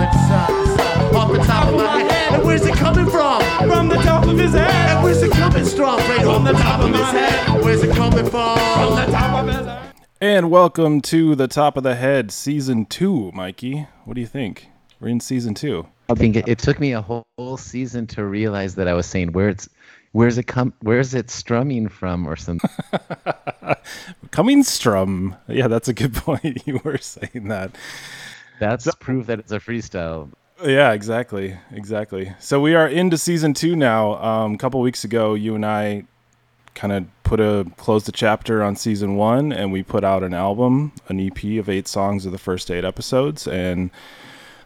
Silent sun, uh, uh, off the top of my head. And where's it coming from? From the top of his head. And where's it coming strong? Right From the the top top of of his head. head. Where's it coming from? From the top of his head. And welcome to the top of the head, season two, Mikey. What do you think? We're in season two. I think it, it took me a whole, whole season to realize that I was saying where it's where's it come where's it strumming from or something. Coming strum. Yeah, that's a good point. You were saying that. That's proof that it's a freestyle. Yeah, exactly, exactly. So we are into season two now. Um, a couple weeks ago, you and I kind of put a closed the chapter on season one, and we put out an album, an EP of eight songs of the first eight episodes, and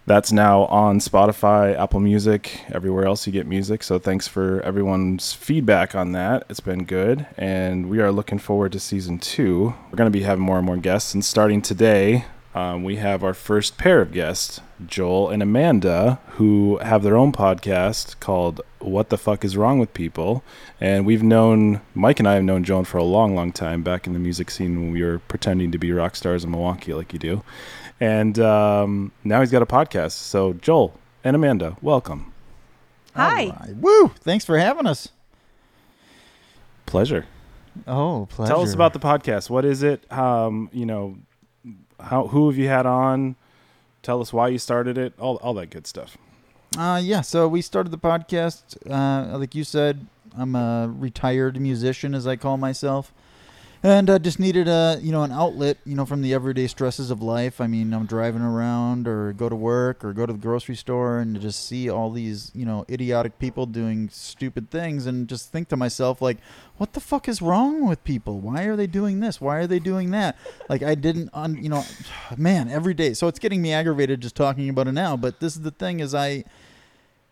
that's now on Spotify, Apple Music, everywhere else you get music. So thanks for everyone's feedback on that. It's been good, and we are looking forward to season two. We're going to be having more and more guests, and starting today, um, we have our first pair of guests, Joel and Amanda, who have their own podcast called What the Fuck is Wrong with People. And we've known, Mike and I have known Joel for a long, long time back in the music scene when we were pretending to be rock stars in Milwaukee, like you do. And um, now he's got a podcast. So, Joel and Amanda, welcome. Hi. Alright. Woo! Thanks for having us. Pleasure. Oh, pleasure. Tell us about the podcast. What is it? Um, you know, how who have you had on? Tell us why you started it. All all that good stuff. Uh, yeah. So we started the podcast. Uh, like you said, I'm a retired musician, as I call myself, and uh, just needed a you know an outlet, you know, from the everyday stresses of life. I mean, I'm driving around or go to work or go to the grocery store and just see all these you know idiotic people doing stupid things, and just think to myself like, what the fuck is wrong with people? Why are they doing this? Why are they doing that? Like I didn't, un, you know, man, every day. So it's getting me aggravated just talking about it now. But this is the thing: is I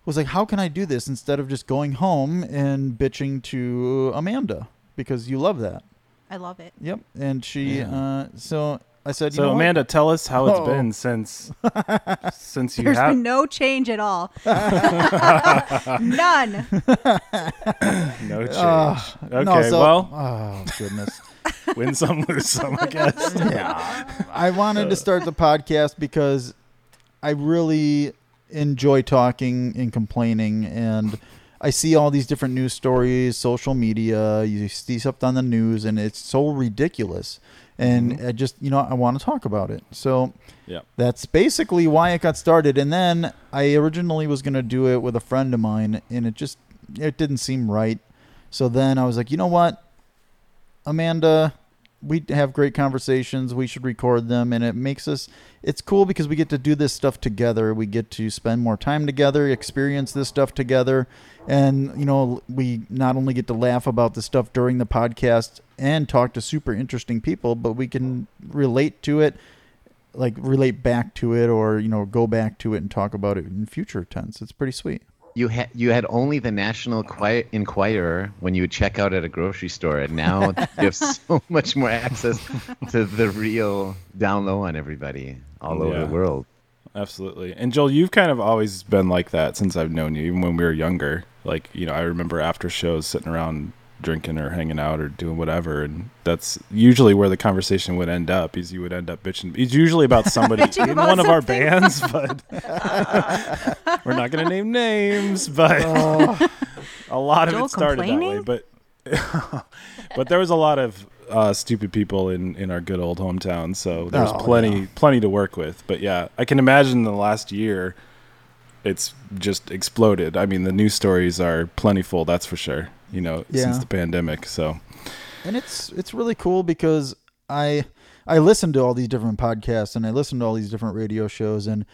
was like, how can I do this instead of just going home and bitching to Amanda because you love that. I love it. Yep, and she. Yeah. Uh, so I said, you So know what? Amanda, tell us how it's Oh. been since since you There's have been no change at all. None. no change. Ah, okay, no, so- well, oh goodness. win some, lose some, I guess. yeah. I wanted to start the podcast because I really enjoy talking and complaining and I see all these different news stories, social media, you see stuff on the news and it's so ridiculous. And mm-hmm. I just, you know, I want to talk about it. So Yeah. that's basically why it got started. And then I originally was going to do it with a friend of mine and it just it didn't seem right. So then I was like, "You know what? Amanda, we have great conversations. We should record them, and it makes us. It's cool because we get to do this stuff together. We get to spend more time together, experience this stuff together, and you know, we not only get to laugh about the stuff during the podcast and talk to super interesting people, but we can relate to it, like relate back to it, or you know, go back to it and talk about it in future tense. It's pretty sweet. You had you had only the National Qui- Enquirer when you would check out at a grocery store, and now you have so much more access to the real down low on everybody all over the world. Absolutely. And Joel, you've kind of always been like that since I've known you, even when we were younger. Like, you know, I remember after shows sitting around drinking or hanging out or doing whatever and that's usually where the conversation would end up is you would end up bitching it's usually about somebody in one of our bands but we're not going to name names but a lot of it started that way but but there was a lot of uh, stupid people in, in our good old hometown, so there was Oh, plenty yeah. plenty to work with. But yeah, I can imagine the last year, it's just exploded. I mean, the news stories are plentiful, that's for sure. You know, Yeah. since the pandemic. So and it's it's really cool because I I listened to all these different podcasts and I listened to all these different radio shows and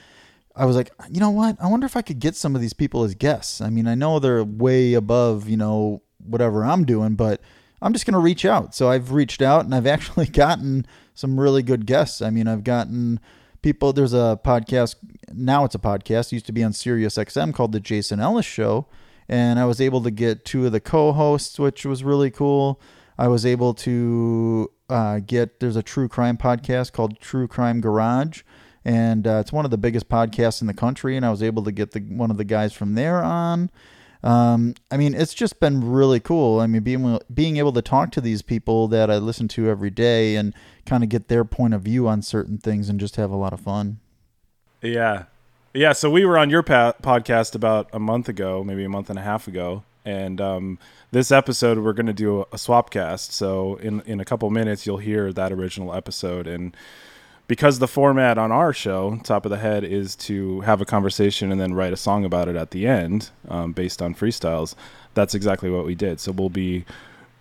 I was like, you know what? I wonder if I could get some of these people as guests. I mean, I know they're way above, you know, whatever I'm doing, but I'm just going to reach out. So I've reached out and I've actually gotten some really good guests. I mean, I've gotten people there's a podcast now it's a podcast it used to be on Sirius XM called the Jason Ellis show. And I was able to get two of the co-hosts which was really cool. I was able to uh, get there's a true crime podcast called True Crime Garage. And uh, it's one of the biggest podcasts in the country. And I was able to get the one of the guys from there on um, I mean, it's just been really cool. I mean, being being able to talk to these people that I listen to every day and kind of get their point of view on certain things and just have a lot of fun. yeah, Yeah, so we were on your pa- podcast about a month ago, maybe a month and a half ago, and um, this episode we're going to do a, a swap cast. So in in a couple minutes you'll hear that original episode, and because the format on our show, Top of the Head, is to have a conversation and then write a song about it at the end, um, based on freestyles. That's exactly what we did. So we'll be.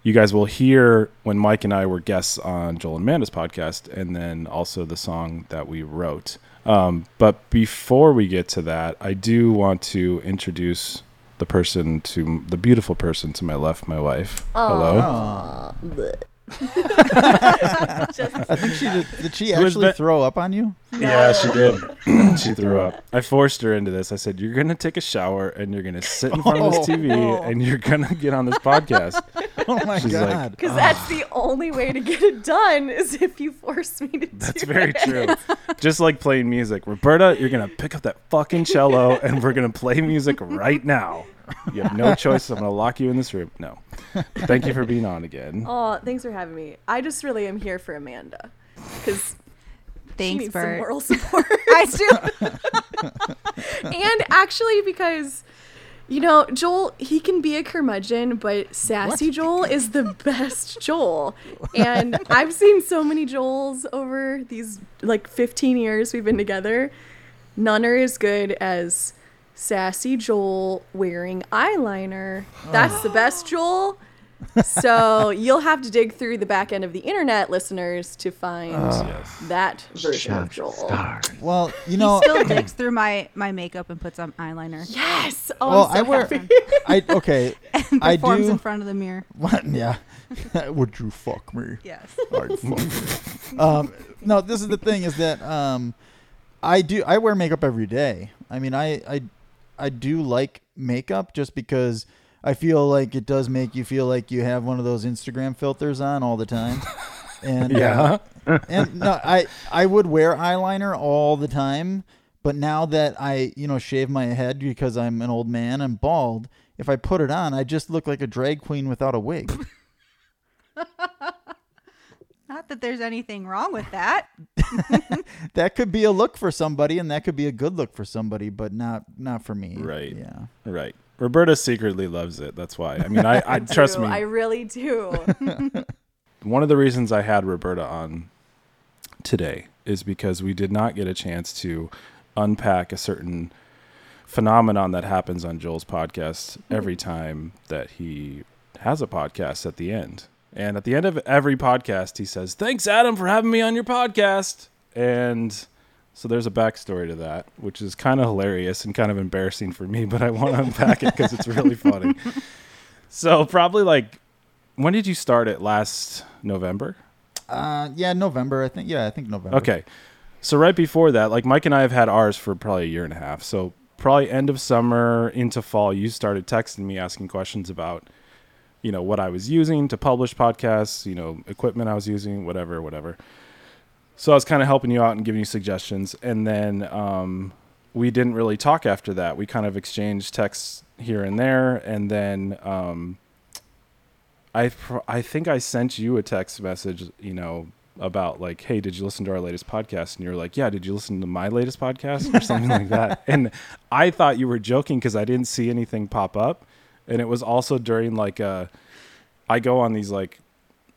You guys will hear when Mike and I were guests on Joel and Amanda's podcast, and then also the song that we wrote. Um, but before we get to that, I do want to introduce the person to the beautiful person to my left, my wife. Hello. I think she did. Did she Who is actually that? throw up on you? Yeah, she did. she threw up. I forced her into this. I said, "You're gonna take a shower and you're gonna sit in front of this oh, TV and you're gonna get on this podcast." Oh my She's god! Because that's the only way to get it done is if you force me to That's do very it. true. Just like playing music, Roberta, you're gonna pick up that fucking cello and we're gonna play music right now. You have no choice. I'm gonna lock you in this room. No. Thank you for being on again. Oh, thanks for having me. I just really am here for Amanda because she Thanks, needs some Bert. moral support. I do. and actually, because you know, Joel, he can be a curmudgeon, but sassy Joel is the best Joel. And I've seen so many Joels over these like 15 years we've been together. None are as good as sassy Joel wearing eyeliner. That's the best Joel. So you'll have to dig through the back end of the internet, listeners, to find that version of Joel. Stars. Well, you know, he Still digs through my my makeup and puts on eyeliner. Yes. Oh, well, I'm so I wear. happy. I okay. And I performs do- in front of the mirror. What? Yeah. Would you fuck me? Yes. I'd fuck you. um, no, this is the thing: is that um, I do. I wear makeup every day. I mean, I I I do like makeup just because I feel like it does make you feel like you have one of those Instagram filters on all the time. And uh, Yeah. and no, I I would wear eyeliner all the time, but now that I you know shave my head because I'm an old man, I'm bald. If I put it on, I just look like a drag queen without a wig. Not that there's anything wrong with that. that could be a look for somebody, and that could be a good look for somebody, but not not for me. Right. Yeah. Right. Roberta secretly loves it. That's why. I mean, I, I trust do. me. I really do. one of the reasons I had Roberta on today is because we did not get a chance to unpack a certain phenomenon that happens on Joel's podcast every mm-hmm. time that he has a podcast at the end. And at the end of every podcast, he says, Thanks, Adam, for having me on your podcast. And so there's a backstory to that, which is kind of hilarious and kind of embarrassing for me, but I want to unpack it because it's really funny. So, probably like, when did you start it? Last November? Uh, yeah, November. I think. Yeah, I think November. Okay. So right before that, like Mike and I have had ours for probably a year and a half. So probably end of summer into fall, you started texting me asking questions about, you know, what I was using to publish podcasts, you know, equipment I was using, whatever, whatever. So I was kind of helping you out and giving you suggestions, and then um, we didn't really talk after that. We kind of exchanged texts here and there, and then um, I pr- I think I sent you a text message, you know, about like, hey, did you listen to our latest podcast? And you're like, yeah, did you listen to my latest podcast or something like that? And I thought you were joking because I didn't see anything pop up, and it was also during like a, I go on these like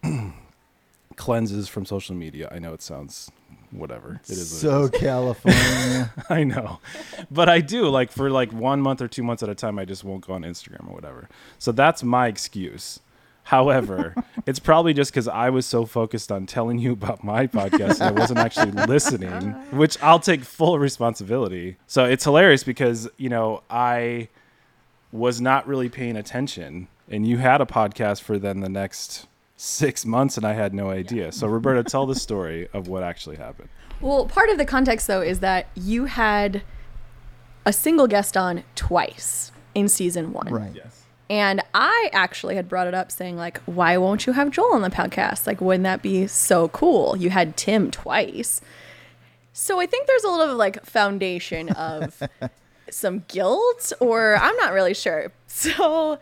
cleanses from social media. I know it sounds whatever. It is So is. California. I know, but I do like for like one month or two months at a time. I just won't go on Instagram or whatever. So that's my excuse. However, it's probably just because I was so focused on telling you about my podcast and I wasn't actually listening, which I'll take full responsibility. So it's hilarious because you know I was not really paying attention, and you had a podcast for then the next six months, and I had no idea. So Roberta, tell the story of what actually happened. Well, part of the context though is that you had a single guest on twice in season one. right. Yes. And I actually had brought it up saying, like, why won't you have Joel on the podcast? Like, wouldn't that be so cool? You had Tim twice. So I think there's a little like foundation of some guilt, or I'm not really sure. So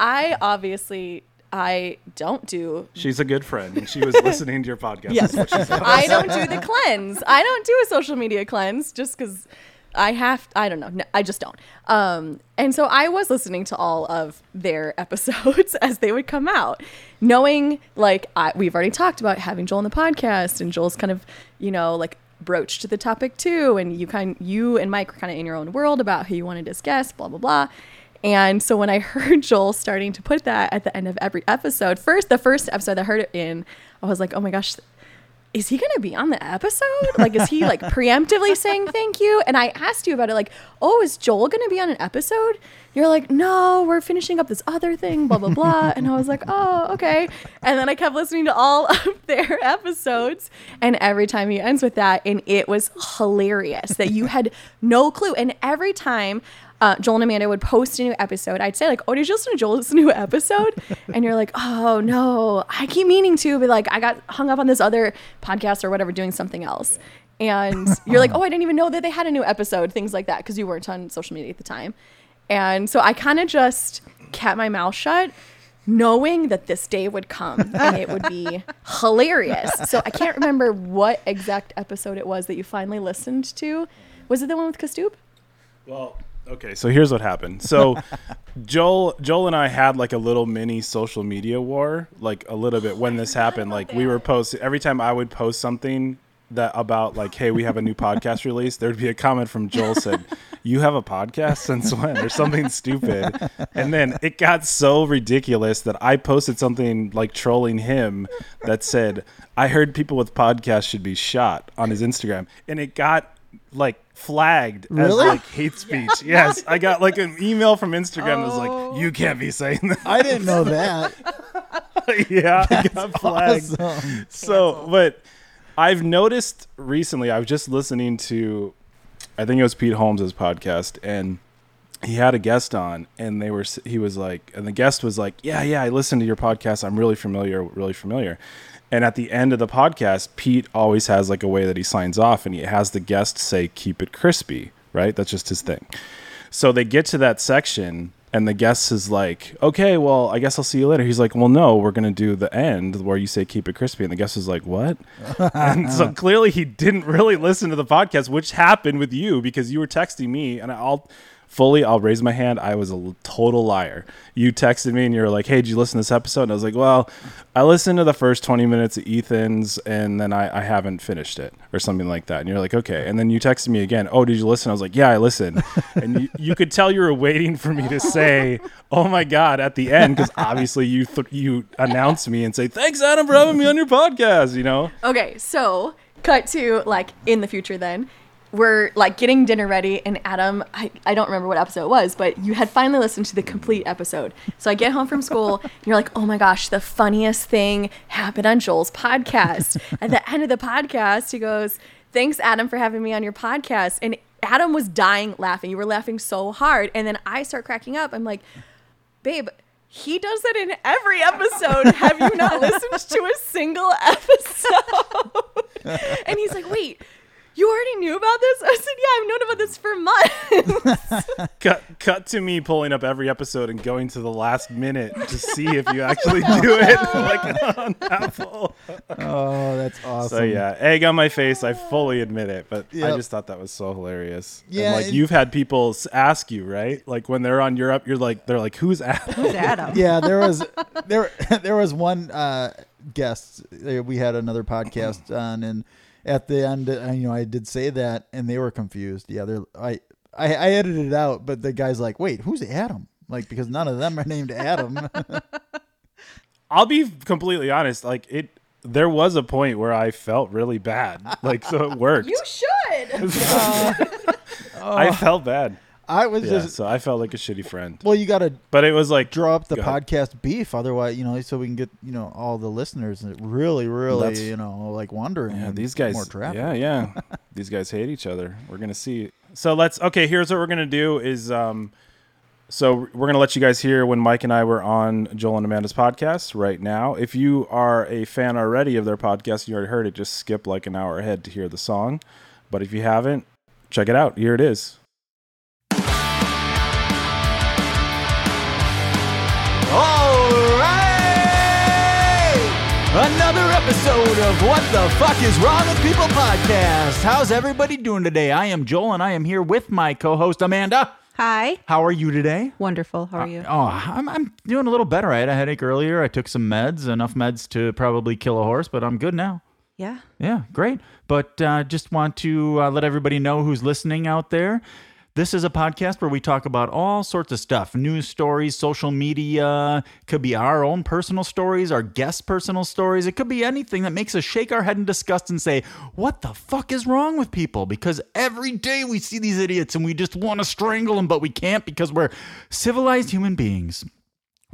I obviously I don't do She's a good friend, and she was listening to your podcast. Yes. is what she said. I don't do the cleanse. I don't do a social media cleanse just because I have I don't know. No, I just don't. Um and so I was listening to all of their episodes as they would come out, knowing like I, we've already talked about having Joel on the podcast and Joel's kind of, you know, like broached the topic too and you kind you and Mike were kind of in your own world about who you wanted as guests, blah blah blah. And so when I heard Joel starting to put that at the end of every episode, first the first episode I heard it in, I was like, "Oh my gosh, is he gonna be on the episode? Like, is he like preemptively saying thank you? And I asked you about it, like, oh, is Joel gonna be on an episode? You're like, no, we're finishing up this other thing, blah blah blah. And I was like, oh, okay. And then I kept listening to all of their episodes, and every time he ends with that, and it was hilarious that you had no clue. And every time uh, Joel and Amanda would post a new episode, I'd say like, "Oh, did you listen to Joel's new episode?" and you're like, "Oh no, I keep meaning to, but like I got hung up on this other podcast or whatever, doing something else." And you're like, "Oh, I didn't even know that they had a new episode," things like that, because you weren't on social media at the time. And so I kind of just kept my mouth shut, knowing that this day would come and it would be hilarious. So I can't remember what exact episode it was that you finally listened to. Was it the one with Kastoop? Well, okay, so here's what happened. So Joel Joel and I had like a little mini social media war, like a little bit when this happened. Like we were posting every time I would post something that about like, hey, we have a new podcast release, there'd be a comment from Joel said, You have a podcast since when? Or something stupid. And then it got so ridiculous that I posted something like trolling him that said, I heard people with podcasts should be shot on his Instagram. And it got like flagged Really? as like hate speech. Yes, I got like an email from Instagram that was like, oh. "You can't be saying that." I didn't know that. yeah, I got flagged. Awesome. So, but I've noticed recently. I was just listening to, I think it was Pete Holmes' podcast, and he had a guest on, and they were. He was like, and the guest was like, "Yeah, yeah, I listened to your podcast. I'm really familiar, really familiar." And at the end of the podcast, Pete always has like a way that he signs off, and he has the guest say, "Keep it crispy." Right? That's just his thing. So they get to that section, and the guest is like, "Okay, well, I guess I'll see you later." He's like, "Well, no, we're gonna do the end where you say keep it crispy," and the guest is like, "What?" and so clearly he didn't really listen to the podcast, which happened with you because you were texting me, and I'll fully, I'll raise my hand. I was a total liar. You texted me and you were like, "Hey, did you listen to this episode?" And I was like, "Well, I listened to the first twenty minutes of Ethan's, and then I, I haven't finished it, or something like that." And you're like, "Okay." And then you texted me again. Oh, did you listen? I was like, "Yeah, I listened." and you, you could tell you were waiting for me to say, "Oh my god!" at the end because obviously you th- you announce me and say, "Thanks, Adam, for having me on your podcast." You know. Okay, so cut to like in the future then. We're like getting dinner ready, and Adam, I, I don't remember what episode it was, but you had finally listened to the complete episode. So I get home from school, and you're like, oh my gosh, the funniest thing happened on Joel's podcast. At the end of the podcast, he goes, Thanks, Adam, for having me on your podcast. And Adam was dying laughing. You were laughing so hard. And then I start cracking up. I'm like, babe, he does that in every episode. Have you not listened to a single episode? and he's like, wait, you already knew about this? I said, yeah, I've known about this for months. cut cut to me pulling up every episode and going to the last minute to see if you actually do it like on Apple. Oh, that's awesome. So yeah, egg on my face. I fully admit it, but I just thought that was so hilarious. Yeah, and like it- you've had people ask you, right? Like when they're on Europe, you're like, they're like, who's Adam? Who's Adam? yeah, there was there there was one uh, guest uh, we had another podcast on, and at the end, uh, you know, I did say that, and they were confused. Yeah, they're I I, I edited it out, but the guy's like, "Wait, who's Adam?" Like because none of them are named Adam. I'll be completely honest. Like it, there was a point where I felt really bad. Like so, it worked. you should. I felt bad. I was Yeah, just so I felt like a shitty friend. well, you got to But it was like draw up the Go ahead. podcast beef, otherwise, you know, so we can get you know all the listeners that really, really, That's- you know, like wondering. Yeah, these guys. more traffic. Yeah, yeah. these guys hate each other. We're gonna see. So let's. Okay, here's what we're gonna do. Is um, so we're gonna let you guys hear when Mike and I were on Joel and Amanda's podcast right now. If you are a fan already of their podcast, you already heard it. Just skip like an hour ahead to hear the song. But if you haven't, check it out. Here it is. Another episode of What the Fuck is Wrong with People podcast. How's everybody doing today? I am Joel and I am here with my co host Amanda. Hi. How are you today? Wonderful. How are you? Oh, I'm, I'm doing a little better. I had a headache earlier. I took some meds, enough meds to probably kill a horse, but I'm good now. yeah. Yeah, great. But uh, just want to uh, let everybody know who's listening out there. This is a podcast where we talk about all sorts of stuff news stories, social media, could be our own personal stories, our guests' personal stories. It could be anything that makes us shake our head in disgust and say, What the fuck is wrong with people? Because every day we see these idiots and we just want to strangle them, but we can't because we're civilized human beings.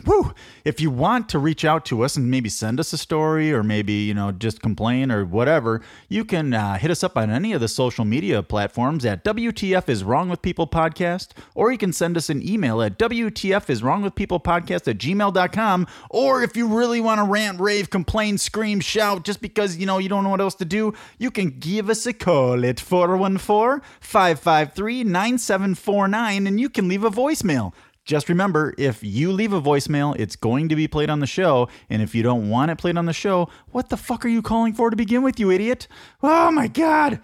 Woo! If you want to reach out to us and maybe send us a story or maybe, you know, just complain or whatever, you can uh, hit us up on any of the social media platforms at WTF is Wrong with People Podcast, or you can send us an email at WTF is Wrong with People Podcast at gmail.com. Or if you really want to rant, rave, complain, scream, shout just because, you know, you don't know what else to do, you can give us a call at 414 553 9749 and you can leave a voicemail. Just remember, if you leave a voicemail, it's going to be played on the show. And if you don't want it played on the show, what the fuck are you calling for to begin with, you idiot? Oh my God.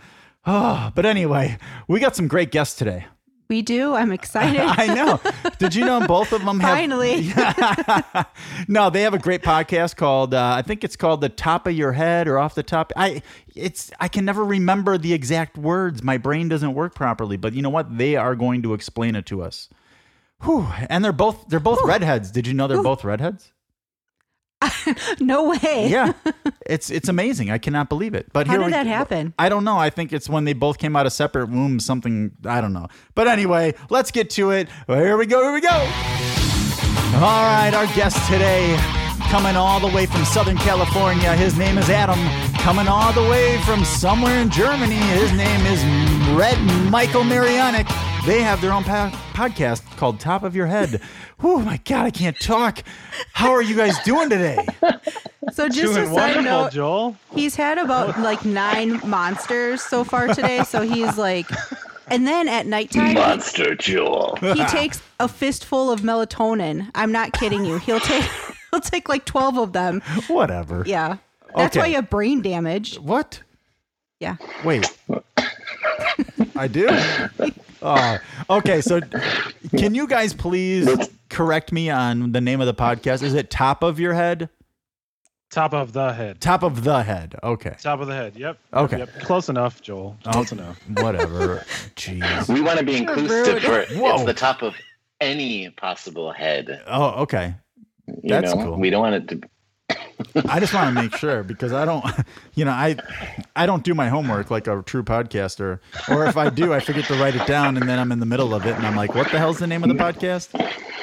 Oh, but anyway, we got some great guests today. We do. I'm excited. I know. Did you know both of them have Finally. no, they have a great podcast called uh, I think it's called The Top of Your Head or Off the Top. I it's I can never remember the exact words. My brain doesn't work properly, but you know what? They are going to explain it to us. Whew. And they're both they're both redheads. Did you know they're both redheads? no way. Yeah. it's it's amazing. I cannot believe it. But How did we- that happen? I don't know. I think it's when they both came out of separate wombs, something I don't know. But anyway, let's get to it. Well, here we go, here we go. All right, our guest today, coming all the way from Southern California. His name is Adam. Coming all the way from somewhere in Germany. His name is Red Michael Marianic. They have their own pa- podcast called Top of Your Head. Oh my God, I can't talk. How are you guys doing today? So just Doing a side wonderful, note, Joel. he's had about like nine monsters so far today. So he's like, and then at nighttime, Monster Joel. he, he takes a fistful of melatonin. I'm not kidding you. He'll take he'll take like twelve of them. Whatever. Yeah. That's Okay. why you have brain damage. What? Yeah. Wait. I do? Oh, okay. So, can you guys please correct me on the name of the podcast? Is it Top of Your Head? Top of the head. Top of the Head. Okay. Top of the head. Yep. Okay. Yep. Close enough, Joel. Oh, close enough. Whatever. Jeez. We want to be inclusive. For, Whoa. it's the top of any possible head. Oh, okay. You That's know? cool. We don't want it to. I just want to make sure because I don't, you know, I, I don't do my homework like a true podcaster. Or if I do, I forget to write it down, and then I'm in the middle of it, and I'm like, "What the hell's the name of the podcast?"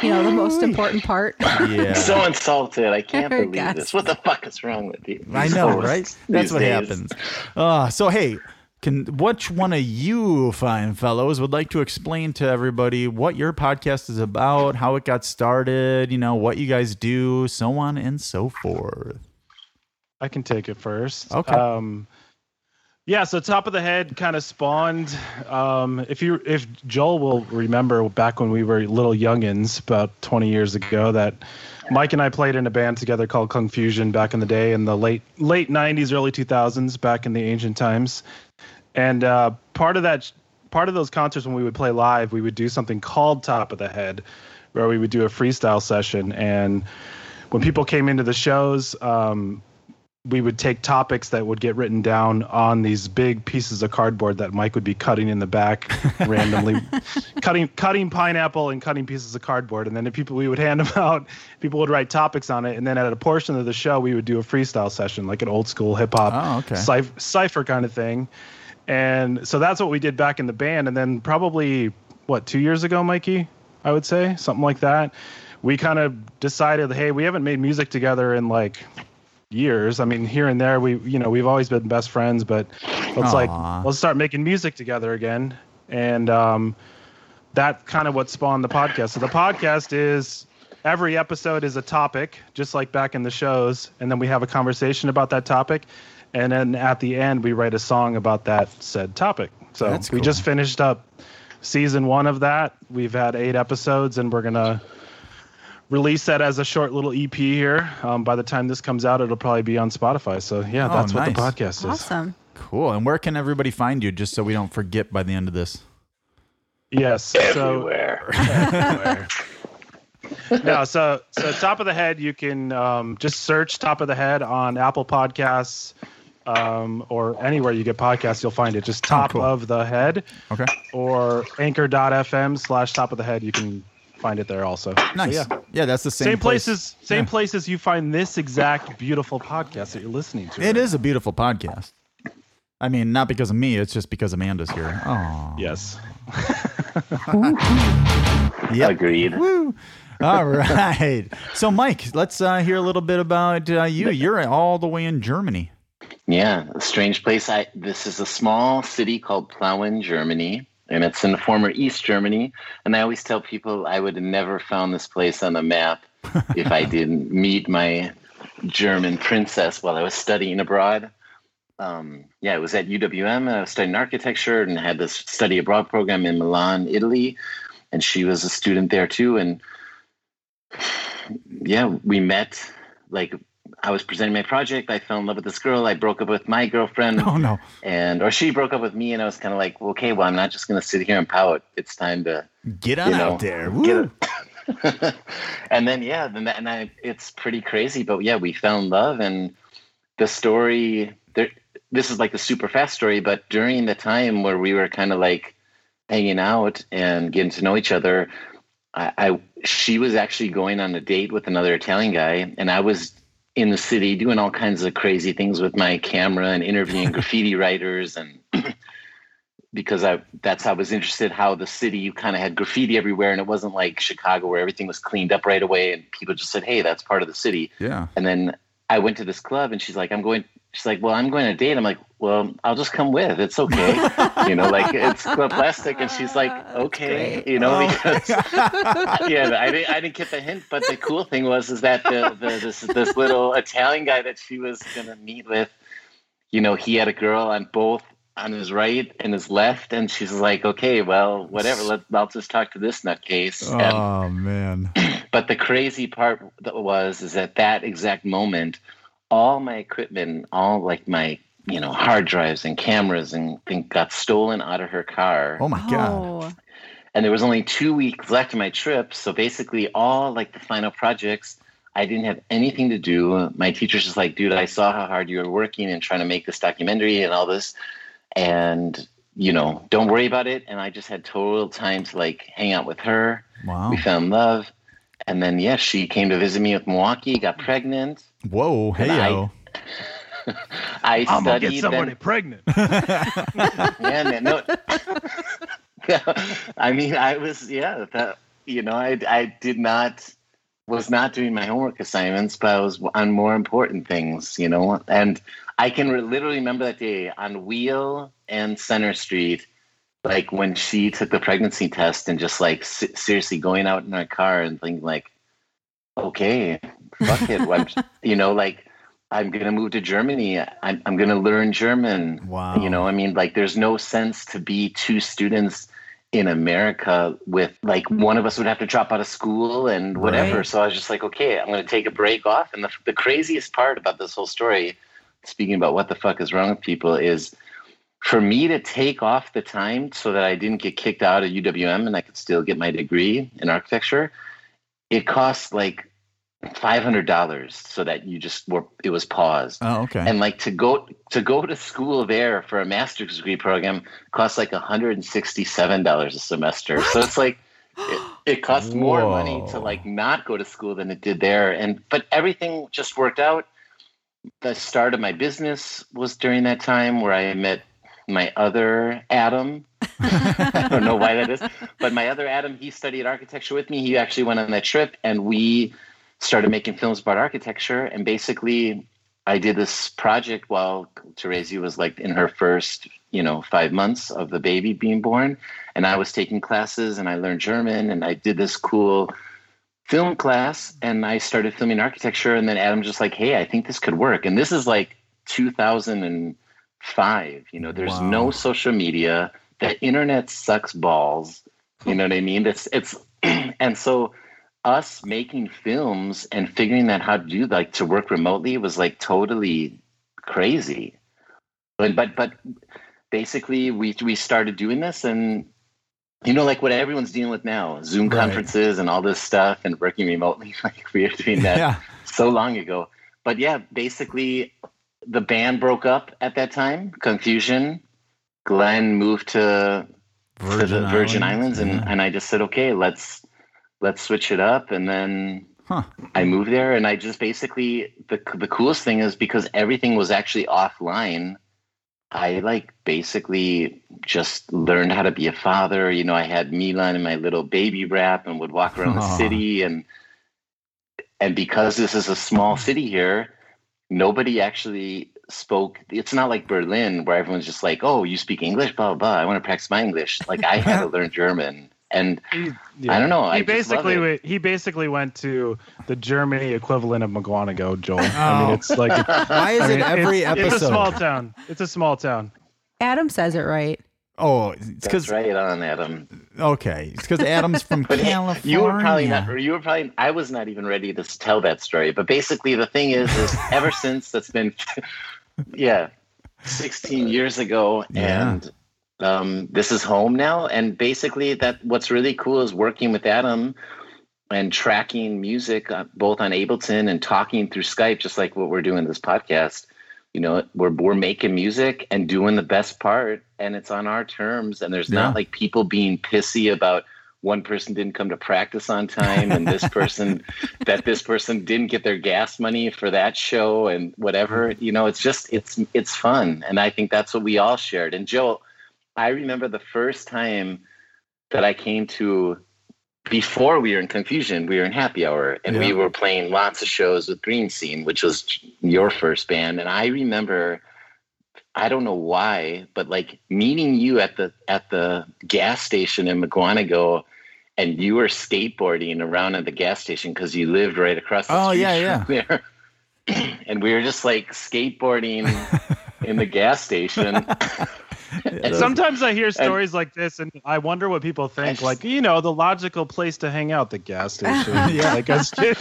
You know, the most important part. Yeah. So insulted. I can't believe this. What the fuck is wrong with you? I know, right? That's what days. happens. Uh, so hey, can which one of you fine fellows would like to explain to everybody what your podcast is about, how it got started, you know, what you guys do, so on and so forth. I can take it first. Okay. Um, yeah, so top of the head kind of spawned. Um, if you if Joel will remember back when we were little youngins about 20 years ago that Mike and I played in a band together called Kung Fusion back in the day in the late late 90s early 2000s back in the ancient times. And uh, part of that part of those concerts when we would play live, we would do something called Top of the Head where we would do a freestyle session and when people came into the shows um, we would take topics that would get written down on these big pieces of cardboard that Mike would be cutting in the back randomly, cutting cutting pineapple and cutting pieces of cardboard, and then if people we would hand them out. People would write topics on it, and then at a portion of the show, we would do a freestyle session, like an old school hip hop Oh, okay. cipher, cipher kind of thing. And so that's what we did back in the band, and then probably what two years ago, Mikey, I would say something like that. We kind of decided, hey, we haven't made music together in like years. I mean, here and there, we you know we've always been best friends, but let's Aw. like let's start making music together again, and um, that kind of what spawned the podcast. So the podcast is every episode is a topic, just like back in the shows, and then we have a conversation about that topic, and then at the end we write a song about that said topic. So That's we just finished up season one of that. We've had eight episodes, and we're gonna release that as a short little EP here. Um, by the time this comes out, it'll probably be on Spotify. So yeah, Oh, that's what the podcast is. Awesome. Cool. And where can everybody find you just so we don't forget by the end of this? Yes. So Everywhere. no, so so top of the head, you can um, just search top of the head on Apple Podcasts um, or anywhere you get podcasts, you'll find it. Just top cool. of the head Okay. or anchor.fm slash top of the head. You can find it there also. So, Nice. yeah. yeah. that's the same, Same, place. places, same Yeah. places you find this exact beautiful podcast that you're listening to. It right is a beautiful podcast. I mean, not because of me, it's just because Amanda's here. Oh. Yes. Yep. Agreed. Woo. All right. So, Mike, let's uh, hear a little bit about uh, you. You're all the way in Germany. Yeah, a strange place. I this is a small city called Plauen, Germany, and it's in former East Germany. And I always tell people I would have never found this place on the map if I didn't meet my German princess while I was studying abroad. Um, yeah, it was at UWM. And I was studying architecture and had this study abroad program in Milan, Italy, and she was a student there too. And yeah, we met like I was presenting my project. I fell in love with this girl. I broke up with my girlfriend, Oh, no. and or she broke up with me, and I was kind of like, okay, well, I'm not just going to sit here and pout. It's time to Get on You know, out there. Woo. and then yeah, then that, and I, it's pretty crazy, but yeah, we fell in love, and the story. There, this is like a super fast story, but during the time where we were kind of like hanging out and getting to know each other, I, I she was actually going on a date with another Italian guy, and I was in the city doing all kinds of crazy things with my camera and interviewing graffiti writers and because I that's how I was interested how the city you kind of had graffiti everywhere and it wasn't like Chicago where everything was cleaned up right away and people just said hey that's part of the city Yeah. and then I went to this club and she's like I'm going she's like well I'm going on a date I'm like well I'll just come with. It's okay. You know like it's plastic. And she's like okay you know Oh. because yeah I didn't I didn't get the hint. But the cool thing was is that the, the this this little Italian guy that she was gonna meet with you know he had a girl on both on his right and his left. And she's like okay well whatever. Let, I'll just talk to this nutcase. Oh, and Oh, man. but the crazy part was is at that exact moment, all my equipment, all like my you know hard drives and cameras and things got stolen out of her car. Oh, my God. Oh. And there was only two weeks left of my trip, so basically all like the final projects, I didn't have anything to do. My teacher's just like, dude, I saw how hard you were working and trying to make this documentary and all this, and you know, don't worry about it. And I just had total time to like hang out with her Wow. we fell in love and then yeah she came to visit me with milwaukee got pregnant Whoa. Hey, yo. i I'm gonna get somebody then, pregnant. yeah, no, no. i mean i was yeah that, you know I, I did not was not doing my homework assignments but i was on more important things you know and i can re- literally remember that day on Weil and center street like when she took the pregnancy test and just like se- seriously going out in our car and thinking like okay fuck it I'm, you know like i'm gonna move to germany i'm, I'm gonna learn german Wow. you know i mean like there's no sense to be two students in america with like one of us would have to drop out of school and whatever Right. so i was just like okay i'm gonna take a break off and the, the craziest part about this whole story speaking about what the fuck is wrong with people is for me to take off the time so that I didn't get kicked out of UWM and I could still get my degree in architecture, it cost like five hundred dollars so that you just were it was paused. Oh, okay. And like to go to go to school there for a master's degree program costs like hundred and sixty seven dollars a semester. So it's like it, it cost more money to like not go to school than it did there. And but everything just worked out. The start of my business was during that time where I met my other Adam. I don't know why that is, but my other Adam, he studied architecture with me. He actually went on that trip, and we started making films about architecture. And basically, I did this project while Teresa was like in her first, you know, five months of the baby being born, and I was taking classes, and I learned German, and I did this cool film class, and I started filming architecture. And then Adam just like, hey, I think this could work. And this is like 2005. You know, there's Wow. no social media. The internet sucks balls. You know what I mean? It's it's and so us making films and figuring out how to do like to work remotely was like totally crazy. But but but basically we we started doing this and you know like what everyone's dealing with now zoom Right. conferences and all this stuff and working remotely like we were doing that Yeah. so long ago but yeah basically the band broke up at that time Kung Fusion glenn moved to to the virgin islands, and, yeah. and i just said okay let's let's switch it up and then Huh. I moved there, and I just basically the the coolest thing is because everything was actually offline. I like basically just learned how to be a father. You know, I had Milan in my little baby wrap, and would walk around Aw. the city, and and because this is a small city here, nobody actually spoke. It's not like Berlin where everyone's just like, "Oh, you speak English?" Blah blah. blah. I want to practice my English. Like I had to learn German, and He, yeah. I don't know. He I basically went, he basically went to the Germany equivalent of Mukwonago, Joel. I Oh. mean, it's like Why is I it mean, every it's, episode? It's a small town. It's a small town. Adam says it right. oh, it's because right on, Adam. okay, it's because Adam's from California. you were probably not. or You were probably. I was not even ready to tell that story. But basically, the thing is, is ever since that's been, yeah, sixteen years ago, Yeah. and um, this is home now. And basically, that what's really cool is working with Adam and tracking music uh, both on Ableton and talking through Skype, just like what we're doing this podcast. You know, we're we're making music and doing the best part, and it's on our terms. And there's Yeah. not like people being pissy about one person didn't come to practice on time, and this person that this person didn't get their gas money for that show, and whatever. You know, it's just it's it's fun, and I think that's what we all shared. And Joe, I remember the first time that I came to before we were in Kung Fusion we were in happy hour and we were playing lots of shows with green scene which was your first band. And i remember i don't know why but like meeting you at the at the gas station in Mukwonago and you were skateboarding around at the gas station because you lived right across the Oh, street yeah, from there. And we were just like skateboarding in the gas station And sometimes I hear stories like this, and I wonder what people think. just- Like, you know, the logical place to hang out, the gas station. Yeah. Like, us- yeah,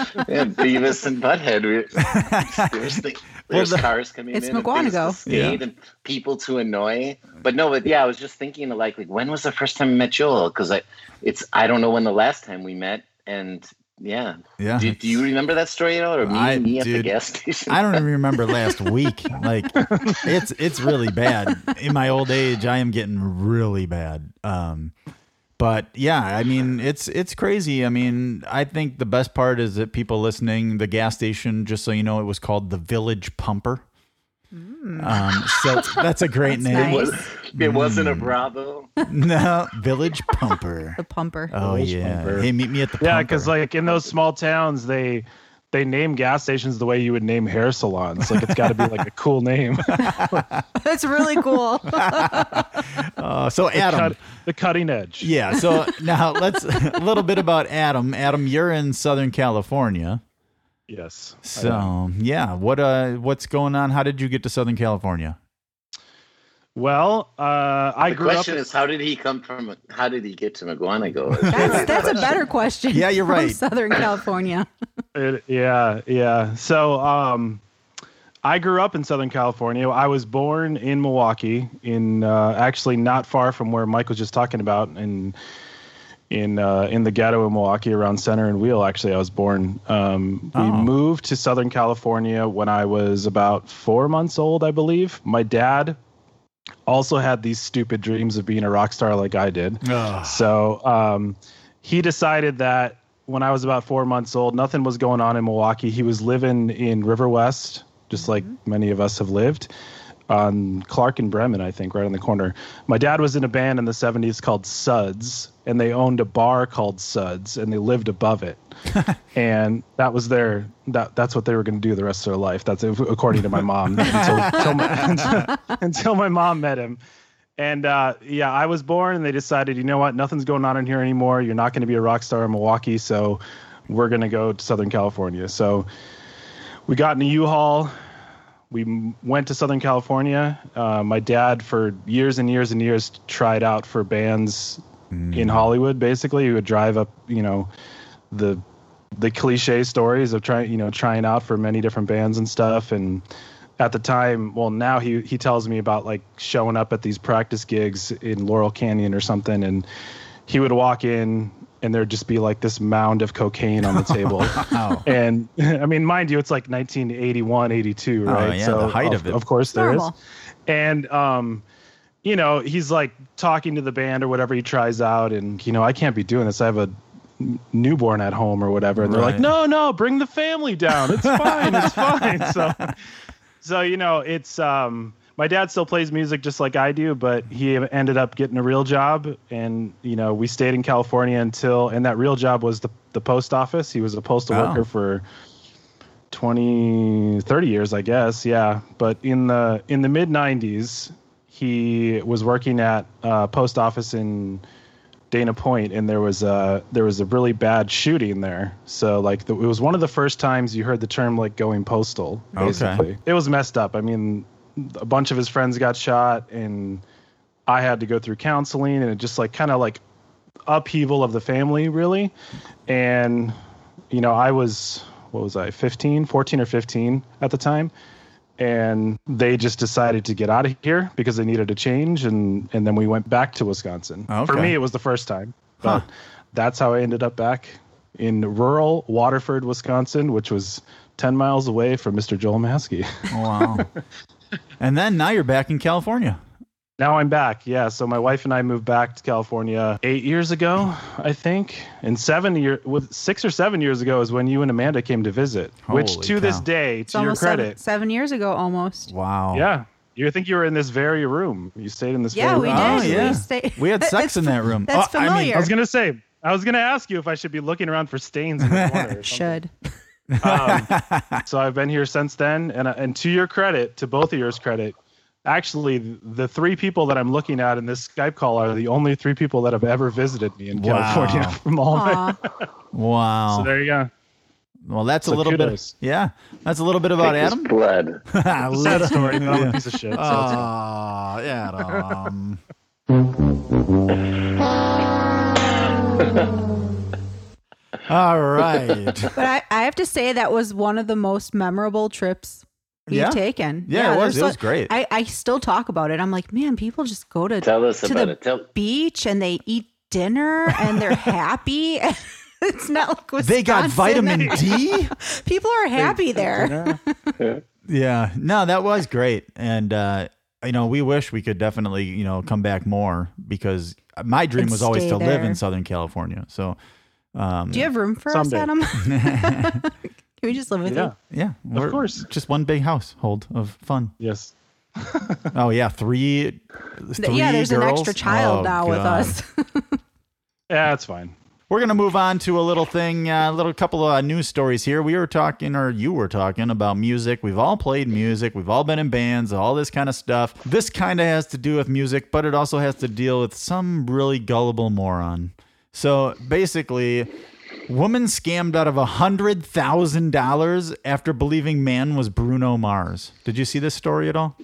Beavis and Butthead. We, there's the, there's the- cars coming It's in, and things Mukwonago. Yeah. and people to annoy. But no, but yeah, I was just thinking of like, like when was the first time I met Joel? Because I, it's I don't know when the last time we met, and yeah. Yeah. Do, do you remember that story at all, or me, I- me at the gas station? I don't even remember last week. Like it's it's really bad. In my old age, I am getting really bad. Um but yeah, I mean it's it's crazy. I mean, I think the best part is that people listening, the gas station, just so you know, it was called the Village Pumper. Um, so that's a great Mm. That's name. nice. Was- it wasn't a Bravo. No, Village Pumper. The pumper. Oh Village yeah. Pumper. Hey, meet me at the yeah, because like in those small towns, they they name gas stations the way you would name hair salons. Like, it's got to be like a cool name. That's really cool. uh, so Adam, Cut, the cutting edge. Yeah. So now let's a little bit about Adam. Adam, you're in Southern California. Yes. So yeah, what uh, what's going on? How did you get to Southern California? Well, uh, I The grew up. question is, how did he come from? How did he get to Mukwonago? That's, that's a better question. Yeah, you're right. Southern California. It, yeah, yeah. So, um, I grew up in Southern California. I was born in Milwaukee, in uh, actually not far from where Mike was just talking about, in in uh, in the ghetto in Milwaukee, around Center and Weil. Actually, I was born. Um, we Oh. moved to Southern California when I was about four months old, I believe. My dad also had these stupid dreams of being a rock star, like I did. So um, he decided that when I was about four months old, nothing was going on in Milwaukee. He was living in Riverwest, just like many of us have lived, on Clark and Bremen, I think, right on the corner. My dad was in a band in the 70s called Suds, and they owned a bar called Suds, and they lived above it. and that was their that that's what they were going to do the rest of their life. That's according to my mom until, until, my, until my mom met him. And uh, yeah, I was born, and they decided, you know what, nothing's going on in here anymore. You're not going to be a rock star in Milwaukee, so we're going to go to Southern California. So we got in a U-Haul. We went to Southern California. Uh, my dad, for years and years and years, tried out for bands in Hollywood. Basically, he would drive up, you know, the the cliche stories of trying, you know, trying out for many different bands and stuff. And at the time, well, now he he tells me about like showing up at these practice gigs in Laurel Canyon or something, and he would walk in and there'd just be like this mound of cocaine on the table. Wow. And I mean, mind you, it's like 1981, 82, right? Oh, right? yeah, the height of it. Of course, there is. Normal. And um, you know, he's like talking to the band or whatever he tries out, and you know, I can't be doing this. I have a newborn at home or whatever, and they're like, no, no, bring the family down. It's fine. it's fine. So, so you know, it's um. My dad still plays music just like I do, but he ended up getting a real job, and you know we stayed in California until, and that real job was the the post office. He was a postal Oh. worker for 20 30 years i guess yeah but in the in the mid 90s he was working at uh, post office in dana point and there was a there was a really bad shooting there so like the, it was one of the first times you heard the term like going postal Okay. basically it was messed up i mean a bunch of his friends got shot and i had to go through counseling and it just like kind of like upheaval of the family really and you know i was what was i 15 14 or 15 at the time and they just decided to get out of here because they needed a change and and then we went back to wisconsin for me it was the first time but Huh. that's how i ended up back in rural waterford wisconsin which was 10 miles away from mr joel maskey oh, Wow. and then now you're back in California. Now I'm back. Yeah. So my wife and I moved back to California eight years ago, I think. And seven year with six or seven years ago is when you and Amanda came to visit. which Holy to this cow. day, It's to your almost seven, credit, seven years ago, almost. Wow. yeah. You think you were in this very room. You stayed in this Yeah, very we room. did. Oh, yeah. We, stayed, We had sex in that room. That's Oh, I mean, familiar. I was gonna say, I was gonna ask you if I should be looking around for stains in the corner. Should. Um, so I've been here since then, and uh, and to your credit, to both of yours credit, actually the three people that I'm looking at in this Skype call are the only three people that have ever visited me in Wow. California from all my. Wow. So there you go. well, that's a little kudos. bit. Yeah, that's a little bit about Take his Adam. blood. Sad Little- story, but I'm Yeah. a piece of shit. So it's Adam. All right. But I, I have to say that was one of the most memorable trips we've Yeah. taken. Yeah, it was. It was like- great. I, I still talk about it. I'm like, man, people just go to Tell us to about the it. Tell, beach and they eat dinner and they're happy. it's not like Wisconsin. they got vitamin D. People are happy there. Yeah, no, that was great, and uh, you know, we wish we could definitely, you know, come back more because my dream And was always stay to live in. Southern California. So, um, Do you have room for Someday. us, Adam? Can we just live with Yeah. yeah, we're course. just one big household of fun. Yes. Oh yeah, three, three yeah, there's an extra child Oh, now with us. Yeah, it's fine. We're gonna move on to a little thing, a little couple of uh, news stories here. We were talking, or you were talking about music. We've all played music. We've all been in bands, all this kind of stuff. This kind of has to do with music, but it also has to deal with some really gullible moron. So basically, woman scammed out of a hundred thousand dollars after believing man was Bruno Mars. Did you see this story at all?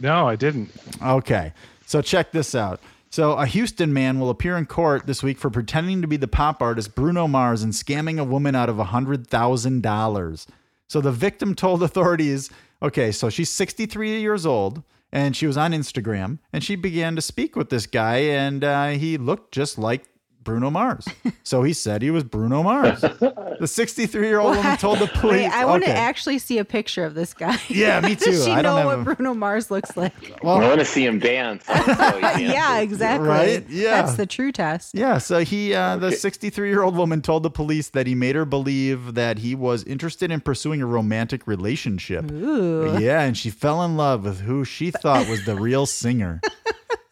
No, I didn't. Okay. So check this out. So a Houston man will appear in court this week for pretending to be the pop artist Bruno Mars and scamming a woman out of $100,000. So the victim told authorities, okay, so she's 63 years old and she was on Instagram and she began to speak with this guy and uh, he looked just like Bruno Mars. So he said he was Bruno Mars. The 63 year old woman told the police. Wait, I want to actually see a picture of this guy. Yeah, me too. Does she I don't know what a- Bruno Mars looks like? Well, I want to see him dance. That's how he dances. yeah, exactly. Right? Yeah. That's the true test. Yeah, so he, uh, the 63 year old woman told the police that he made her believe that he was interested in pursuing a romantic relationship. Ooh. Yeah, and she fell in love with who she thought was the real singer.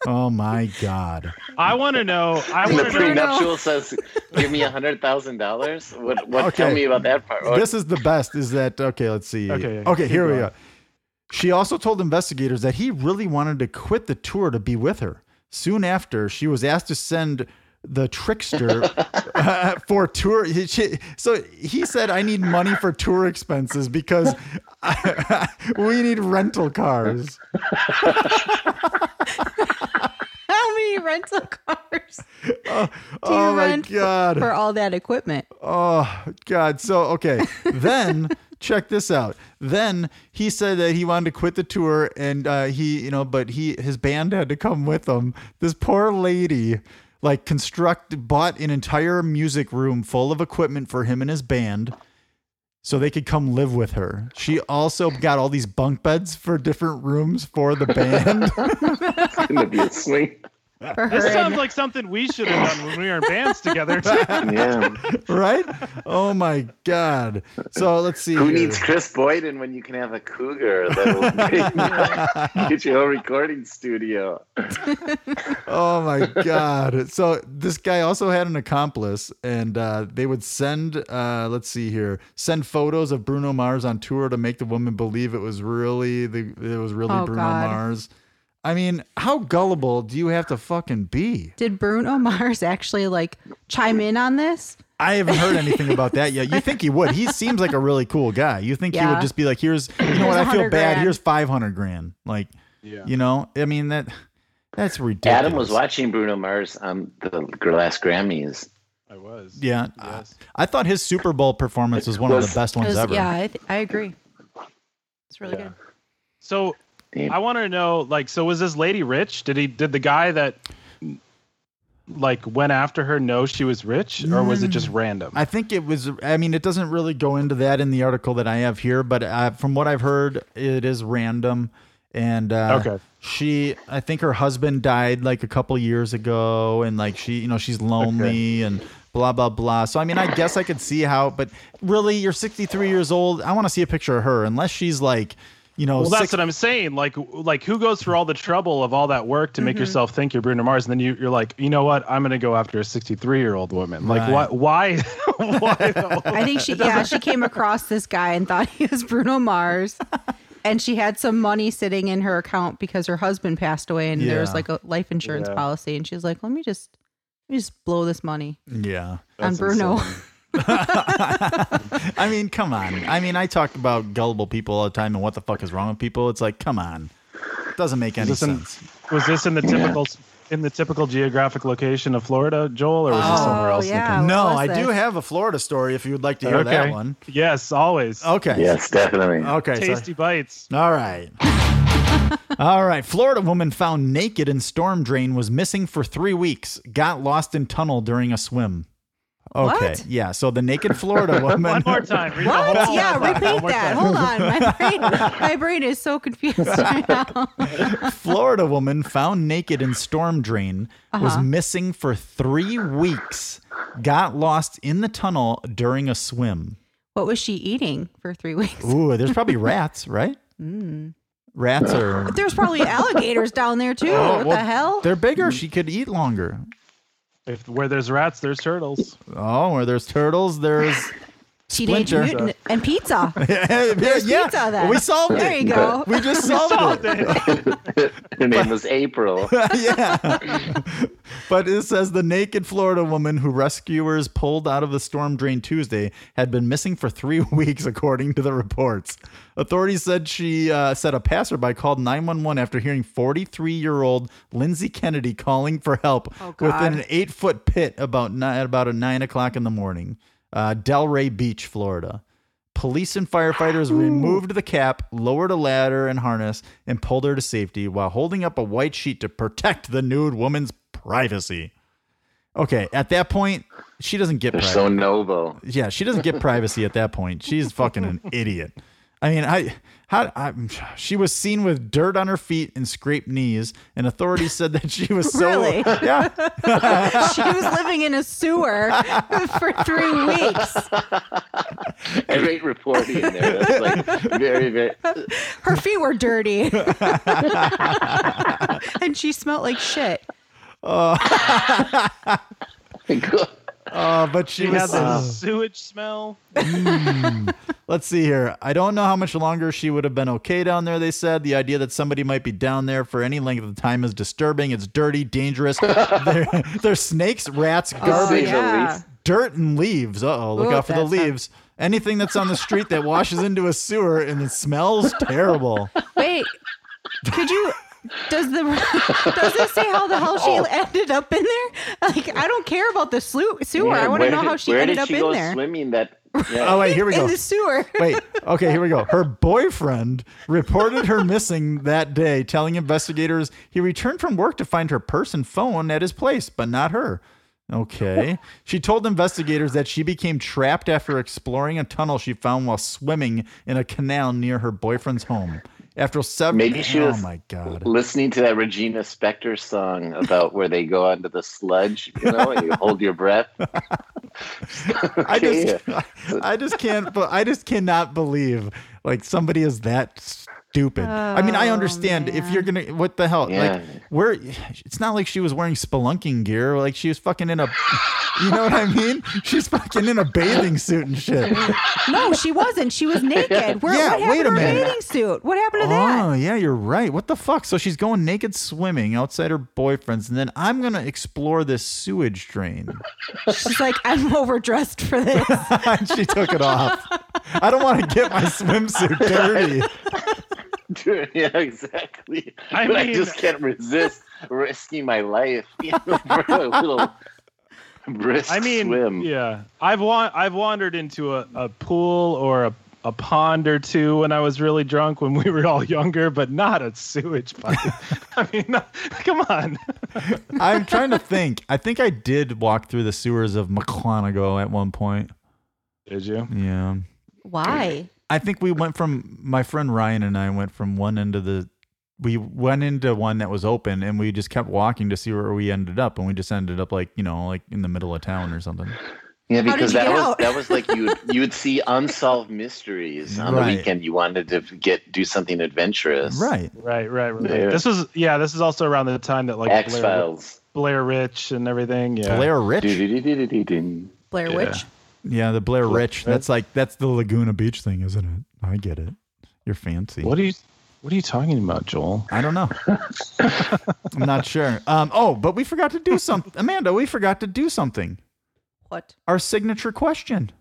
Oh my God. I want to know. I And the want to know. prenuptial says, "Give me a hundred thousand dollars." What? What? Tell me about that part. What- This is the best is that, okay, let's see. Okay, Okay, keep here we go. She also told investigators that he really wanted to quit the tour to be with her. Soon after, she was asked to send the trickster uh, for tour. she- so he said, I need money for tour expenses because we need rental cars. How many rental cars oh do you my rent god. for all that equipment? Oh God! So okay, then check this out. Then he said that he wanted to quit the tour, and uh, he, you know, but he his band had to come with him. This poor lady, like, construct bought an entire music room full of equipment for him and his band. So they could come live with her. She also got all these bunk beds for different rooms for the band. It's gonna be a swing. For her This sounds like something we should have done when we were in bands together. Yeah. right? Oh my God! So let's see. Who here. needs Chris Boyden when you can have a cougar that will get your whole recording studio? Oh my god! So this guy also had an accomplice, and uh, they would send. Uh, let's see here. Send photos of Bruno Mars on tour to make the woman believe it was really the it was really Oh, Bruno God. Mars. I mean, how gullible do you have to fucking be? Did Bruno Mars actually like chime in on this? I haven't heard anything about that yet. You think he would? He seems like a really cool guy. You think he would just be like, "Here's, you know what? I feel bad. grand." Here's five hundred grand." Like, Yeah. you know, I mean that that's ridiculous. Adam was watching Bruno Mars on the last Grammys. I was. Yeah, Yes. I thought his Super Bowl performance was one of the best ones was- ever. yeah, I, th- I agree. It's really Yeah. good. So Damn. I want to know, like, so was this lady rich? Did he? Did the guy that like went after her know she was rich, or was it just random? I think it was. I mean, it doesn't really go into that in the article that I have here, but uh, from what I've heard, it is random. And uh, Okay. she, I think her husband died like a couple years ago, and like she, you know, she's lonely and blah blah blah. So I mean, I guess I could see how, but really, you're 63 years old. I want to see a picture of her, unless she's like, you know, well, that's six- what I'm saying. Like, like who goes through all the trouble of all that work to make Mm-hmm. yourself think you're Bruno Mars, and then you, you're like, you know what? I'm gonna go after a 63 year old woman. Like, Right. why? Why? why? I think she, yeah, she came across this guy and thought he was Bruno Mars. And she had some money sitting in her account because her husband passed away and there was like a life insurance Yeah. policy. And she's like, let me just, let me just blow this money yeah. on That's Bruno. Insane. I mean, come on. I mean, I talk about gullible people all the time and what the fuck is wrong with people. It's like, come on. It Doesn't make any this in- sense. Was this in the typical in the typical geographic location of Florida, Joel, or was this somewhere Oh, else? in yeah. no, I was do have a Florida story if you would like to hear that one. Yes, always. Okay. Yes, definitely. Okay. so- Tasty bites. all right. all right. Florida woman found naked in storm drain was missing for three weeks. Got lost in tunnel during a swim. Okay. What? Yeah. So the naked Florida woman. One more time. Read What? whole Yeah, one repeat more that. time. Hold on. My brain, my brain is so confused right now. Florida woman found naked in storm drain was Uh-huh. missing for three weeks. Got lost in the tunnel during a swim. What was she eating for three weeks? Ooh, there's probably rats, right? Mm. Rats are. There's probably alligators down there too. Oh, what well, the hell? They're bigger. She could eat longer. If where there's rats, there's turtles. Oh, where there's turtles, there's Teenage Splinter. Mutant and pizza. yeah, There's yeah. pizza then. We solved it. There you go. We just solved it. Her name was April. yeah. but it says the naked Florida woman who rescuers pulled out of the storm drain Tuesday had been missing for three weeks, according to the reports. Authorities said she uh, said a passerby called 911 after hearing 43 year old Lindsay Kennedy calling for help Oh, within an eight foot pit about ni- at about a nine o'clock in the morning, uh, Delray Beach, Florida. Police and firefighters removed the cap, lowered a ladder and harness, and pulled her to safety while holding up a white sheet to protect the nude woman's privacy. Okay, at that point, she doesn't get They're privacy. so noble. yeah, she doesn't get privacy at that point. She's fucking an idiot. I mean, I how I, she was seen with dirt on her feet and scraped knees, and authorities said that she was so Really? yeah. she was living in a sewer for three weeks. Great reporting in there. That's like very, very. Her feet were dirty. and she smelled like shit. Uh, but she She had was. the sewage smell. Let's see here. I don't know how much longer she would have been okay down there. They said the idea that somebody might be down there for any length of time is disturbing. It's dirty, dangerous. there, there's snakes, rats, Oh, garbage, yeah. dirt, and leaves. Uh oh, look Ooh, out for the that's not- leaves. Anything that's on the street that washes into a sewer and it smells terrible. Wait, could you Does the does it say how the hell she oh. ended up in there? Like I don't care about the slu- sewer. Yeah, I want to know did- how she ended did up she in go there. Swimming that. Yeah. Oh wait, here we go. in go. the sewer. Wait, okay, here we go. Her boyfriend reported her missing that day, telling investigators he returned from work to find her purse and phone at his place, but not her. Okay. She told investigators that she became trapped after exploring a tunnel she found while swimming in a canal near her boyfriend's home. After seven, Maybe she oh was my god, listening to that Regina Spektor song about where they go onto the sludge, you know, and you hold your breath. I just, I just can't, but I just cannot believe like somebody is that stupid. I mean, I Oh, understand if you're gonna, what the hell, Yeah. like where, it's not like she was wearing spelunking gear, like she was fucking in a, you know what I mean? She's fucking in a bathing suit and shit. No, she wasn't. She was naked. Where, Yeah, what happened wait a to her minute. bathing suit? What happened to Oh that? Oh, yeah, you're right. What the fuck? So she's going naked swimming outside her boyfriend's, and then I'm gonna explore this sewage drain. She's like, I'm overdressed for this. and she took it off. I don't want to get my swimsuit dirty. yeah, exactly. I but I just can't resist risking my life you know, for a little brisk I mean, swim. yeah, I've wa- I've wandered into a, a pool or a, a pond or two when I was really drunk when we were all younger, but not a sewage pipe. I mean, no, come on. I'm trying to think. I think I did walk through the sewers of Mukwonago at one point. Did you? Yeah. Why? I think we went from my friend Ryan and I went from one end of the we went into one that was open and we just kept walking to see where we ended up and we just ended up like, you know, like in the middle of town or something. Yeah, because that was out? that was like you would you would see unsolved mysteries on Right. the weekend. You wanted to get do something adventurous. Right. Right, right, right. Yeah. This was yeah. This is also around the time that like X Blair, Files. Blair Rich and everything. Yeah. Blair Rich? Blair Witch? Yeah, the Blair Rich. That's like that's the Laguna Beach thing, isn't it? I get it. You're fancy. What are you What are you talking about, Joel? I don't know. I'm not sure. Um, oh, but we forgot to do something. Amanda, we forgot to do something. What? Our signature question.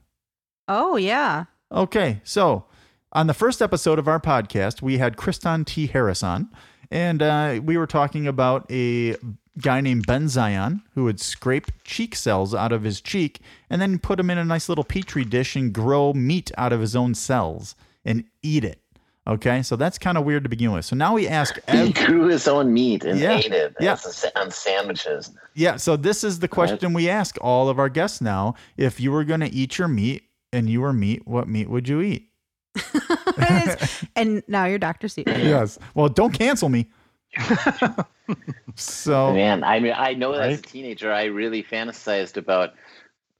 Oh, yeah. Okay, so on the first episode of our podcast, we had Kriston T. Harris on, and uh, we were talking about a guy named Ben Zion who would scrape cheek cells out of his cheek and then put them in a nice little petri dish and grow meat out of his own cells and eat it. Okay, so that's kind of weird to begin with. So now we ask He grew his own meat and Yeah. ate it Yeah. as a on sandwiches. Yeah, so this is the question we ask all of our guests now. If you were going to eat your meat and you were meat, what meat would you eat? and now you're Dr. Seuss. Yes. Well, don't cancel me. So, Man, I mean, I know as a teenager, I really fantasized about.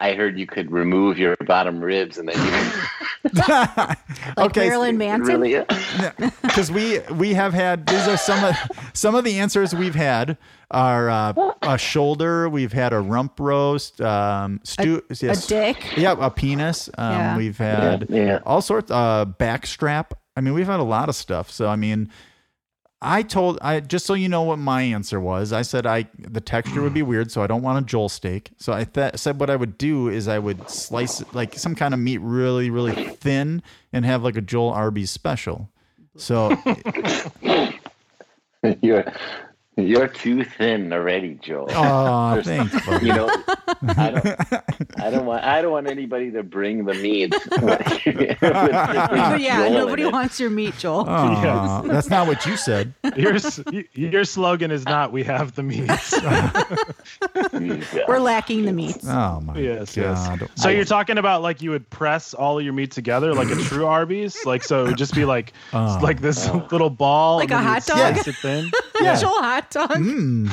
I heard you could remove your bottom ribs and then you Like okay, Marilyn can Manson? really. because we we have had these are some of some of the answers we've had are uh, a shoulder, we've had a rump roast, um, stew, A yes, dick? yeah, a penis. Um, Yeah. We've had Yeah, yeah. all sorts, uh, backstrap. I mean, we've had a lot of stuff. So I mean, I told I just so you know what my answer was. I said I the texture would be weird, so I don't want a Joel steak. So I th- said what I would do is I would slice it like some kind of meat really really thin and have like a Joel Arby's special. So You're you're too thin already, Joel. oh, thanks. buddy. You know, I don't, I don't want, I don't want anybody to bring the meat. But yeah, Joel in nobody it. wants your meat, Joel. Aw, that's not what you said. Your your slogan is not "We have the meats." We're lacking the meats. Oh my yes, yes. god. So you're talking about like you would press all of your meat together like a true Arby's, like so it would just be like Oh. like this uh. little ball, Like a hot dog? slice it thin. Yeah. Joel hot dog. Mm.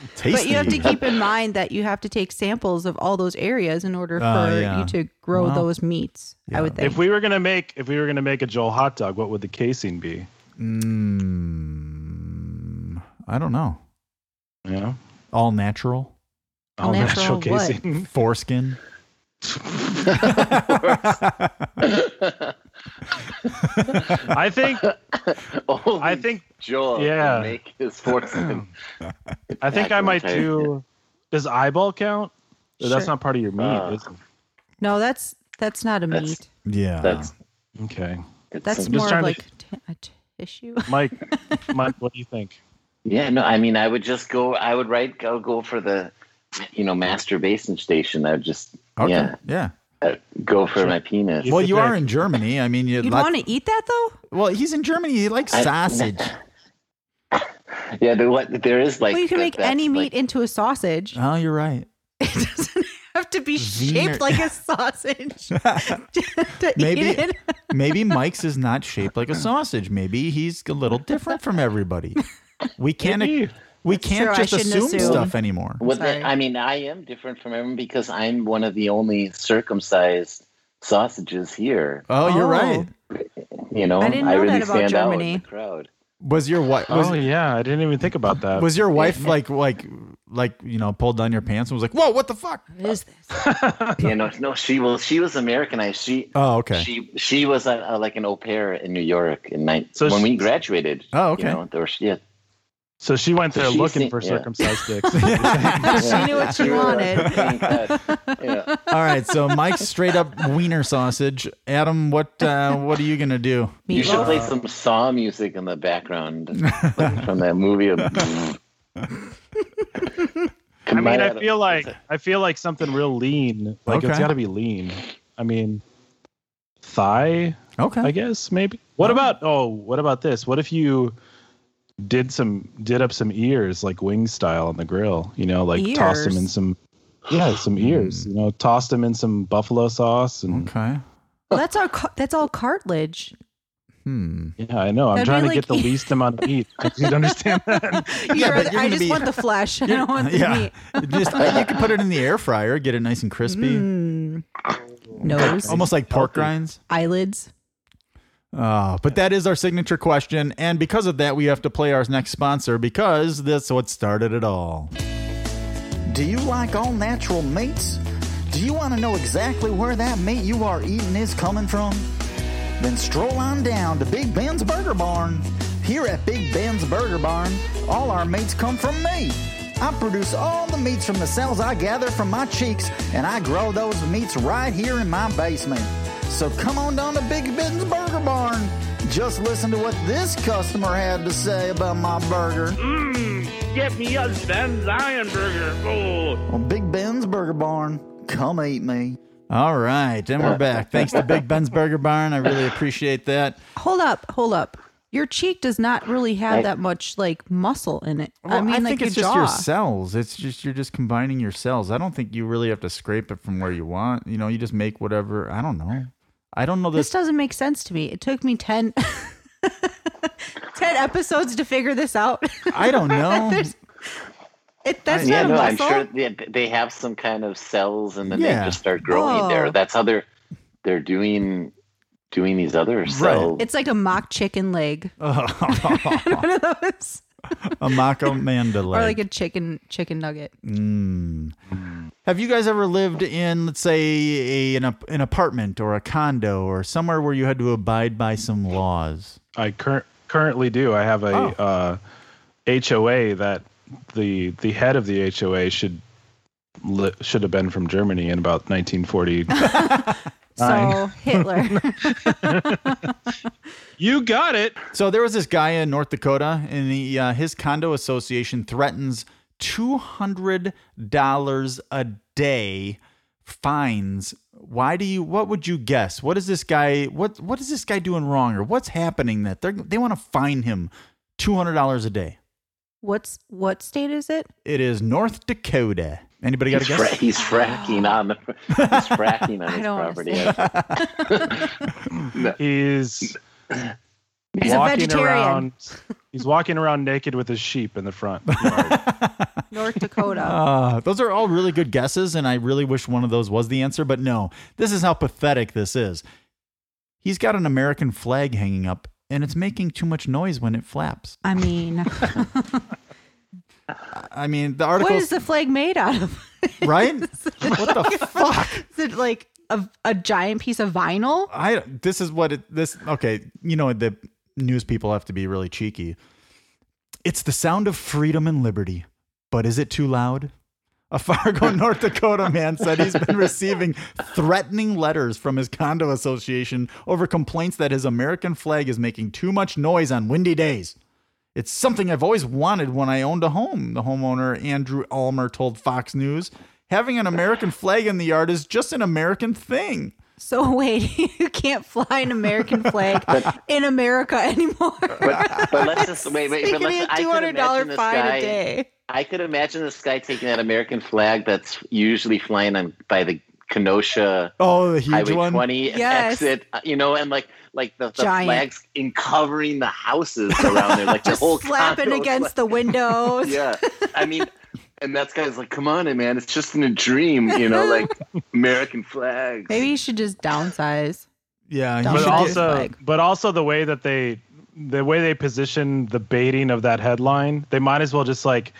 Tasty. But you have to keep in mind that you have to take samples of all those areas in order for Oh, yeah. you to grow Well, those meats. I would think. If we were gonna make if we were gonna make a Joel hot dog, what would the casing be? Mm, I don't know. You know, All natural. All natural what? casing. Foreskin. I think Only I think Joel yeah. make his fortune. I think I might do. Does eyeball count? Or That's not part of your meat. Uh, is it? no, that's that's not a That's- meat. Yeah. That's Okay. That's some- just more trying of to- like t- a t- issue. Mike, Mike, what do you think? Yeah, no, I mean, I would just go. I would write. Go go for the, you know, masturbation station. I would just Okay. yeah Yeah. uh, go for my penis. Well, the you are in Germany. I mean, you You'd lot- want to eat that though? Well, he's in Germany. He likes I- sausage. yeah, there, what there is like. well, you can that- make that's, any like- meat into a sausage. oh, you're right. It doesn't have to be Wiener- shaped like a sausage to, to Maybe eat it. maybe Mike's is not shaped like a sausage. Maybe he's a little different from everybody. We can't Maybe. We can't true, just assume, assume. stuff anymore. Well, Sorry. then, I mean, I am different from everyone because I'm one of the only circumcised sausages here. Oh, you're Oh. right. You know, I didn't know really that about stand out in Germany. the crowd. Was your wife was oh yeah, I didn't even think about that. was your wife like like like you know pulled down your pants and was like, "Whoa, what the fuck?" What is this? you know, no, she was she was Americanized. She Oh, okay. she she was a, a, like an au pair in New York in night So when she- we graduated. Oh, okay. You know, there was, yeah, so she went there she's looking seen- for yeah. circumcised dicks. yeah. knew what she was, wanted. yeah. All right, so Mike's straight up wiener sausage. Adam, what uh, what are you gonna do? You should play some Saw music in the background like from that movie. Of, I mean, I feel like I feel like something real lean. Like it's got to be lean. I mean, thigh. Okay. I guess maybe. What about oh, what about this? What if you did some did up some ears like wing style on the grill? You know, like tossed them in some yeah, some ears. You know, tossed them in some buffalo sauce and Okay. Well, that's all. ca- That's all cartilage. Hmm. yeah, I know. I'm That'd trying be to get the least amount of meat. You'd understand that. You're but I just be- want the flesh. I don't want the Yeah. meat. Just you can put it in the air fryer, get it nice and crispy, Mm. Nose, almost like pork Healthy. grinds. eyelids. Uh, but that is our signature question, and because of that, we have to play our next sponsor because that's what started it all. Do you like all natural meats? Do you want to know exactly where that meat you are eating is coming from? Then stroll on down to Big Ben's Burger Barn. Here at Big Ben's Burger Barn, all our meats come from me. I produce all the meats from the cells I gather from my cheeks, and I grow those meats right here in my basement. So come on down to Big Ben's Burger Barn. Just listen to what this customer had to say about my burger. Mmm, Get me a Sven Zion burger. Oh. Well, Big Ben's Burger Barn, come eat me. All right, and we're back. Thanks to Big Ben's Burger Barn. I really appreciate that. Hold up, hold up. Your cheek does not really have that much like muscle in it. I Well, mean, like think your it's jaw. just your cells. It's just you're just combining your cells. I don't think you really have to scrape it from where you want. You know, you just make whatever. I don't know. I don't know this this. doesn't make sense to me. It took me 10, 10 episodes to figure this out. I don't know. It, that's yeah, not a no, I'm sure they, they have some kind of cells, and then Yeah. they just start growing Oh. there. That's how they're they're doing doing these other cells. It's like a mock chicken leg. a One of those. Macamanda Or leg. or like a chicken chicken nugget. Mm. Have you guys ever lived in, let's say, a, an, an apartment or a condo or somewhere where you had to abide by some laws? I cur- currently do. I have a Oh. uh, HOA that the the head of the HOA should li- should have been from Germany in about 1940. So Hitler. you got it. So there was this guy in North Dakota, and the, uh, his condo association threatens two hundred dollars a day fines. Why do you? What would you guess? What is this guy? What What is this guy doing wrong, or what's happening that they they want to fine him two hundred dollars a day? What's what state is it? It is North Dakota. Anybody got a guess? fra- he's fracking on the he's fracking on his don't property. He's He's a walking vegetarian. around. He's walking around naked with his sheep in the front. North Dakota. Uh, those are all really good guesses, and I really wish one of those was the answer, but no. This is how pathetic this is. He's got an American flag hanging up, and it's making too much noise when it flaps. I mean, I mean, the article, What is the flag made out of? right? what the fuck? Is it like a, a giant piece of vinyl? I this is what it this okay. You know the news people have to be really cheeky. It's the sound of freedom and liberty, but is it too loud? A Fargo, North Dakota man said he's been receiving threatening letters from his condo association over complaints that his American flag is making too much noise on windy days. It's something I've always wanted when I owned a home, the homeowner Andrew Almer told Fox News. Having an American flag in the yard is just an American thing. So wait, you can't fly an American flag in America anymore. But, but let's just wait, wait. But Making let's, a I two could hundred dollar fine guy. a day. I could imagine this guy taking that American flag that's usually flying on by the Kenosha Oh, the huge Highway one. 20 Yes. exit, uh, you know, and like like the, the flags in covering the houses around there, like the Just whole slapping condo, against the windows. Yeah, I mean, and that's guy's like, come on, man, it's just in a dream, you know, like American flags. Maybe you should just downsize. Yeah, Don't but should should just, also like- but also the way that they the way they position the baiting of that headline they might as well just like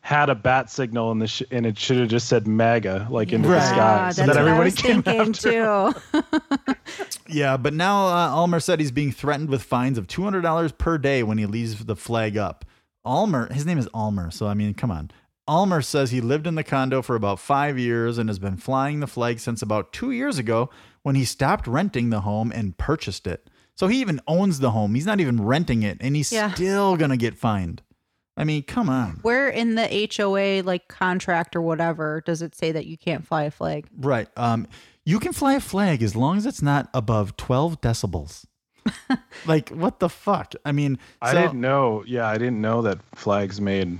had a bat signal in the sh- and it should have just said MAGA like into the sky Yeah, so that everybody came thinking after. too. Yeah, but now uh, Almer said he's being threatened with fines of two hundred dollars per day when he leaves the flag up. Almer, his name is Almer, so I mean, come on. Almer says he lived in the condo for about five years and has been flying the flag since about two years ago when he stopped renting the home and purchased it. So he even owns the home. He's not even renting it, and he's Yeah. still gonna get fined. I mean, come on. Where in the HOA like contract or whatever does it say that you can't fly a flag? Right. Um, you can fly a flag as long as it's not above twelve decibels. like what the fuck? I mean, I so- didn't know yeah I didn't know that flags made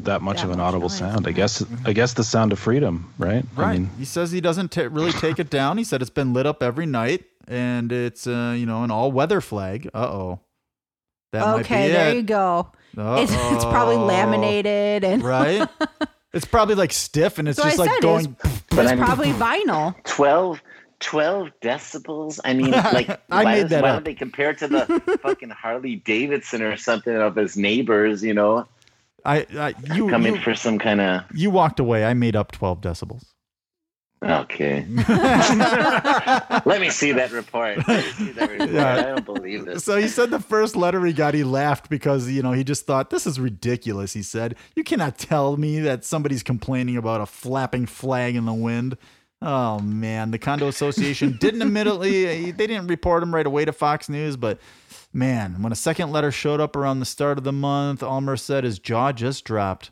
that much That of an much audible noise. sound I guess I guess the sound of freedom right Right. I mean he says he doesn't ta really take it down. He said it's been lit up every night and it's uh, you know an all weather flag. Uh oh. That might be okay, there it. you go. It's, it's probably laminated and Right. it's probably like stiff and it's So just I like said going. But it's probably vinyl. 12, 12 decibels. I mean, like, I why, made that why up. don't they compare to the fucking Harley Davidson or something of his neighbors? You know, I, I you coming you, for some kind of you walked away. I made up twelve decibels. okay. Let me see that report. Let me see that report. Yeah. I don't believe this. So he said the first letter he got, he laughed because you know he just thought this is ridiculous. He said, "You cannot tell me that somebody's complaining about a flapping flag in the wind." Oh man, the condo association didn't immediately. They didn't report him right away to Fox News, but man, when a second letter showed up around the start of the month, Almer said his jaw just dropped.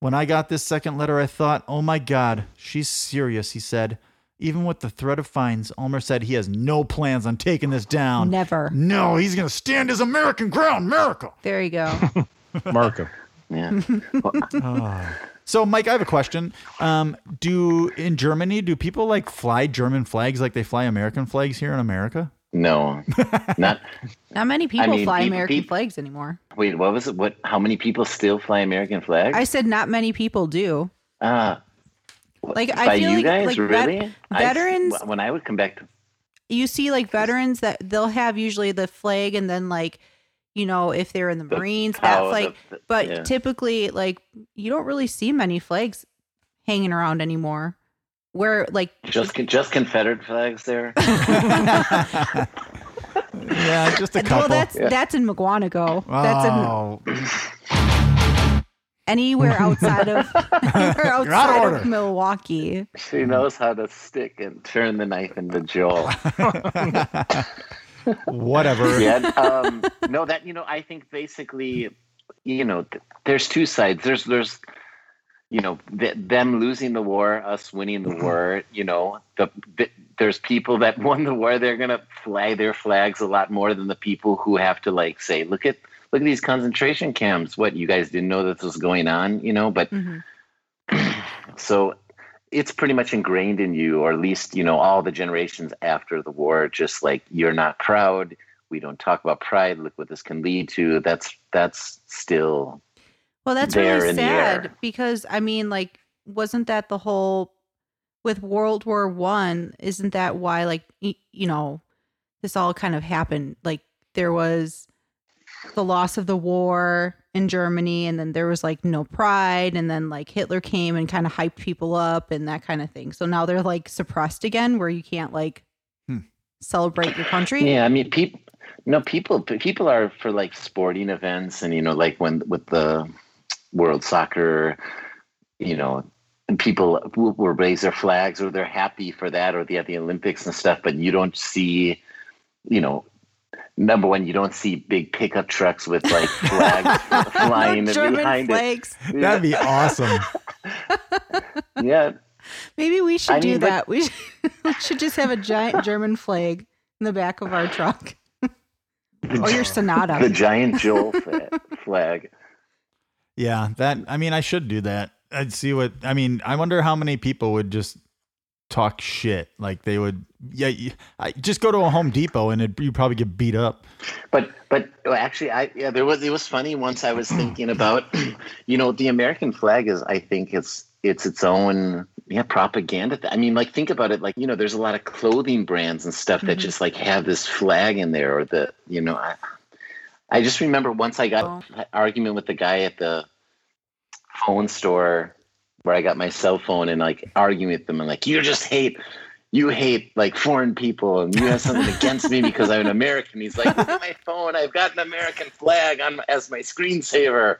When I got this second letter, I thought, "Oh my God, she's serious." He said. Even with the threat of fines, Ulmer said he has no plans on taking this down. Never. No, he's going to stand his American ground, America. There you go. Marco Yeah. So, Mike, I have a question. Um, do in Germany do people like fly German flags like they fly American flags here in America? No, not. Not many people mean, fly American flags anymore. Wait, what was it? What? How many people still fly American flags? I said not many people do. Ah, Like by I feel you like guys, like vet- really? I- veterans when I would come back to you see like veterans that they'll have usually the flag and then like you know if they're in the marines that oh, flag the- the- but yeah. typically like you don't really see many flags hanging around anymore where like just just Confederate flags there. Yeah, just a couple. well that's Yeah. that's in Mukwonago that's in oh, anywhere outside of anywhere out of outside of milwaukee She knows how to stick and turn the knife into Joel. whatever. yeah. Um, no, that you know, I think basically, you know, th- there's two sides. There's there's, you know, th- them losing the war, us winning the war. You know, the, the there's people that won the war. They're gonna fly their flags a lot more than the people who have to like say, look at look at these concentration camps. What you guys didn't know this was going on, you know? But Mhm. so it's pretty much ingrained in you, or at least you know all the generations after the war. Just like you're not proud. We don't talk about pride. Look what this can lead to. That's that's still Well, that's there really sad because I mean, like, wasn't that the whole with World War One? Isn't that why, like, y- you know, this all kind of happened? Like, there was the loss of the war in Germany, and then there was like no pride, and then like Hitler came and kind of hyped people up and that kind of thing. So now they're like suppressed again, where you can't like Hmm. celebrate your country. Yeah, I mean, people. No, people. People are for like sporting events, and you know, like when with the World Soccer, you know, and people will, will raise their flags or they're happy for that or they have the Olympics and stuff, but you don't see, you know, number one, you don't see big pickup trucks with like flags flying no German behind flags. it. That'd be awesome. Yeah, Maybe we should I do mean, but- that. We should, we should just have a giant German flag in the back of our truck. or your Sonata. the giant Joel flag. Yeah, that. I mean, I should do that. I'd see what. I mean, I wonder how many people would just talk shit. Like they would. Yeah, you, I just go to a Home Depot and it, you probably get beat up. But but actually, I yeah, there was it was funny once I was thinking about, you know, the American flag is I think it's it's its own yeah propaganda. I mean, like think about it. Like you know, there's a lot of clothing brands and stuff that Mhm. just like have this flag in there, or the you know, I I just remember once I got oh. an argument with the guy at the phone store where I got my cell phone and like arguing with them and like you just hate you hate like foreign people and you have something against me because I'm an American. He's like, look at my phone. I've got an American flag on as my screensaver.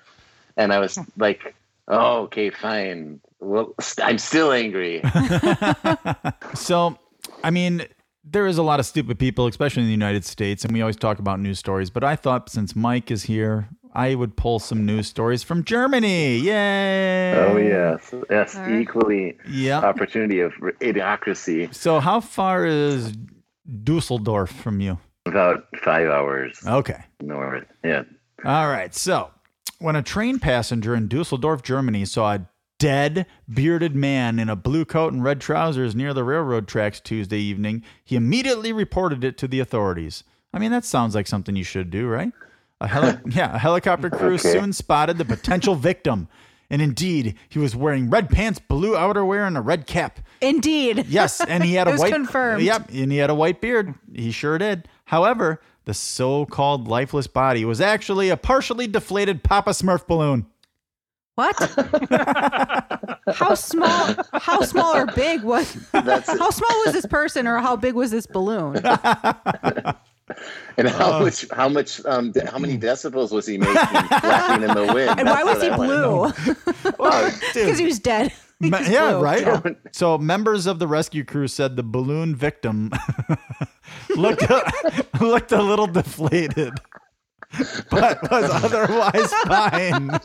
And I was like, oh, okay, fine. Well, st- I'm still angry. So, I mean, there is a lot of stupid people, especially in the United States, and we always talk about news stories. But I thought since Mike is here, I would pull some news stories from Germany. Yay! Oh yes, yes, All right. equally Yeah. opportunity of idiocracy. So, how far is Dusseldorf from you? About five hours Okay. north. Yeah. All right. So, when a train passenger in Dusseldorf, Germany, saw a dead, bearded man in a blue coat and red trousers near the railroad tracks Tuesday evening, he immediately reported it to the authorities. I mean, that sounds like something you should do, right? A heli- yeah, a helicopter crew Okay. soon spotted the potential victim. And indeed, he was wearing red pants, blue outerwear, and a red cap. Indeed. Yes, and he had a It was white confirmed. Yep, and he had a white beard. He sure did. However, the so-called lifeless body was actually a partially deflated Papa Smurf balloon. What? how small? How small or big was? That's How small was this person, or how big was this balloon? And how Uh. much? How much? Um, de- how many decibels was he making flapping in the wind? And why was he I blue? Because he was dead. Me- He's yeah, blue. right. So members of the rescue crew said the balloon victim looked a, looked a little deflated, but was otherwise fine.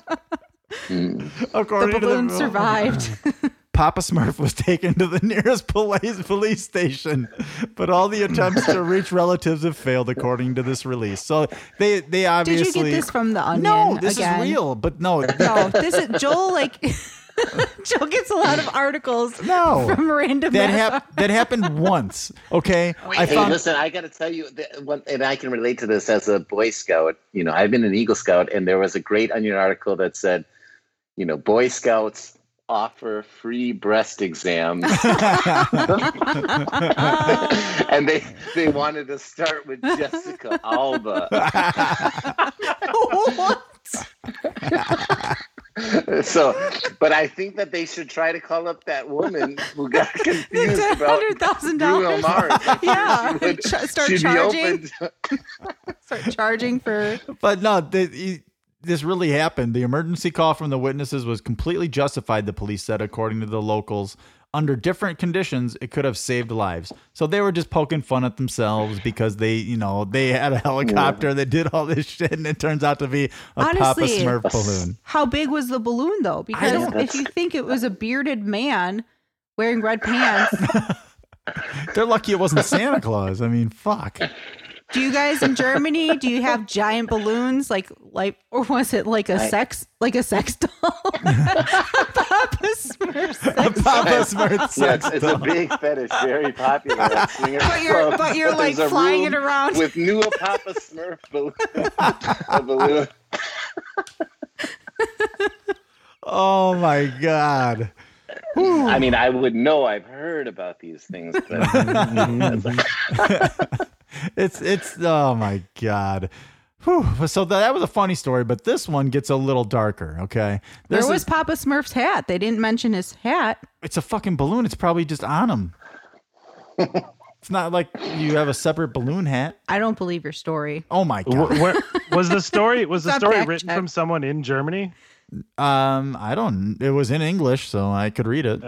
Mm. The According balloon to the survived. Papa Smurf was taken to the nearest police police station, but all the attempts to reach relatives have failed, according to this release. So they they obviously Did you get this from the Onion? no, this again? is real, but no, No, this is Joel. Like Joel gets a lot of articles No. from random. that ass- hap- that happened once. Okay, I hey, found listen, I got to tell you, that one, and I can relate to this as a Boy Scout. You know, I've been an Eagle Scout, and there was a great Onion article that said, you know, Boy Scouts offer free breast exams, and they they wanted to start with Jessica Alba. what? so, but I think that they should try to call up that woman who got confused about hundred thousand Bruno dollars. Yeah, She would- Ch- start charging. to- Start charging for. But no, th- he- this really happened. The emergency call from the witnesses was completely justified, the police said, according to the locals. Under different conditions, it could have saved lives. So they were just poking fun at themselves because they, you know, they had a helicopter that did all this shit, and it turns out to be a Papa Honestly- Smurf balloon. How big was the balloon though? Because if you think it was a bearded man wearing red pants, They're lucky it wasn't Santa Claus. I mean, fuck. do you guys in Germany do you have giant balloons like like or was it like a I- sex like a sex doll? Papa Smurf sex Papa Smurf Yeah, sex it's, it's a big fetish, very popular. But you're- clubs. but you're, like, flying it around. with new Papa Smurf balloon. a balloon. Oh my god. I mean, I would know. I've heard about these things, but it's it's oh my god. Whew. So that was a funny story, but this one gets a little darker. Okay, There was is, Papa Smurf's hat. They didn't mention his hat. it's a fucking balloon. It's probably just on him. it's not like you have a separate balloon hat. I don't believe your story. Oh my god. Wh- where, was the story was the story written check. from someone in Germany? Um, I don't. It was in English, so I could read it.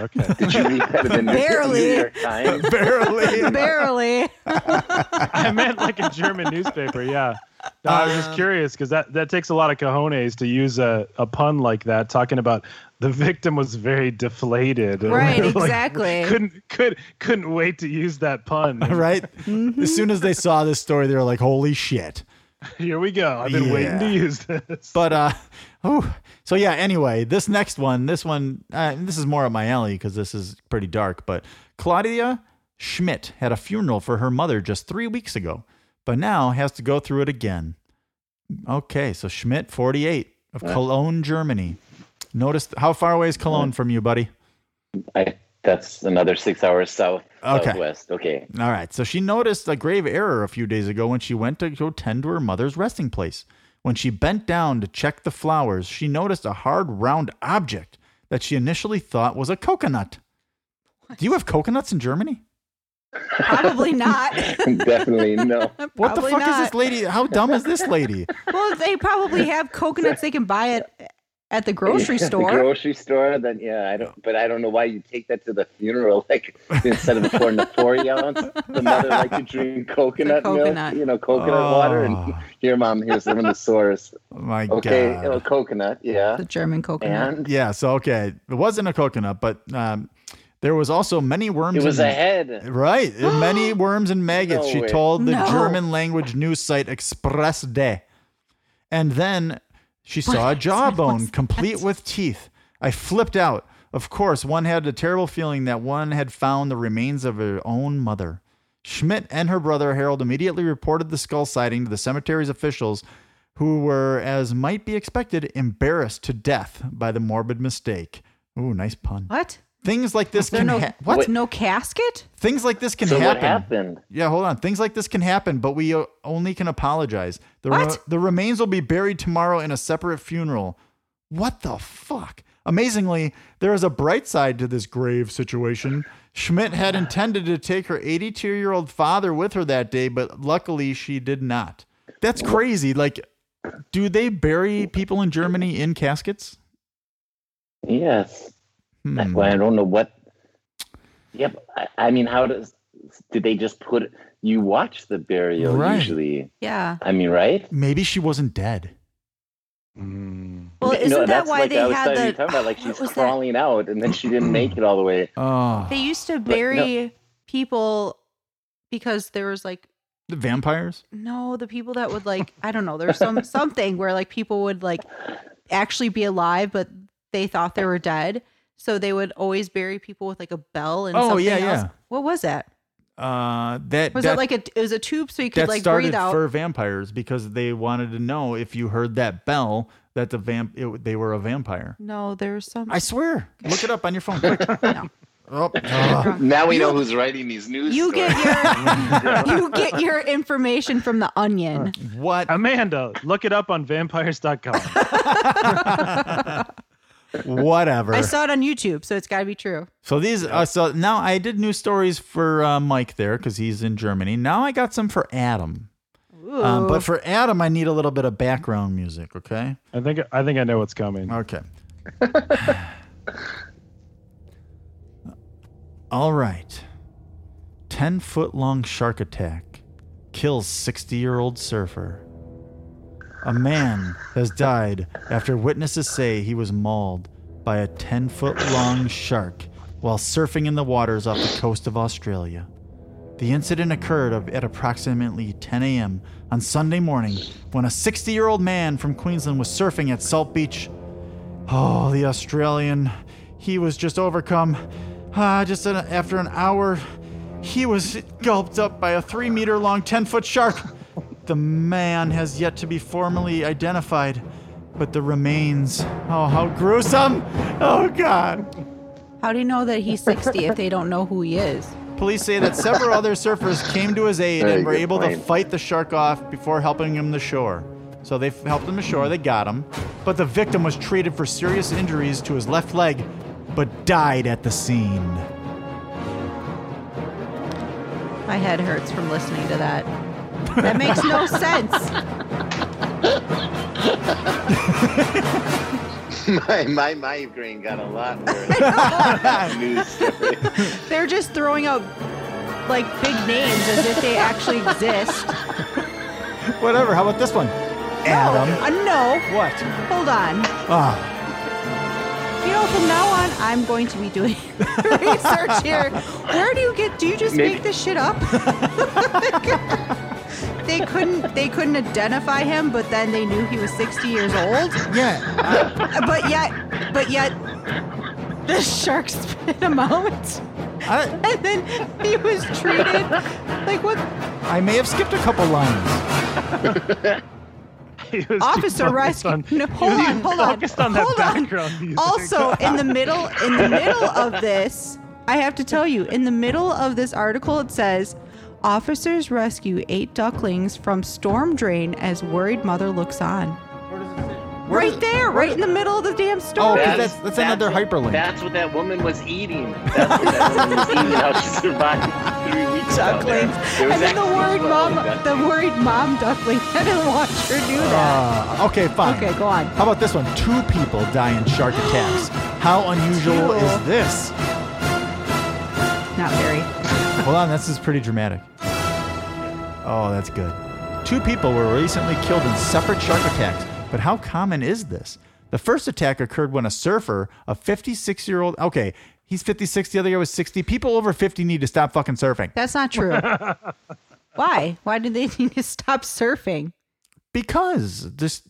Okay. Did you read that in the New- Barely. New York Times? Barely. Barely. I meant like a German newspaper. Yeah. No, I was just curious because that, that takes a lot of cojones to use a, a pun like that, talking about the victim was very deflated. Right, Like, exactly. couldn't could couldn't wait to use that pun. right? Mm-hmm. As soon as they saw this story, they were like, "Holy shit!" Here we go. I've been waiting to use this. But uh, oh, so yeah. Anyway, this next one, this one, uh, this is more up my alley because this is pretty dark. But Claudia Schmidt had a funeral for her mother just three weeks ago, but now has to go through it again. Okay, so Schmidt, forty-eight of Cologne, Germany. Notice how far away is Cologne from you, buddy? I, that's another six hours south Okay. southwest. Okay. All right. So she noticed a grave error a few days ago when she went to go tend to her mother's resting place. When she bent down to check the flowers, she noticed a hard, round object that she initially thought was a coconut. Do you have coconuts in Germany? Probably not. Definitely no. What the Probably fuck is this lady? How dumb is this lady? Well, they probably have coconuts they can buy at at the grocery Yeah, store. The grocery store. Then yeah, I don't. But I don't know why you take that to the funeral. Like instead of pouring the forty ounce, the mother like to drink coconut, coconut. milk. You know, coconut water. And Oh. here, mom, here's some of the source. My Okay, God. oh, coconut. Yeah. the German coconut. And Yeah. So okay, it wasn't a coconut, but um, there was also many worms. it was and- a head. Right. many worms and maggots, No she way. told the No. German language news site Express Day. And then she saw a jawbone complete with teeth. I flipped out. Of course, one had a terrible feeling that one had found the remains of her own mother. Schmidt and her brother Harold immediately reported the skull sighting to the cemetery's officials, who were, as might be expected, embarrassed to death by the morbid mistake. Ooh, nice pun. What? Things like this can no ha- what? No casket? Things like this can So what happen. happened? Yeah, hold on. Things like this can happen, but we uh, only can apologize. The, What? the remains will be buried tomorrow in a separate funeral. What the fuck? Amazingly, there is a bright side to this grave situation. Schmidt had intended to take her 82 year old father with her that day, but luckily she did not. That's crazy. Like, do they bury people in Germany in caskets? Yes. Hmm. Well, I don't know what. Yep. I, I mean, how does? Did they just put? You watch the burial Right. usually. Yeah. I mean, right? Maybe she wasn't dead. Mm. Well, isn't that that's why like they I was had thought you the? talking about like she's was that? crawling out and then she didn't make it all the way. Oh, They used to But no- bury people because there was like the vampires? no, the people that would like I don't know. There's some something where like people would like actually be alive, but they thought they were dead. So they would always bury people with like a bell and Oh, something yeah, else. yeah. What was that? Uh, that Was that, it like a? It was a tube so you could like breathe out. for vampires because they wanted to know if you heard that bell that the vamp it, they were a vampire. no, there's some. I swear. Look it up on your phone quick. No. Oh, ugh. Now we You- know who's writing these news. You get your you get your information from the Onion. what? Amanda, look it up on vampires.com. Whatever. I saw it on YouTube, so it's got to be true. So these. Uh, so now I did news stories for uh, Mike there because he's in Germany. Now I got some for Adam. Um, but for Adam, I need a little bit of background music. Okay. I think I think I know what's coming. Okay. All right. 10 foot long shark attack kills 60 year old surfer. A man has died after witnesses say he was mauled by a 10 foot long shark while surfing in the waters off the coast of Australia. The incident occurred at approximately 10 a.m. on Sunday morning when a 60 year old man from Queensland was surfing at Salt Beach. Oh, the Australian. He was just overcome. Ah, just an, after an hour, he was gulped up by a three meter long, 10 foot shark. The man has yet to be formally identified, but the remains. Oh, how gruesome! Oh, God. How do you know that he's 60 if they don't know who he is? Police say that several other surfers came to his aid Very and were good able to point. fight the shark off before helping him to shore. So they f- helped him ashore, they got him, but the victim was treated for serious injuries to his left leg, but died at the scene. My head hurts from listening to that. That makes no sense. my, my migraine got a lot worse. They're just throwing out like big names as if they actually exist. Whatever. How about this one? Adam. Uh, no. What? Hold on. Ah, You know, from now on, I'm going to be doing research here. Where do you get? Do you just Maybe- make this shit up? They couldn't. They couldn't identify him, but then they knew he was 60 years old. yeah. Uh, but yet, but yet, the shark spit him out, I, and then he was treated like what? I may have skipped a couple lines. He was too Officer focused rescue. No, hold on, hold on, focused on that hold on. background music. Also, in the middle, in the middle of this, I have to tell you, in the middle of this article, it says, "Officers rescue eight ducklings from storm drain as worried mother looks on." Right there, right in the middle of the damn Oh, story. 'cause that's that's another what- hyperlink. That's what that woman was eating. That's what that woman was eating. How she survived three weeks out ducklings, and then the worried mom, ducklings. the worried mom duckling had to watch her do that. Uh, okay, fine. Okay, go on. How about this one? Two people die in shark attacks. How unusual Two. is this? Not very. Hold on, this is pretty dramatic. Oh, that's good. Two people were recently killed in separate shark attacks, but how common is this? The first attack occurred when a surfer, a 56 year old, okay, he's 56, the other guy was 60. People over 50 need to stop fucking surfing That's not true. Why? Why do they need to stop surfing? because this,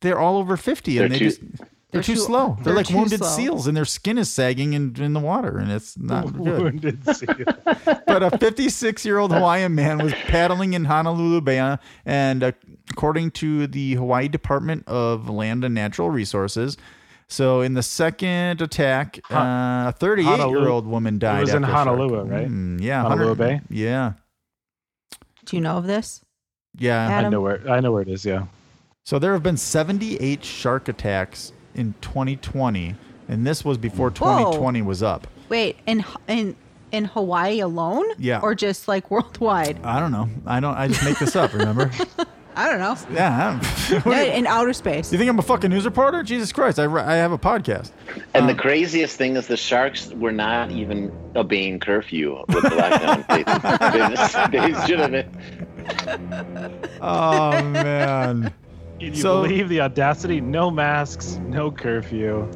they're all over 50 and They're they too- just. They're, They're too, too- slow. They're, they're like wounded slow. seals, and their skin is sagging in, in the water, and it's not good. Wounded seal. but a 56 year old Hawaiian man was paddling in Honolulu Bay, and uh, according to the Hawaii Department of Land and Natural Resources, so in the second attack, uh, a 38 year old woman died. was in after shark. Honolulu, right? Mm, yeah, Honolulu Bay? Yeah, Do you know of this? yeah. I know where I know where it is. Yeah. So there have been 78 shark attacks in 2020, and this was before 2020 was up. Wait, in in in Hawaii alone? Yeah. Or just like worldwide? I don't know. I don't. I just make this up. Remember? I don't know. yeah. I don't, Yeah, in outer space. you think I'm a fucking news reporter? Jesus Christ! I, ri- I have a podcast. And the Um, craziest thing is the sharks were not even obeying curfew with the lockdown. they, they, just, they should have been. Oh man. Can you So- believe the audacity? No masks, no curfew,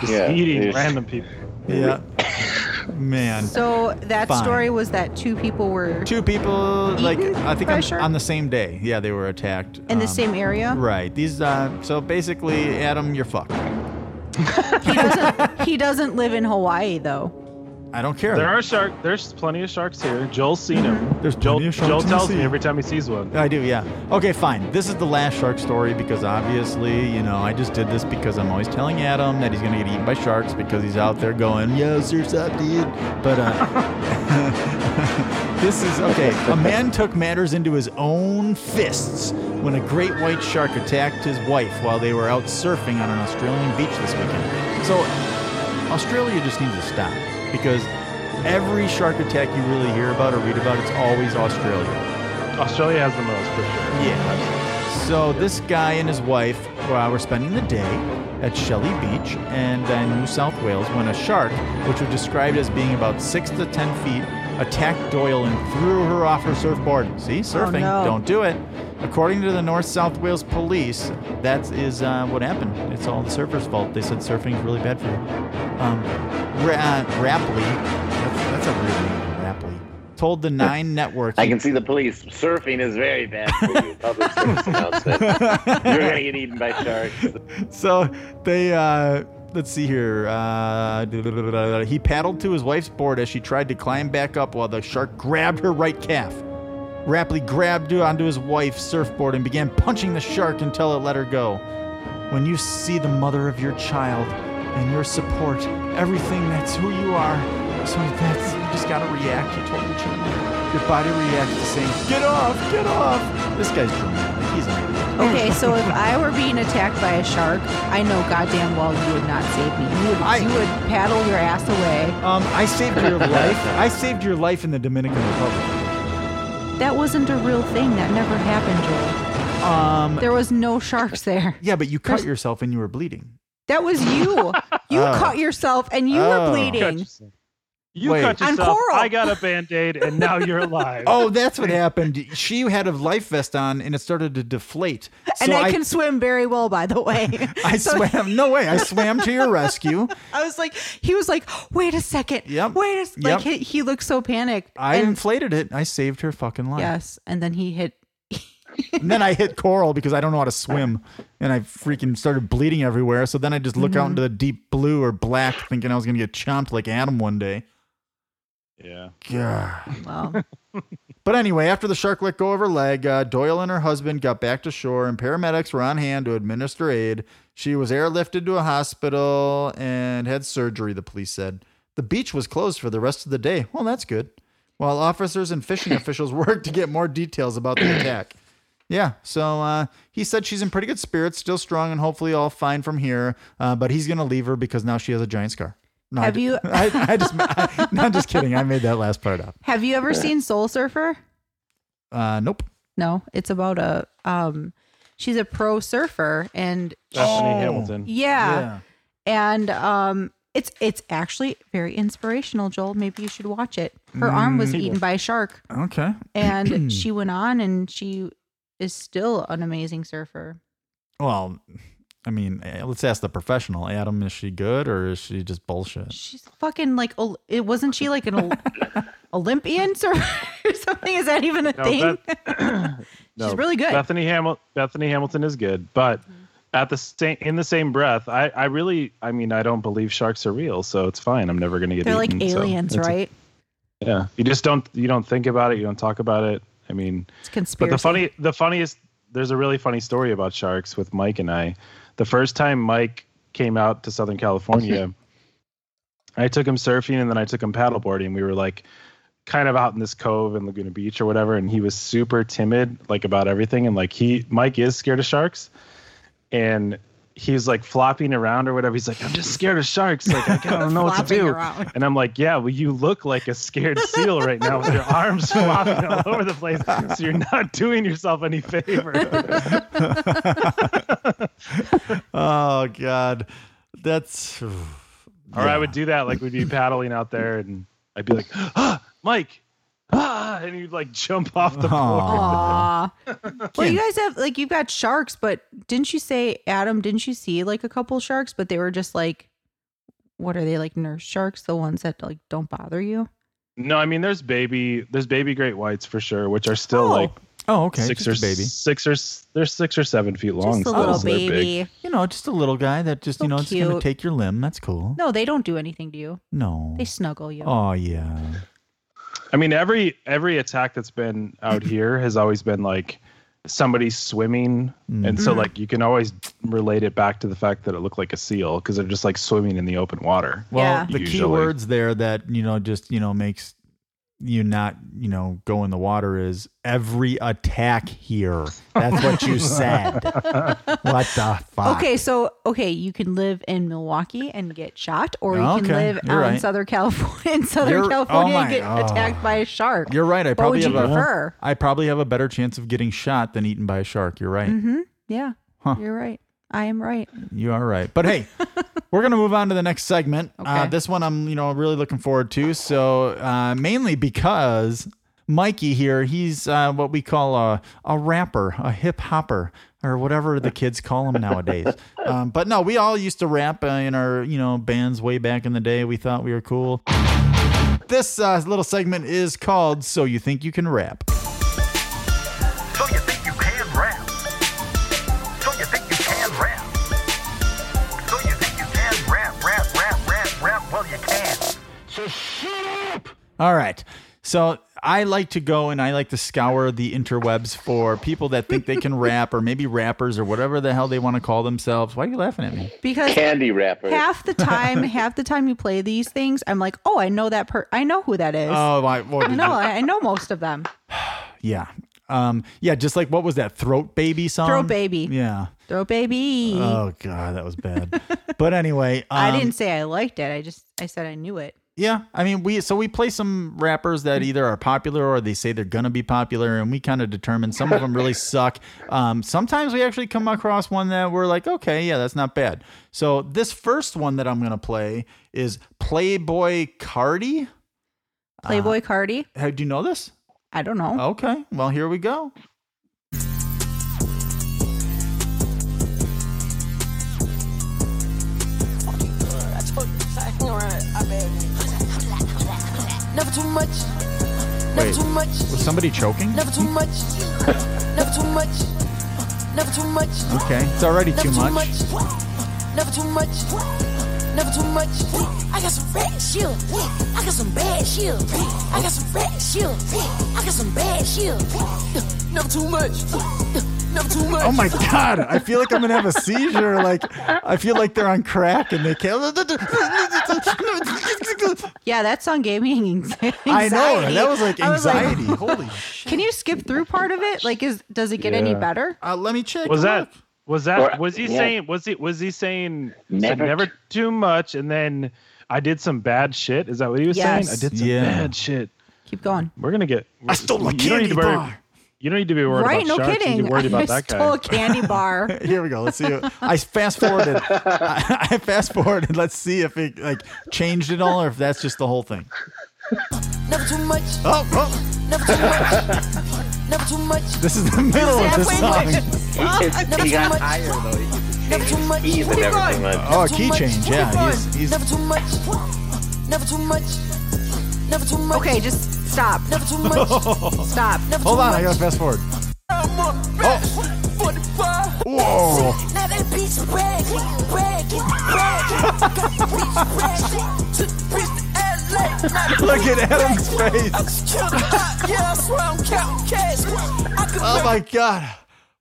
just Yeah, eating there's- random people. Yeah. Man. So that Fine. story was that two people were Two people, like Eaten I think by a on, shark? on the same day. Yeah, they were attacked. in the um, same area. Right. These. Uh, so basically, Adam, you're fucked. He doesn't. he doesn't live in Hawaii though. I don't care. There are shark. There's plenty of sharks here. Joel's seen them. There's Joel, plenty of sharks Joel tells me every time he sees one. I do, yeah. Okay, fine. This is the last shark story because obviously, you know, I just did this because I'm always telling Adam that he's gonna get eaten by sharks because he's out there going, "Yo, surf's up, dude." But uh, this is okay. A man took matters into his own fists when a great white shark attacked his wife while they were out surfing on an Australian beach this weekend. So Australia just needs to stop because every shark attack you really hear about or read about, it's always Australia. Australia has the most for sure. Yeah. So this guy and his wife uh, were spending the day at Shelley Beach and in New South Wales when a shark, which was described as being about six to ten feet, attacked Doyle and threw her off her surfboard. See, surfing, no. don't do it. According to the North South Wales police, that is uh, what happened. It's all the surfers' fault. They said surfing is really bad for you. Um, Ra- Rapley, that's, that's a weird name, Rapley, told the Nine Network. I can see the police. Surfing is very bad for you. Public service announcement. You're gonna get eaten by sharks. so they uh let's see here uh he paddled to his wife's board as she tried to climb back up while the shark grabbed her right calf Rapley grabbed onto his wife's surfboard and began punching the shark until it let her go. When you see the mother of your child and your support, everything that's who you are, so that's you just gotta react. You told the child. Your body reacts to saying, "Get off, get off." This guy's dramatic. He's. Okay, so if I were being attacked by a shark, I know goddamn well you would not save me. You would, I- you would paddle your ass away. Um, I saved your life. I saved your life in the Dominican Republic. That wasn't a real thing. That never happened, Joel. Um, There was no sharks there. yeah, but you cut There's- yourself and you were bleeding. That was you. You Oh. cut yourself and you Oh. were bleeding. You Wait. cut On yourself. coral. I got a band aid, and now you're alive. Oh, that's what happened. She had a life vest on and it started to deflate. And So I, can swim very well, by the way. I So- swam. No way. I swam to your rescue. I was like, he was like, wait a second. Yep. Wait a s-" Yep. Like he, he looked so panicked. I and, inflated it. I saved her fucking life. yes. And then he hit. And then I hit coral because I don't know how to swim, and I freaking started bleeding everywhere. So then I just look Mm-hmm. out into the deep blue or black, thinking I was gonna get chomped like Adam one day. Yeah. God. Well, But anyway, after the shark let go of her leg, uh, Doyle and her husband got back to shore, and paramedics were on hand to administer aid. She was airlifted to a hospital and had surgery, the police said. The beach was closed for the rest of the day. Well, that's good. While officers and fishing officials worked to get more details about the attack. Yeah, so uh, he said she's in pretty good spirits, still strong, and hopefully all fine from here. Uh, but he's going to leave her because now she has a giant scar. No, Have d- you- I, I just, I, am just kidding. I made that last part up. have you ever seen Soul Surfer? Uh, nope. No, it's about a um she's a pro surfer and Bethany Oh. Hamilton. yeah, and um it's it's actually very inspirational, Joel. Maybe you should watch it. Her arm was Mm. eaten by a shark Okay. and she went on and she is still an amazing surfer. Well, I mean, eh, let's ask the professional. Adam, is she good or is she just bullshit? She's fucking like Ol- it wasn't she like an Olympian or something? Is that even a No, thing? No, She's really good. Bethany Hamilton. Bethany Hamilton is good, but at the same in the same breath, I I really I mean I don't believe sharks are real, so it's fine. I'm never gonna get. They're like eaten, so aliens, it's- right? Yeah, you just don't you don't think about it. You don't talk about it. I mean, It's but the funny the funniest there's a really funny story about sharks with Mike and I. The first time Mike came out to Southern California, I took him surfing and then I took him paddleboarding. We were like kind of out in this cove in Laguna Beach or whatever, and he was super timid like about everything. And like he Mike is scared of sharks, and he's like flopping around or whatever. He's like, I'm just scared of sharks. Like I don't know what to do. around. And I'm like, yeah, well, you look like a scared seal right now with your arms flopping all over the place. So you're not doing yourself any favor. Oh God, that's. Or I would do that, like we'd be paddling out there, and I'd be like, ah, Mike, ah, and you'd like jump off the board. Aw. well, you guys have like you've got sharks, but didn't you say Adam? Didn't you see like a couple sharks, but they were just like, what are they like nurse sharks? The ones that like don't bother you? No, I mean there's baby, there's baby great whites for sure, which are still Oh. like Oh, okay. six just or baby. six or they're six or seven feet long. Just a little so baby. You know, just a little guy that just you So know it's gonna take your limb. That's cool. No, they don't do anything to you. No. They snuggle you. Oh yeah. I mean, every every attack that's been out here has always been like somebody swimming, and so Mhm. like you can always relate it back to the fact that it looked like a seal because they're just like swimming in the open water. Well, Yeah. the key words there that you know just you know makes you not you know go in the water is every attack here. That's what you said. what the fuck? Okay, so okay, you can live in Milwaukee and get shot, or you can Okay, live you're out in. Southern California, in Southern You're- oh California, and get oh. attacked by a shark. You're right. I What probably would have a, prefer? I probably have a better chance of getting shot than eaten by a shark. You're right. Mm-hmm. Yeah, Huh. you're right. I am right. You are right. But hey, we're gonna move on to the next segment. Uh, this one I'm you know really looking forward to. So uh, mainly because Mikey here, he's uh, what we call a a rapper, a hip hopper. Or whatever the kids call him nowadays, um, but no, we all used to rap uh, in our you know bands way back in the day. We thought we were cool. This uh, little segment is called "So You Think You Can Rap." So shut up! All right. So I like to go and I like to scour the interwebs for people that think they can rap or maybe rappers or whatever the hell they want to call themselves. Why are you laughing at me? Because Candy wrapper. half the time, half the time you play these things, I'm like, oh, I know that per, I know who that is. Oh, I, well, no, I, I know most of them. yeah. Um, yeah, just like what was that throat baby song? Throat Baby. Yeah. Throat baby. Oh god, that was bad. but anyway, um, I didn't say I liked it. I just I said I knew it. Yeah, I mean, we so we play some rappers that either are popular or they say they're gonna be popular, and we kind of determine some of them really suck. Um, sometimes we actually come across one that we're like, okay, yeah, that's not bad. So this first one that I'm gonna play is Playboi Carti. Playboi Carti. How do you know this? I don't know. Okay, well here we go. Never too much. Never Wait, too much. was somebody choking? Never too much. Never too much. Never too much. Okay, it's already Never too too much. Never too much. Never too much. I got some red shit. I got some bad shit. I got some red shit. I got some bad shit. Never too much. Never too much. Oh my god! I feel like I'm gonna have a seizure. Like I feel like they're on crack and they can't. Yeah, that song gave me anxiety. I know that was like I was like, anxiety. Holy shit. Can you skip through part of it? Like, is does it get any better? Uh, let me check. Was that was that Or- was he yeah. saying was he was he saying said Never never too much and then I did some bad shit? Is that what he was saying? I did some Yeah. bad shit. Keep going. We're gonna get. I stole a you don't need candy to worry. bar. You don't need to be worried right? about No sharks. You kidding. need to be worried about I that stole guy. a candy bar. Here we go. Let's see. I fast forwarded. I, I fast forwarded. Let's see if it like changed it all or if that's just the whole thing. Never too much. Oh, oh Never too much. Never too much. this is the middle of the song. He, he got higher though. He, Never too much. he's Keep never going. too much. Oh, a key change. Yeah, he's he's. Never too much. Never too much. Never too much. Okay, just stop. Never too much. Stop. Never Hold too on, much. I gotta fast forward. I'm on oh. the best. Forty-five. Whoa! Look at Adam's face. bitch killed a lot. Yeah, I swear I'm counting cash. I could Oh my god!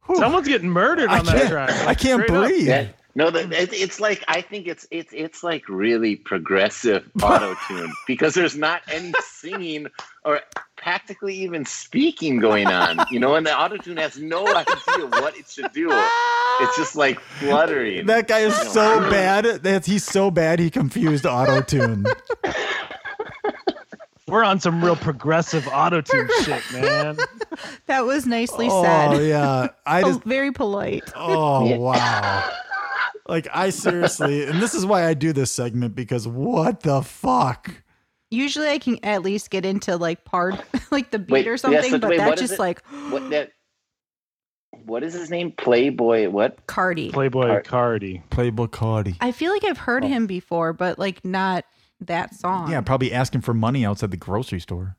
Whew. Someone's getting murdered I on that track. I can't Straight up. breathe. Yeah. No, the, it's like I think it's it's it's like really progressive auto tune because there's not any singing or practically even speaking going on. You know, and the auto tune has no idea what it should do. It's just like fluttering. That guy is You know, so bad that he's so bad he confused auto tune. We're on some real progressive auto tune shit, man. That was nicely Oh said. Oh yeah, I Pol- oh, just. Very polite. Oh wow. Like I seriously, and this is why I do this segment because what the fuck? Usually, I can at least get into like part, like the beat Wait, or yeah, something, so but wait, that just it? like What that? What is his name? Playboi. What? Carti. Playboi Car- Carti. Playboi Carti. I feel like I've heard oh. him before, but like not that song. Yeah, probably asking for money outside the grocery store.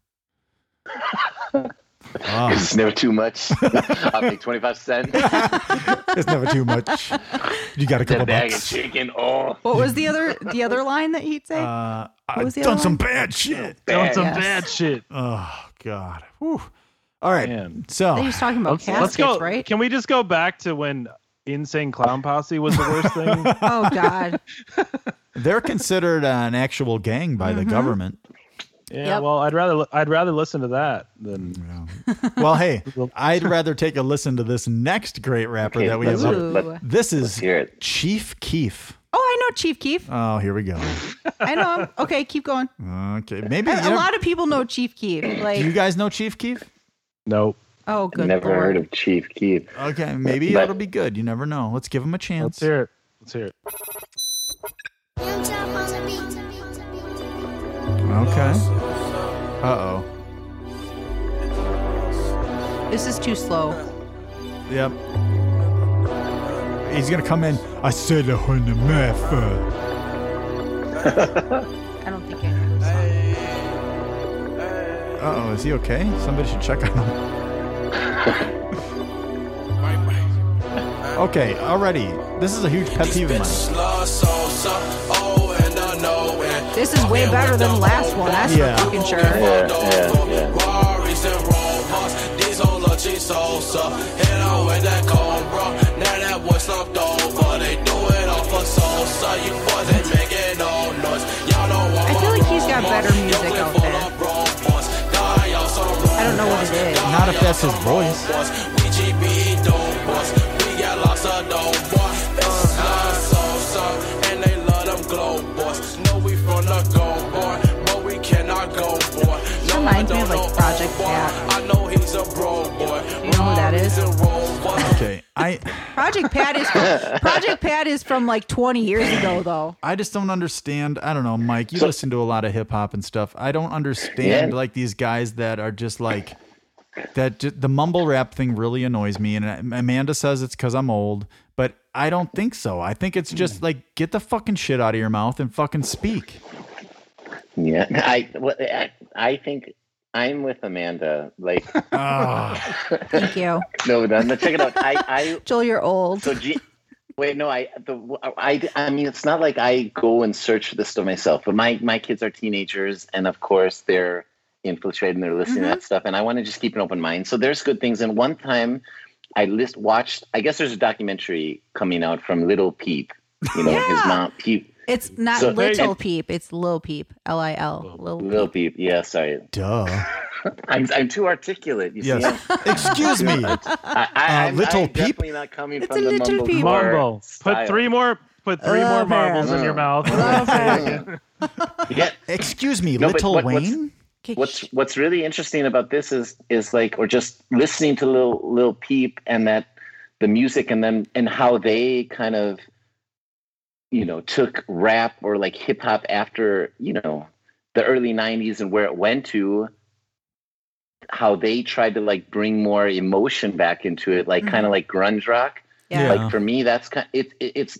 Oh, It's never too much. I'll take twenty five cents. it's never too much. You got a That couple bag of bucks. chicken. Oh, What was the other the other line that he'd say? Uh, I've done some one? bad shit. Done some Yes. bad shit. Oh God. Whew. All right. Man. So he was talking about Let's, caskets, let's go. right? Can we just go back to when Insane Clown Posse was the worst thing? Oh God. they're considered an actual gang by the Mhm. government. Yeah. Yep. Well, I'd rather I'd rather listen to that than Well, hey, I'd rather take a listen to this next great rapper Okay, that we have. Up. This is hear. Chief Keef. Oh, I know Chief Keef. Oh, here we go. I know him. Okay, keep going. Okay, maybe A, know- lot of people know Chief Keef. do you guys know Chief Keef? nope. oh, good Never lord. heard of Chief Keef. Okay, maybe But- it'll be good. You never know. Let's give him a chance. Let's hear it. Let's hear it. Okay. Uh oh. This is too slow. Yep. He's gonna come in. I said a hundred math. I don't think I know this song. Uh oh, is he okay? Somebody should check on him. Okay, already. This is a huge pet peeve of mine. This is way better than the last one. That's Yeah. for fucking sure. Yeah, yeah, yeah. I feel like he's got better music out there. I don't know what it is. Not if that's his voice. Reminds me of like Project Pat. I know he's a bro boy. You know who that is? Okay, I Project Pat is from, Project Pat is from like 20 years ago though. I just don't understand. I don't know, Mike. You So- listen to a lot of hip hop and stuff. I don't understand Yeah. like these guys that are just like that. The mumble rap thing really annoys me. And Amanda says it's because I'm old, but I don't think so. I think it's just hmm. like get the fucking shit out of your mouth and fucking speak. Yeah, I, well, I, I think I'm with Amanda. Like, ah. Thank you. no, no, no, check it out. I, I, Joel, you're old. so G, wait, no, I, the, I, I mean, it's not like I go and search for this stuff myself. But my, my kids are teenagers, and of course they're infiltrated and they're listening to mm-hmm. that stuff. And I want to just keep an open mind. So there's good things. And one time, I list watched. I guess there's a documentary coming out from Little Peep. You know, his mom Peep. It's not So- Little and- Peep, it's Lil Peep. L I L. Lil Little Peep. Yeah, sorry. Duh. I'm, I'm too articulate. You Yes. see. Excuse me. I, I, Uh, I'm, Little I'm Peep? definitely not coming It's from a the little mumble peep. Mumble. Put three more. Put three more marbles it. in your mouth. Yeah. Excuse me, No, but Little what- what's- What's What's really interesting about this is is like, or just listening to little Lil Peep and that the music, and then and how they kind of, you know, took rap or like hip hop after you know the early '90s and where it went to. How they tried to like bring more emotion back into it, like kind of mm-hmm. like grunge rock. Yeah. like for me that's kind it, it, it's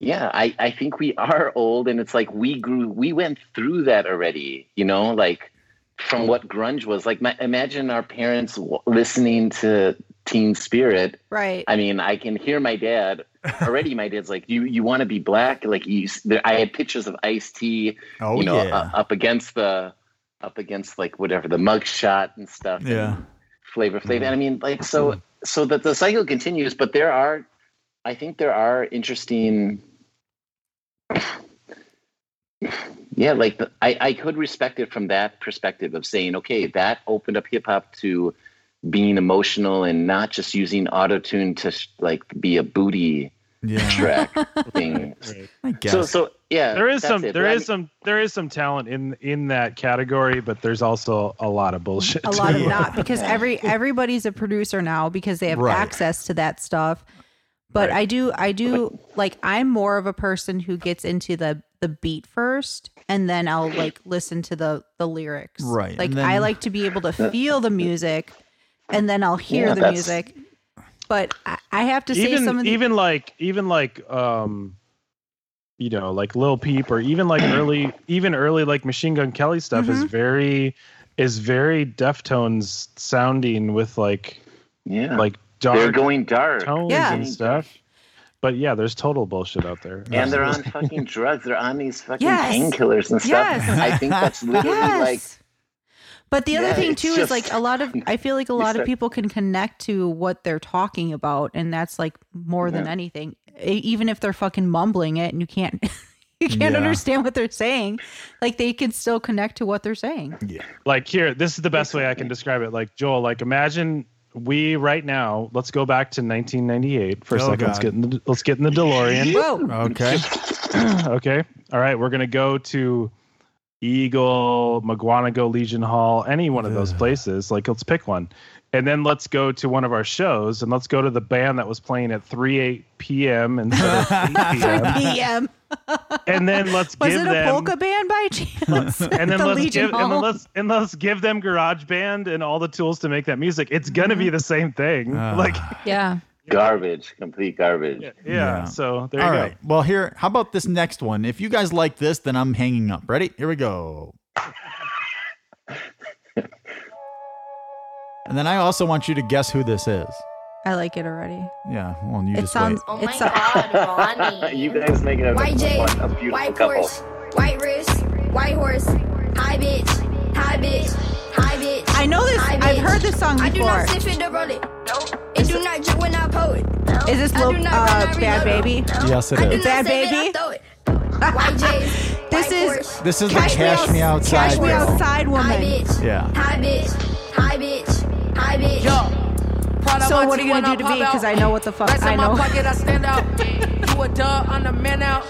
yeah I, I think we are old and it's like we grew we went through that already you know like from what grunge was like ma- imagine our parents w- listening to teen spirit Right. i mean i can hear my dad already my dad's like you you want to be black like you there, i had pictures of Ice-T Oh you know yeah. uh, up against the up against like whatever the mug shot and stuff and yeah. Flavor Flav and i mean like so so that the cycle continues but there are i think there are interesting yeah like the, I, I could respect it from that perspective of saying okay that opened up hip-hop to being emotional and not just using auto-tune to sh- like be a booty Yeah. track thing I guess. so so yeah There is some. it. There But I is some. There is some talent in in that category, but there's also a lot of bullshit. a lot of not because every everybody's a producer now because they have Right. access to that stuff but i do i do like i'm more of a person who gets into the the beat first and then i'll like listen to the the lyrics. Right, like and i like to be able to feel the music and then i'll hear Yeah, the music. But I, I have to say even some of the even like even like um you know like Lil Peep or even like early even early like Machine Gun Kelly stuff is Mhm. very is very Deftones sounding with like yeah. like they're going dark tones Yeah. and stuff. But yeah, there's total bullshit out there. and they're on fucking drugs. They're on these fucking Yes. painkillers and stuff. Yes. I think that's literally yes like but the other Yeah, thing it's too is like a lot of i feel like a You lot of people can connect to what they're talking about and that's like more than anything even if they're fucking mumbling it and you can't you can't Yeah. understand what they're saying like they can still connect to what they're saying Yeah. like here this is the best way i can describe it like joel like imagine we right now let's go back to 1998 for a Oh, second. Let's get in the let's get in the delorean. Whoa. Okay. okay. All right. We're gonna go to eagle Mukwonago legion hall any one of those places. Like let's pick one and then let's go to one of our shows and let's go to the band that was playing at 3 8 p.m instead of 8 p.m PM. and then let's Was give it a them polka band by chance? and then The let's Legion give and then let's and let's give them garage band and all the tools to make that music it's gonna Mm-hmm. be the same thing Ah. like yeah. garbage, complete garbage. yeah, Yeah. so there you All go right. Well, here, how about this next one? If you guys like this, then I'm hanging up. Ready? Here we go. And then I also want you to guess who this is. I like it already. Yeah. Well, you It just sounds. wait. Oh my it's a- god, Ronnie. you guys make it a, White J, a, a beautiful white couple. Porsche, white wrist, white horse, high bitch, high bitch, high bitch. I know this. high I've bitch. heard this song I do before. not sniff it to roll it. It do not drip when I pull it. Is this I Lil, do not run, uh, I Bad reload Baby? Yes, it I is. Bhad Bhabie? Throw it. White This is- This is the Cash Me Cash Me Outside. Cash Me girl. Outside high woman. bitch, Yeah. high bitch, high bitch, high bitch. So what are you gonna do to me? Because I know eh? what the fuck I know. pocket, I stand out. you a dub, I'm the man out.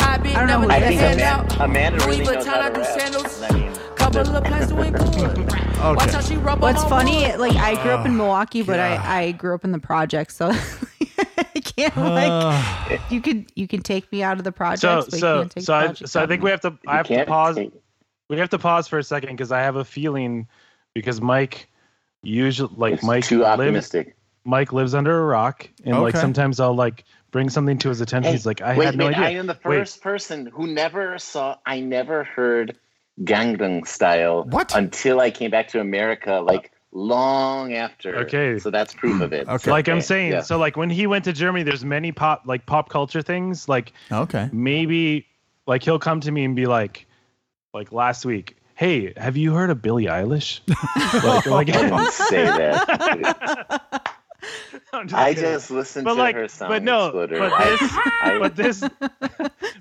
I don't know never who let I that a think is. hand Amanda, out. Amanda Louis really knows how to rap. I mean, Couple but the plaster ain't good. Watch how she rub What's funny, like I grew up in Oh, Milwaukee, but I, I grew up in the projects, so I can't ah. like you could you can take me out of the projects. So but you so can't take so the I, so I think we have to I have to pause. take- We have to pause for a second because I have a feeling because Mike usually like It's Mike too lives. Mike lives under a rock and like sometimes I'll like bring something to his attention. Hey, He's like I wait had no minute, idea. I am the Wait. first person who never saw. I never heard Gangnam Style What? until I came back to America, like long after. Okay. so that's proof of it. Okay. like I'm saying, yeah. so like when he went to Germany, there's many pop like pop culture things. Like Okay. maybe like he'll come to me and be like, like last week, hey, have you heard of Billie Eilish? like, like I didn't say that. I'm just I kidding. just listened but to like, her song. but no, Exploder. but I- this, I- but this,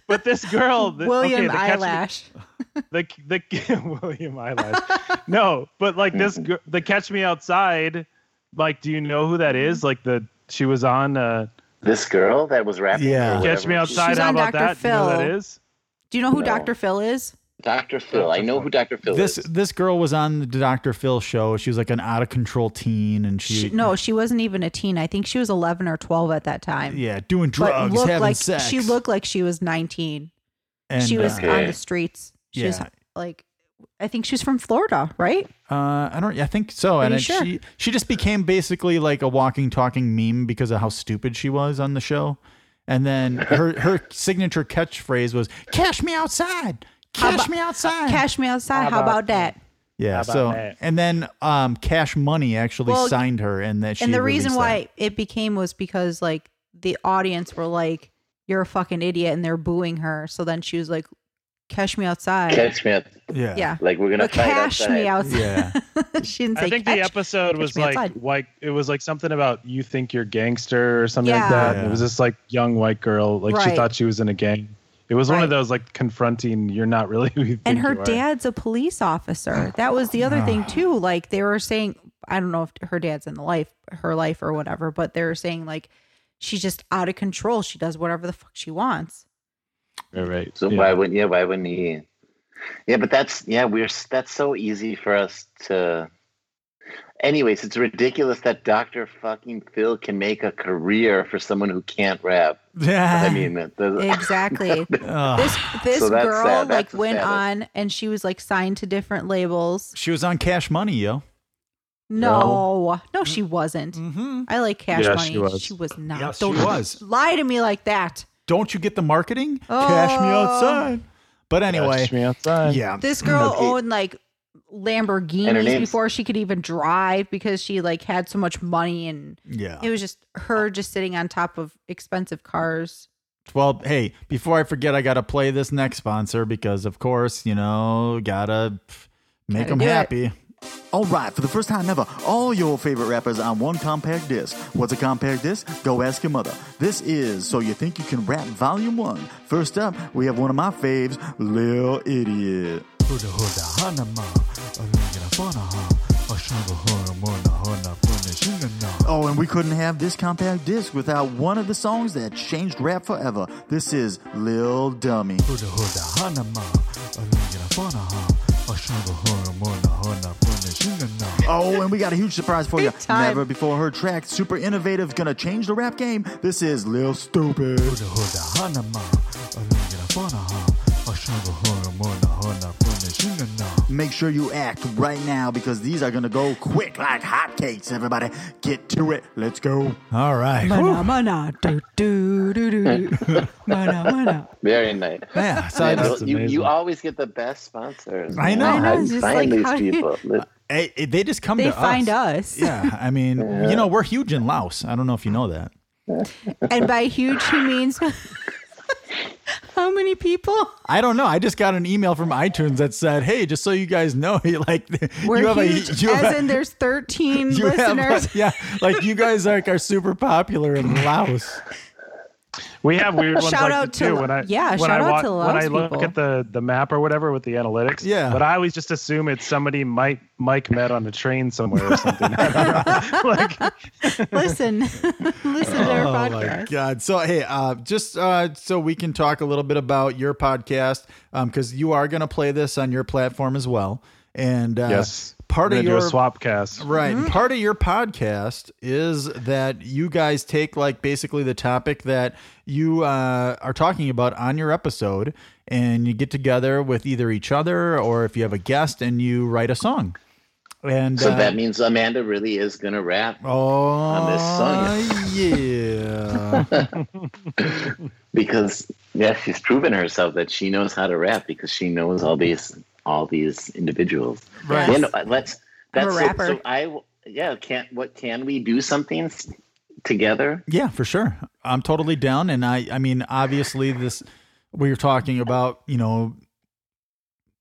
but this girl, the, William okay, the catch me- the the William Eyelash. No, but like this, Mm-hmm. the Catch Me Outside. Like, do you know who that is? Like the she was on uh, this girl that was rapping. Yeah. Catch Me. Outside. She's How on about Dr. that? Do you know who that Phil. is? Do you know who No. Dr. Phil is? Dr. Phil. I know who Dr. Phil This is. this girl was on the Dr. Phil show. She was like an out of control teen, and she, She, no, she wasn't even a teen. I think she was 11 or 12 at that time. yeah, doing drugs, looked having like sex. she looked like she was 19. and, she was uh, on the streets. She was Yeah. like, I think she was from Florida, right? Uh, I don't. I think so. and Pretty it- sure. she she just became basically like a walking, talking meme because of how stupid she was on the show. And then her her signature catchphrase was "Cash me outside, How cash about- me outside." Cash me outside. How How, about about that? yeah. How about So that? and then um, Cash Money actually Well, signed her, and that she and the reason released why it became was because like the audience were like, "You're a fucking idiot," and they're booing her. So then she was like, "Cash me outside." Catch me out. yeah yeah. Like we're gonna But fight cash outside. me outside. Yeah. she didn't say I think the catch- episode was like outside. like it was like something about you think you're gangster or something like that. Yeah. it was this like young white girl, like she thought she was in a gang. It was one of those like confronting. You're not really who you think and her you are. dad's a police officer. That was the other thing too. Like they were saying, I don't know if her dad's in the life, her life or whatever, but they were saying like she's just out of control. She does whatever the fuck she wants. Right, right. So yeah. why wouldn't yeah? Why wouldn't he? Yeah, but that's yeah. We're that's so easy for us to. Anyways, it's ridiculous that Doctor Fucking Phil can make a career for someone who can't rap. Yeah. I mean, it doesn't- Exactly. This this So girl sad. like That's went saddest. on and she was like signed to different labels. she was on Cash Money, yo. No, no, she wasn't. Mm-hmm. I like Cash Yeah, Money. she was. not. Yes, Don't was. lie to me like that. Don't you get the marketing? Cash me Oh. outside. But anyway, Catch me outside. yeah. This girl Okay. owned like And her Lamborghinis before she could even drive because she like had so much money and Yeah. it was just her just sitting on top of expensive cars. Well, hey, before I forget, I got to play this next sponsor because, of course, you know, gotta make Gotta them do it. happy. All right, for the first time ever, all your favorite rappers on one compact disc. What's a compact disc? Go ask your mother. This is So You Think You Can Rap Volume 1. First up, we have one of my faves, Lil Idiot. Oh, and we couldn't have this compact disc without one of the songs that changed rap forever. This is Lil Dummy. Oh, and we got a huge surprise for you. Never before heard track, super innovative, gonna change the rap game. This is Lil Stupid. Make sure you act right now because these are gonna go quick like hotcakes. Everybody, get to it. Let's go. All right. Mana mana do do do do do. mana mana. Very nice. Yeah. So I Man, just, you, amazing. you always get the best sponsors. I know. man. I know, How do you find like, how do these you- people? Hey, eh, they just come They to find us. us. Yeah. I mean, you know, we're huge in Laos. I don't know if you know that. And by huge he means how many people? I don't know. I just got an email from iTunes that said, "Hey, just so you guys know, like We're you have huge. a you as have, in there's 13 you have listeners. yeah, like you guys like are super popular in Laos. We have weird ones Shout like out to- too. When I yeah, when shout I out wa- to when I look people. at the the map or whatever with the analytics. Yeah. But I always just assume it's somebody Mike Mike met on a train somewhere or something. I don't know. like Listen, listen to our Oh my god! So hey, uh, just uh, so we can talk a little bit about your podcast, because you are going to play this on your platform as well. And uh, yes. Part of your a swap cast. Right. And part of your podcast is that you guys take like basically the topic that you uh, are talking about on your episode and you get together with either each other or if you have a guest and you write a song. And So uh, that means Amanda really is gonna rap oh, on this song. yeah. because yeah, she's proven herself that she knows how to rap because she knows all these all these individuals. Right. Yeah, no, let's. I'm a That's so- So, I yeah. Can't what can we do something together? Yeah, for sure. I'm totally down. And I, I mean, obviously, this we were talking about, you know,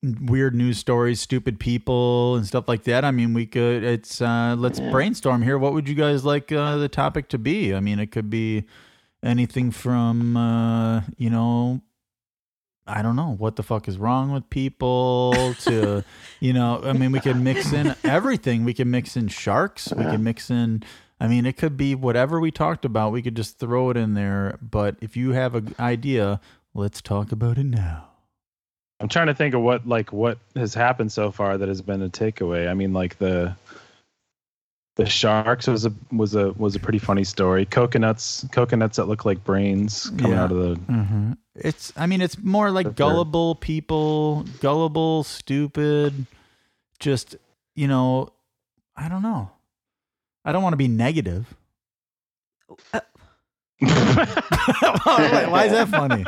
weird news stories, stupid people, and stuff like that. I mean, we could. It's uh, let's brainstorm here. What would you guys like uh, the topic to be? I mean, it could be anything from, uh, you know. I don't know what the fuck is wrong with people to, you know, I mean, we could mix in everything. We can mix in sharks. We can mix in, I mean, it could be whatever we talked about. We could just throw it in there. But if you have an idea, let's talk about it now. I'm trying to think of what like what has happened so far that has been a takeaway. I mean, like the the sharks was a was a was a pretty funny story. Coconuts, coconuts that look like brains coming Yeah. out of the. hmm It's, I mean, it's more like But they're- gullible people, gullible, stupid, just, you know, I don't know. I don't want to be negative. Why, why is that funny?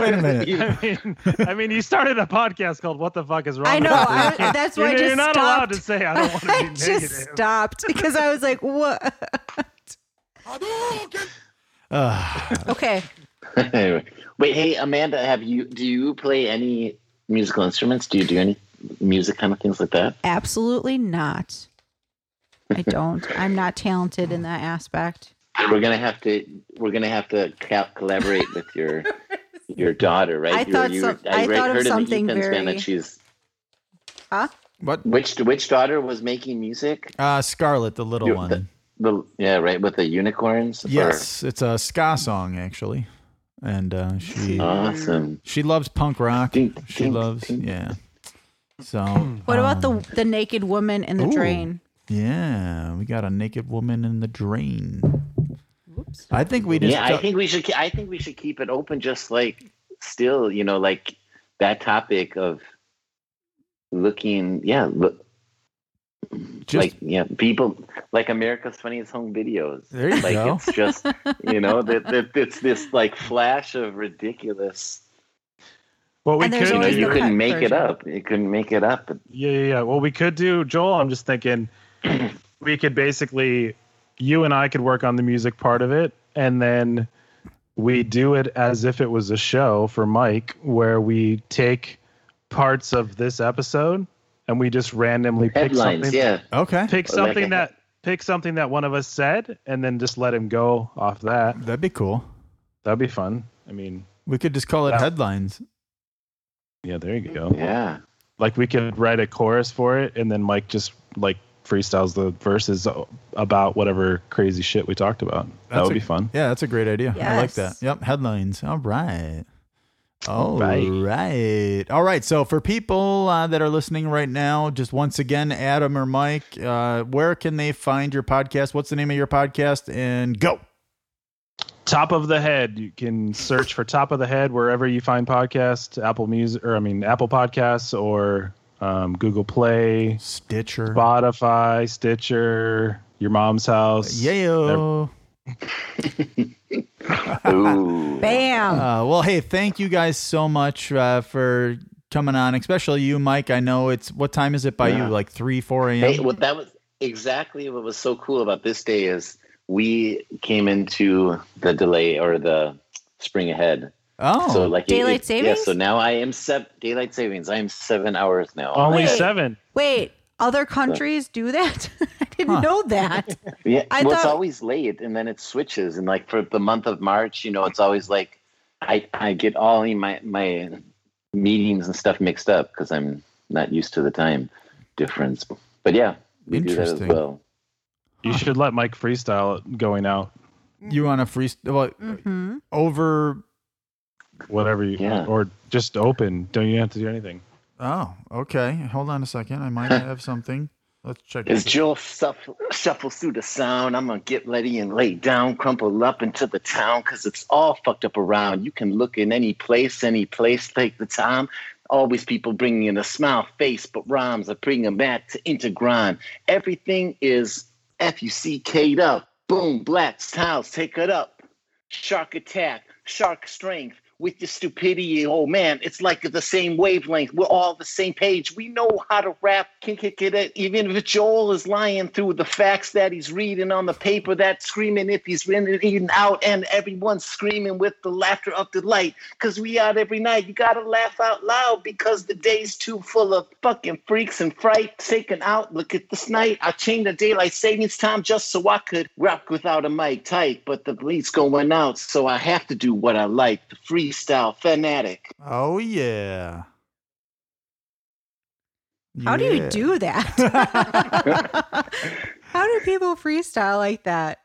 Wait a minute. I mean, I mean, you started a podcast called "What the Fuck Is Wrong?" I know. with You? I, that's why you're, I just you're not stopped. allowed to say I don't want to be I negative. just stopped because I was like, "What?" Ugh. Okay. Anyway. Wait, hey Amanda, have you do you play any musical instruments? Do you do any music kind of things like that? Absolutely not. I don't. I'm not talented in that aspect. We're gonna have to we're gonna have to ca- collaborate with your your daughter, right? I You- thought you- some- I read- thought of heard in the something Ethan's very- that she's Huh? What? which which daughter was making music? Uh, Scarlet, the little You- one. the- The yeah, right with the unicorns. Or- Yes, it's a ska song actually, and uh, she Awesome. She loves punk rock. Ding, she ding, loves yeah. So What about um, the the naked woman in the ooh. drain? Yeah, we got a naked woman in the drain. I think we just yeah, I think we should. I think we should keep it open, just like still, you know, like that topic of looking. Yeah, look, Just- like yeah, people like America's Funniest Home Videos. There you like go. it's just you know that, that it's this like flash of ridiculous. What we could You know, you couldn't cut make it up. You couldn't make it up. Yeah, yeah, yeah. What we could do, Joel, I'm just thinking we could basically, you and I could work on the music part of it, and then we do it as if it was a show for Mike, where we take parts of this episode and we just randomly pick Headlines, something. yeah. Okay, Pick Or like something a- that pick something that one of us said, and then just let him go off that. that'd be cool. That'd be fun. I mean, We could just call it Yeah. headlines. yeah, there you go. Yeah. like we could write a chorus for it and then mike just like freestyles the verses about whatever crazy shit we talked about that would a- be fun Yeah, that's a great idea. I like that. Yep, headlines. All right. All right. right. All right. So for people uh, that are listening right now, just once again, Adam or Mike, uh, where can they find your podcast? What's the name of your podcast? And go. top of the head you can search for top of the head wherever you find podcasts apple music or i mean apple podcasts or um, google play Stitcher. spotify stitcher your mom's house Yeah. Bam. Uh, well, hey, thank you guys so much uh, for coming on, especially you, Mike. I know it's what time is it by Yeah. you? Like three, four a.m. Hey, well, that was exactly what was so cool about this day is we came into the delay or the spring ahead. Oh, So like Daylight it- Yeah, savings? so now I am seven daylight savings. I am seven hours now. only Wait. seven Wait, other countries do that? I didn't Huh. know that. Yeah, I well, it's always late, and then it switches. And like for the month of March, you know, it's always like I I get all my my meetings and stuff mixed up because I'm not used to the time difference. But yeah, we do that as Interesting. well. you should let mike freestyle it going out you want to freestyle well, hmm over whatever you Yeah. or just open don't you have to do anything Oh, okay. Hold on a second. I might have something. Let's check. As this. Joel shuffle, shuffles through the sound, I'm gonna get ready and lay down, crumple up into the town, cause it's all fucked up around. You can look in any place, any place, take the time. Always people bringing in a smile face, but rhymes are bringing them back to integron. Everything is F-U-C-K'd up. Boom, black styles, take it up. Shark attack, shark strength. With your stupidity, oh man, it's like the same wavelength. We're all the same page. We know how to rap. Can kick it, even if Joel is lying through the facts that he's reading on the paper. That's screaming if he's reading out, and everyone's screaming with the laughter of delight. Cause we out every night. You gotta laugh out loud because the day's too full of fucking freaks and fright. Taken out. Look at this night. I changed the daylight savings time just so I could rap without a mic tight, but the beat's going out, so I have to do what I like. The freestyle fanatic. Oh yeah. How do you do that? How do people freestyle like that?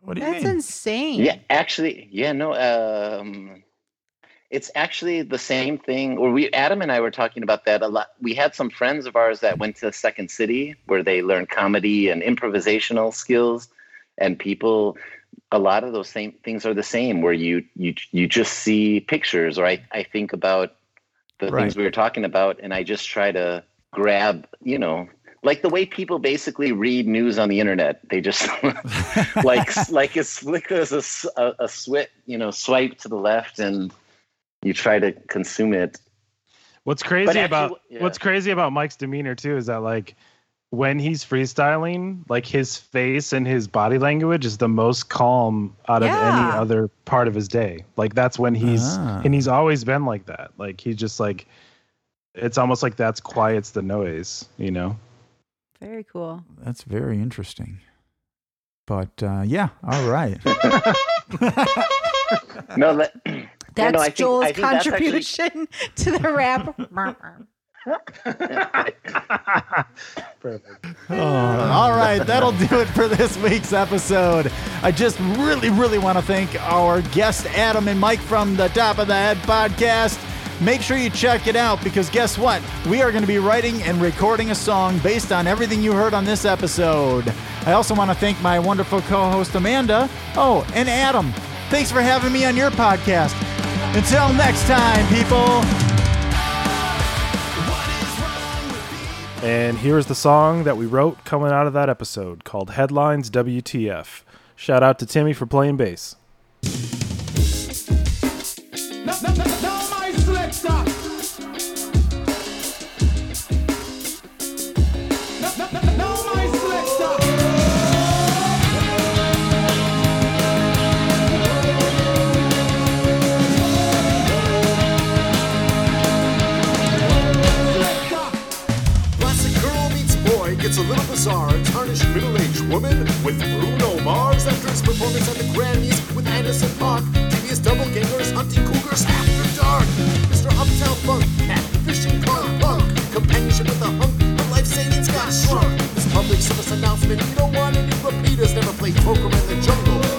What do you That's insane. Yeah, actually, yeah, no, um, it's actually the same thing. Or we, Adam and I were talking about that a lot. We had some friends of ours that went to Second City where they learned comedy and improvisational skills, and people. A lot of those same things are the same, where you you you just see pictures, or I I think about the Right. things we were talking about, and I just try to grab, you know, like the way people basically read news on the internet. They just like like as slick as a swit, you know, swipe to the left, and you try to consume it. What's crazy actually, about yeah. what's crazy about Mike's demeanor too is that like when he's freestyling, like his face and his body language is the most calm out of any other part of his day. Like that's when he's Ah. and he's always been like that. Like he's just like it's almost like that's quiets the noise, you know. Very cool. That's very interesting. But uh, yeah, all right. No, that, yeah, That's no, I Joel's I think that's actually- contribution to the rap. Oh, all right, that'll do it for this week's episode. I just really, really want to thank our guest Adam and Mike from the Top of the Head podcast. Make sure you check it out because guess what? We are going to be writing and recording a song based on everything you heard on this episode. I also want to thank my wonderful co host Amanda. Oh, and Adam. Thanks for having me on your podcast. Until next time, people. And here's the song that we wrote coming out of that episode called Headlines WTF. Shout out to Timmy for playing bass. Gets a. Tarnished middle-aged woman with Bruno Mars after his performance at the Grammys with Anderson .Paak. Devious double gangers hunting cougars after dark. Mr. Uptown Funk, cat fishing car punk. Companionship with a hunk of life savings got shrunk. This public service announcement, you don't want any repeaters. Never play poker in the jungle.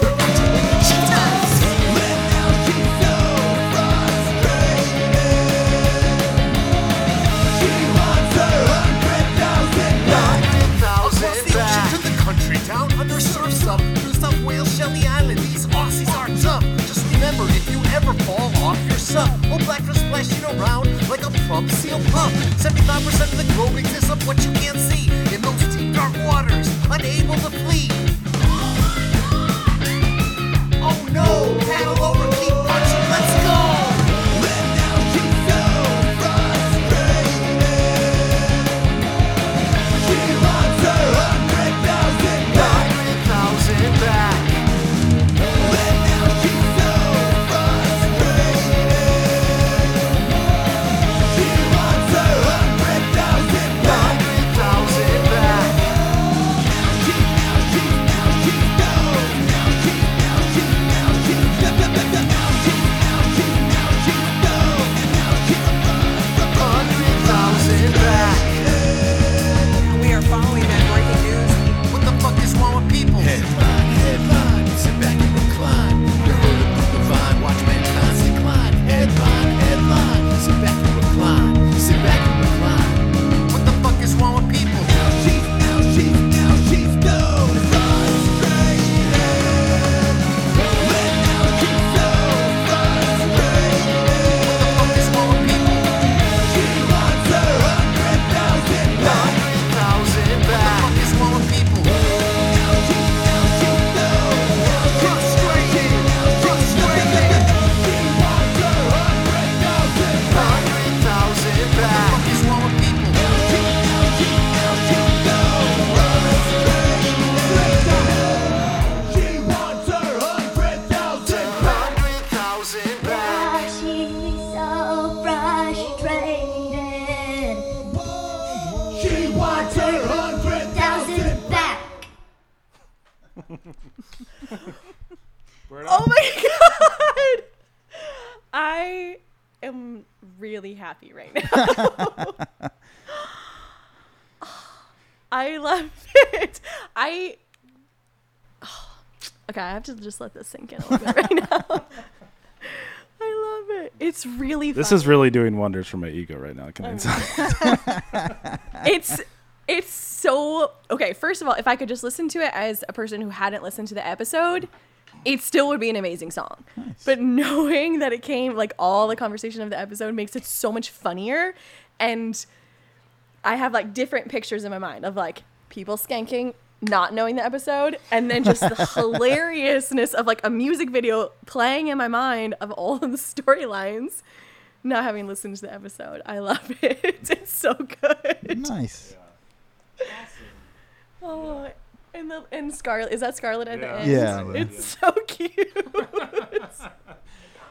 up. Oh, black for splashing around like a plump seal pump. 75% of the globe exists of what you can't see in those deep dark waters, unable to flee. Oh no, paddle over. To just let this sink in a little bit right now. I love it. It's really. This fun. is really doing wonders for my ego right now. Can oh. I tell? it's it's so okay first of all if i could just listen to it as a person who hadn't listened to the episode it still would be an amazing song but knowing that it came like all the conversation of the episode makes it so much funnier and i have like different pictures in my mind of like people skanking not knowing the episode and then just the hilariousness of like a music video playing in my mind of all of the storylines not having listened to the episode i love it it's so good Nice. Oh, and the and Scarlet is that Scarlet at the end? Yeah. it's so cute.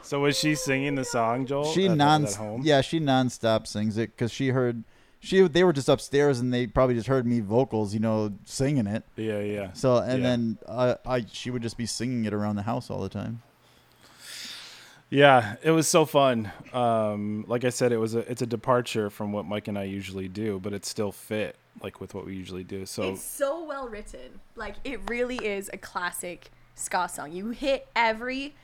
so was she singing the song, Joel? She non at home? yeah she nonstop sings it because she heard she they were just upstairs and they probably just heard me vocals you know singing it Yeah, yeah. so and Yeah. then uh, I she would just be singing it around the house all the time Yeah, it was so fun. Um, like I said, it was a it's a departure from what Mike and I usually do, but it still fit like with what we usually do. So it's so well written. Like it really is a classic ska song. You hit every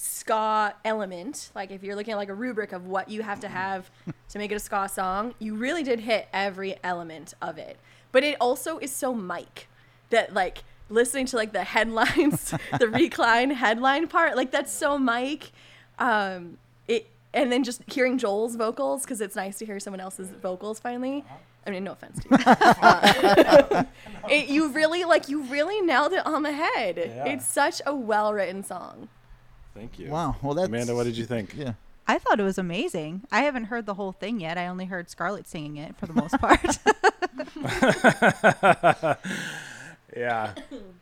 ska element. Like if you're looking at like a rubric of what you have to have to make it a ska song, you really did hit every element of it. But it also is so Mike that like listening to like the headlines, the recline headline part, like that's so Mike. Um, it and then just hearing Joel's vocals because it's nice to hear someone else's vocals finally. I mean, no offense to you. Uh, it, you really like you really nailed it on the head. Yeah. It's such a well written song. Thank you. wow well that's Amanda, what did you think? yeah I thought it was amazing. I haven't heard the whole thing yet. I only heard Scarlett singing it for the most part. yeah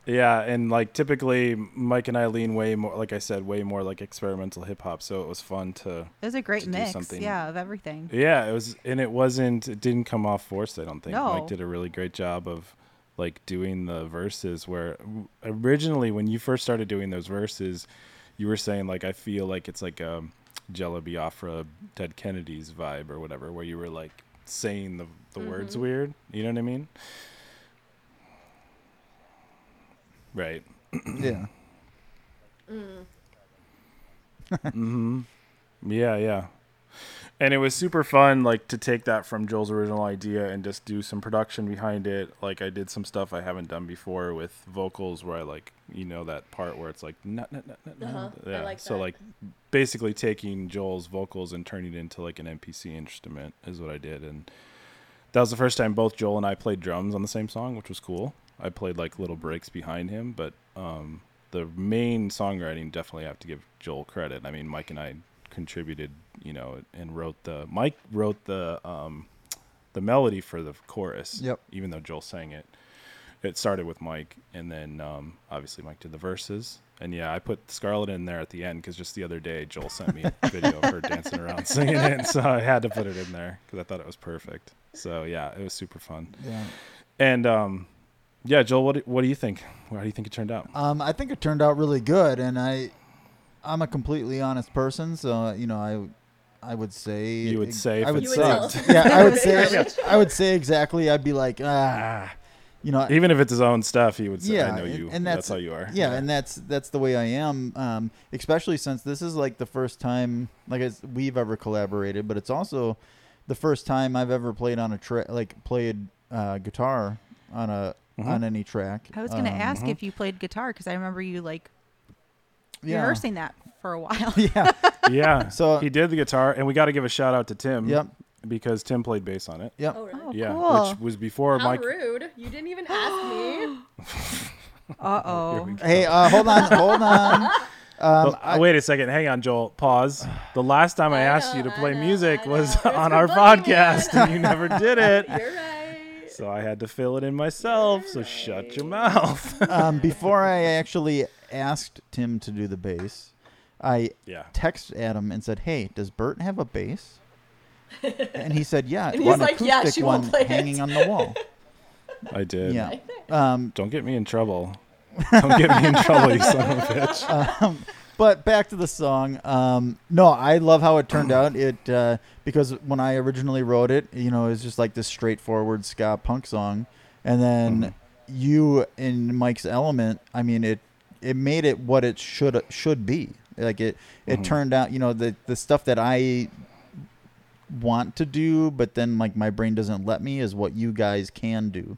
yeah and like typically mike and i lean way more like i said way more like experimental hip-hop so it was fun to it was a great to mix, something- yeah, of everything. yeah it was and it wasn't it didn't come off forced i don't think No. mike did a really great job of like doing the verses where originally when you first started doing those verses you were saying like i feel like it's like a jello biafra Dead Kennedys vibe or whatever where you were like saying the, the words Mhm. weird. You know what i mean? Right. Yeah. Mm. Hmm Yeah, yeah. And it was super fun, like to take that from Joel's original idea and just do some production behind it. Like I did some stuff I haven't done before with vocals, where I like, you know, that part where it's like, nut, nut, nut, nut. Uh-huh, yeah. like so that. like, basically taking Joel's vocals and turning it into like an MPC instrument is what I did, and that was the first time both Joel and I played drums on the same song, which was cool. I played like little breaks behind him, but um, the main songwriting definitely have to give Joel credit. I mean, Mike and I contributed, you know, and wrote the Mike wrote the um, the melody for the chorus. Yep. Even though Joel sang it, it started with Mike, and then um, obviously Mike did the verses. And yeah, I put Scarlett in there at the end because just the other day Joel sent me a video of her dancing around singing it, so I had to put it in there because I thought it was perfect. So yeah, it was super fun. Yeah. And um, yeah, Joel, what do, what do you think? How do you think it turned out? Um, I think it turned out really good, and I, I'm a completely honest person, so you know, I, I would say You would say I would say, yeah, I would say, I would say exactly. I'd be like, ah, you know, Even if it's his own stuff, he would say, yeah, "I know and- you." and that's, that's, how you are. Yeah, and that's that's the way I am. Um, especially since this is like the first time, like it's, we've ever collaborated, but it's also the first time I've ever played on a track, like played uh, guitar on a Mhm. on any track. I was gonna Um, ask if you played guitar because I remember you like Yeah. rehearsing that for a while. yeah. yeah. So- he did the guitar, and we got to give a shout out to Tim. Yep. Because Tim played bass on it. Yep. Oh, really? Oh, Yeah, cool. which was before How Mike. rude! You didn't even ask me. Uh oh. Hey, uh, hold on, hold on. Um, The- I- wait a second. Hang on, Joel. Pause. The last time I, asked you to play music was Thanks on our podcast, and you never did it. You're right. So I had to fill it in myself. So shut your mouth. um, before I actually asked Tim to do the bass, I Yeah. texted Adam and said, "Hey, does Bert have a bass?" And he said, "Yeah, And he's like, "Yeah, acoustic she one play it." hanging on the wall." I did. Yeah. Um, Don't get me in trouble. Don't get me in trouble, you son of a bitch. Um, but back to the song. Um, no, I love how it turned out. It uh, because when I originally wrote it, you know, it was just like this straightforward ska punk song, and then you in Mike's element. I mean, it it made it what it should should be. Like it it Mhm. turned out. You know, the the stuff that I want to do, but then like my brain doesn't let me is what you guys can do.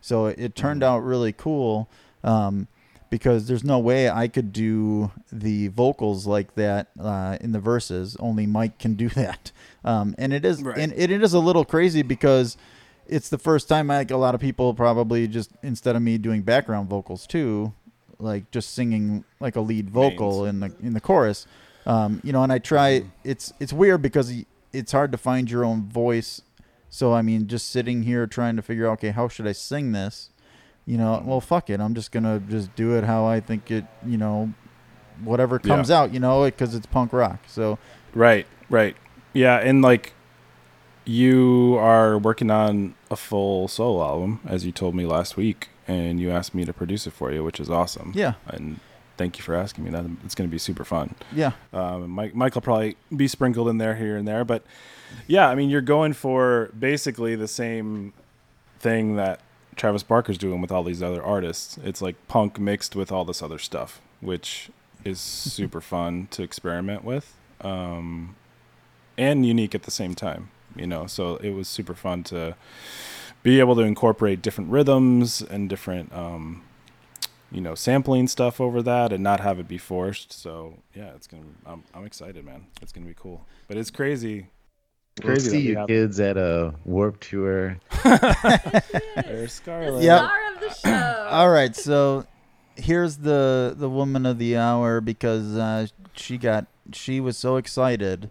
So it, it turned out really cool um, because there's no way I could do the vocals like that uh, in the verses. Only Mike can do that, um, and it is and it, it is a little crazy because it's the first time like a lot of people probably just instead of me doing background vocals too, like just singing like a lead vocal in the in the chorus. Um, you know, and I try. It's it's weird because it's hard to find your own voice. So I mean, just sitting here trying to figure out, okay, how should I sing this? You know, well, fuck it. I'm just gonna just do it how I think it. You know, whatever Yeah. comes out. You know, because it's punk rock. So Right, right. Yeah, and like you are working on a full solo album, as you told me last week, and you asked me to produce it for you, which is awesome. Yeah. And thank you for asking me that. It's going to be super fun. Yeah. Um, Mike, Mike will probably be sprinkled in there here and there, but yeah, I mean, you're going for basically the same thing that Travis Barker's doing with all these other artists. It's like punk mixed with all this other stuff, which is super fun to experiment with, um, and unique at the same time. You know, so it was super fun to be able to incorporate different rhythms and different, um, you know, sampling stuff over that, and not have it be forced. So yeah, it's gonna. I'm, I'm excited, man. It's gonna be cool, but it's crazy. We'll Crazy see you have- kids at a Warped Tour. There's Scarlett. Yep. Star of the show. All right, so here's the the woman of the hour because uh, she got she was so excited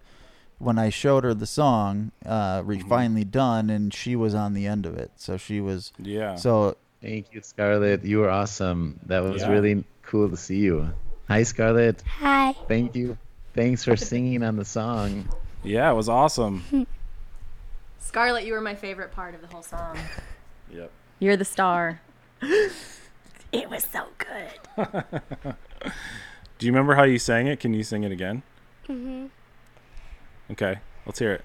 when I showed her the song uh, re- Mm-hmm. finally done, and she was on the end of it. So she was Yeah. So Thank you, Scarlett. You were awesome. That was Yeah. really cool to see you. Hi, Scarlett. Hi. Thank you. Thanks for singing on the song. Yeah, it was awesome. Scarlett, you were my favorite part of the whole song. Yep. You're the star. It was so good. Do you remember how you sang it? Can you sing it again? hmm Okay, let's hear it.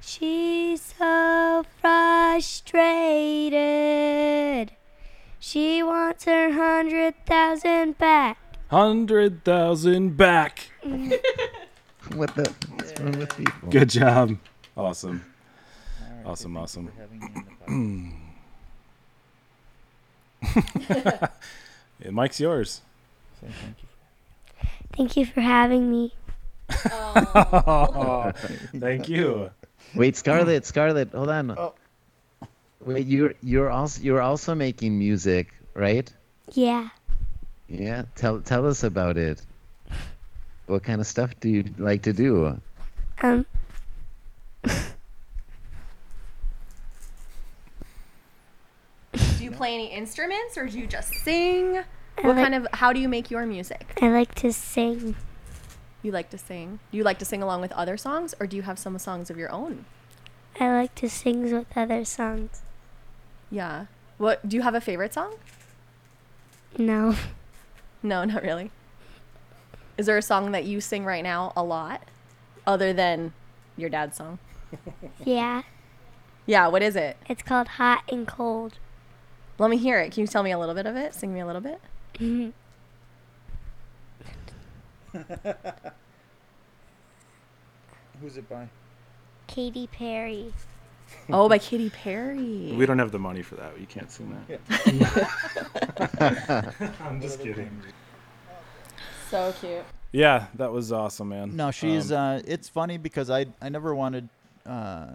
She's so frustrated. She wants her hundred thousand back. Hundred thousand back. What the? What's wrong with people? Good job. Awesome. Awesome, awesome. Yeah, Mike's yours. Thank you for having me. Thank you. Wait, Scarlett, Scarlett, hold on. Wait, you're you're also you're also making music, right? Yeah. Yeah. Tell tell us about it. What kind of stuff do you like to do? Um. Do you play any instruments or do you just sing? I What like- kind of how do you make your music? I like to sing. You like to sing. Do you like to sing along with other songs or do you have some songs of your own? I like to sing with other songs. Yeah. What do you have a favorite song? No. No, not really. Is there a song that you sing right now a lot other than your dad's song? Yeah. Yeah, what is it? It's called Hot and Cold. Let me hear it. Can you tell me a little bit of it? Sing me a little bit. Mm-hmm. Who's it by? Katy Perry. Oh, by Katy Perry. We don't have the money for that. You can't sing that. I'm just kidding. So cute. Yeah, that was awesome, man. No, she's. Um, uh, it's funny because I I never wanted. Uh,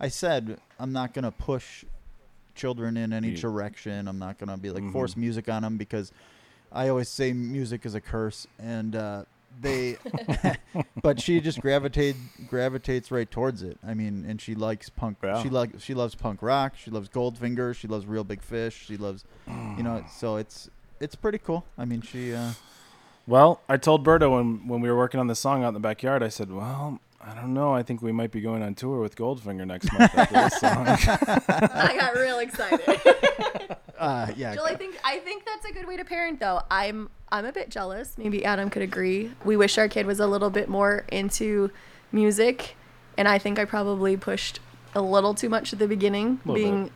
I said I'm not gonna push children in any Ye- direction. I'm not gonna be like Mhm. force music on them because I always say music is a curse, and uh, they. but she just gravitate gravitates right towards it. I mean, and she likes punk. Yeah. She like she loves punk rock. She loves Goldfinger. She loves Real Big Fish. She loves, you know. So it's it's pretty cool. I mean, she. Uh, Well, I told Berto when when we were working on the song out in the backyard, I said, "Well, I don't know. I think we might be going on tour with Goldfinger next month after this song. I got real excited. Uh, yeah. Joel, I think I think that's a good way to parent though. I'm I'm a bit jealous. Maybe Adam could agree. We wish our kid was a little bit more into music, and I think I probably pushed a little too much at the beginning, Little being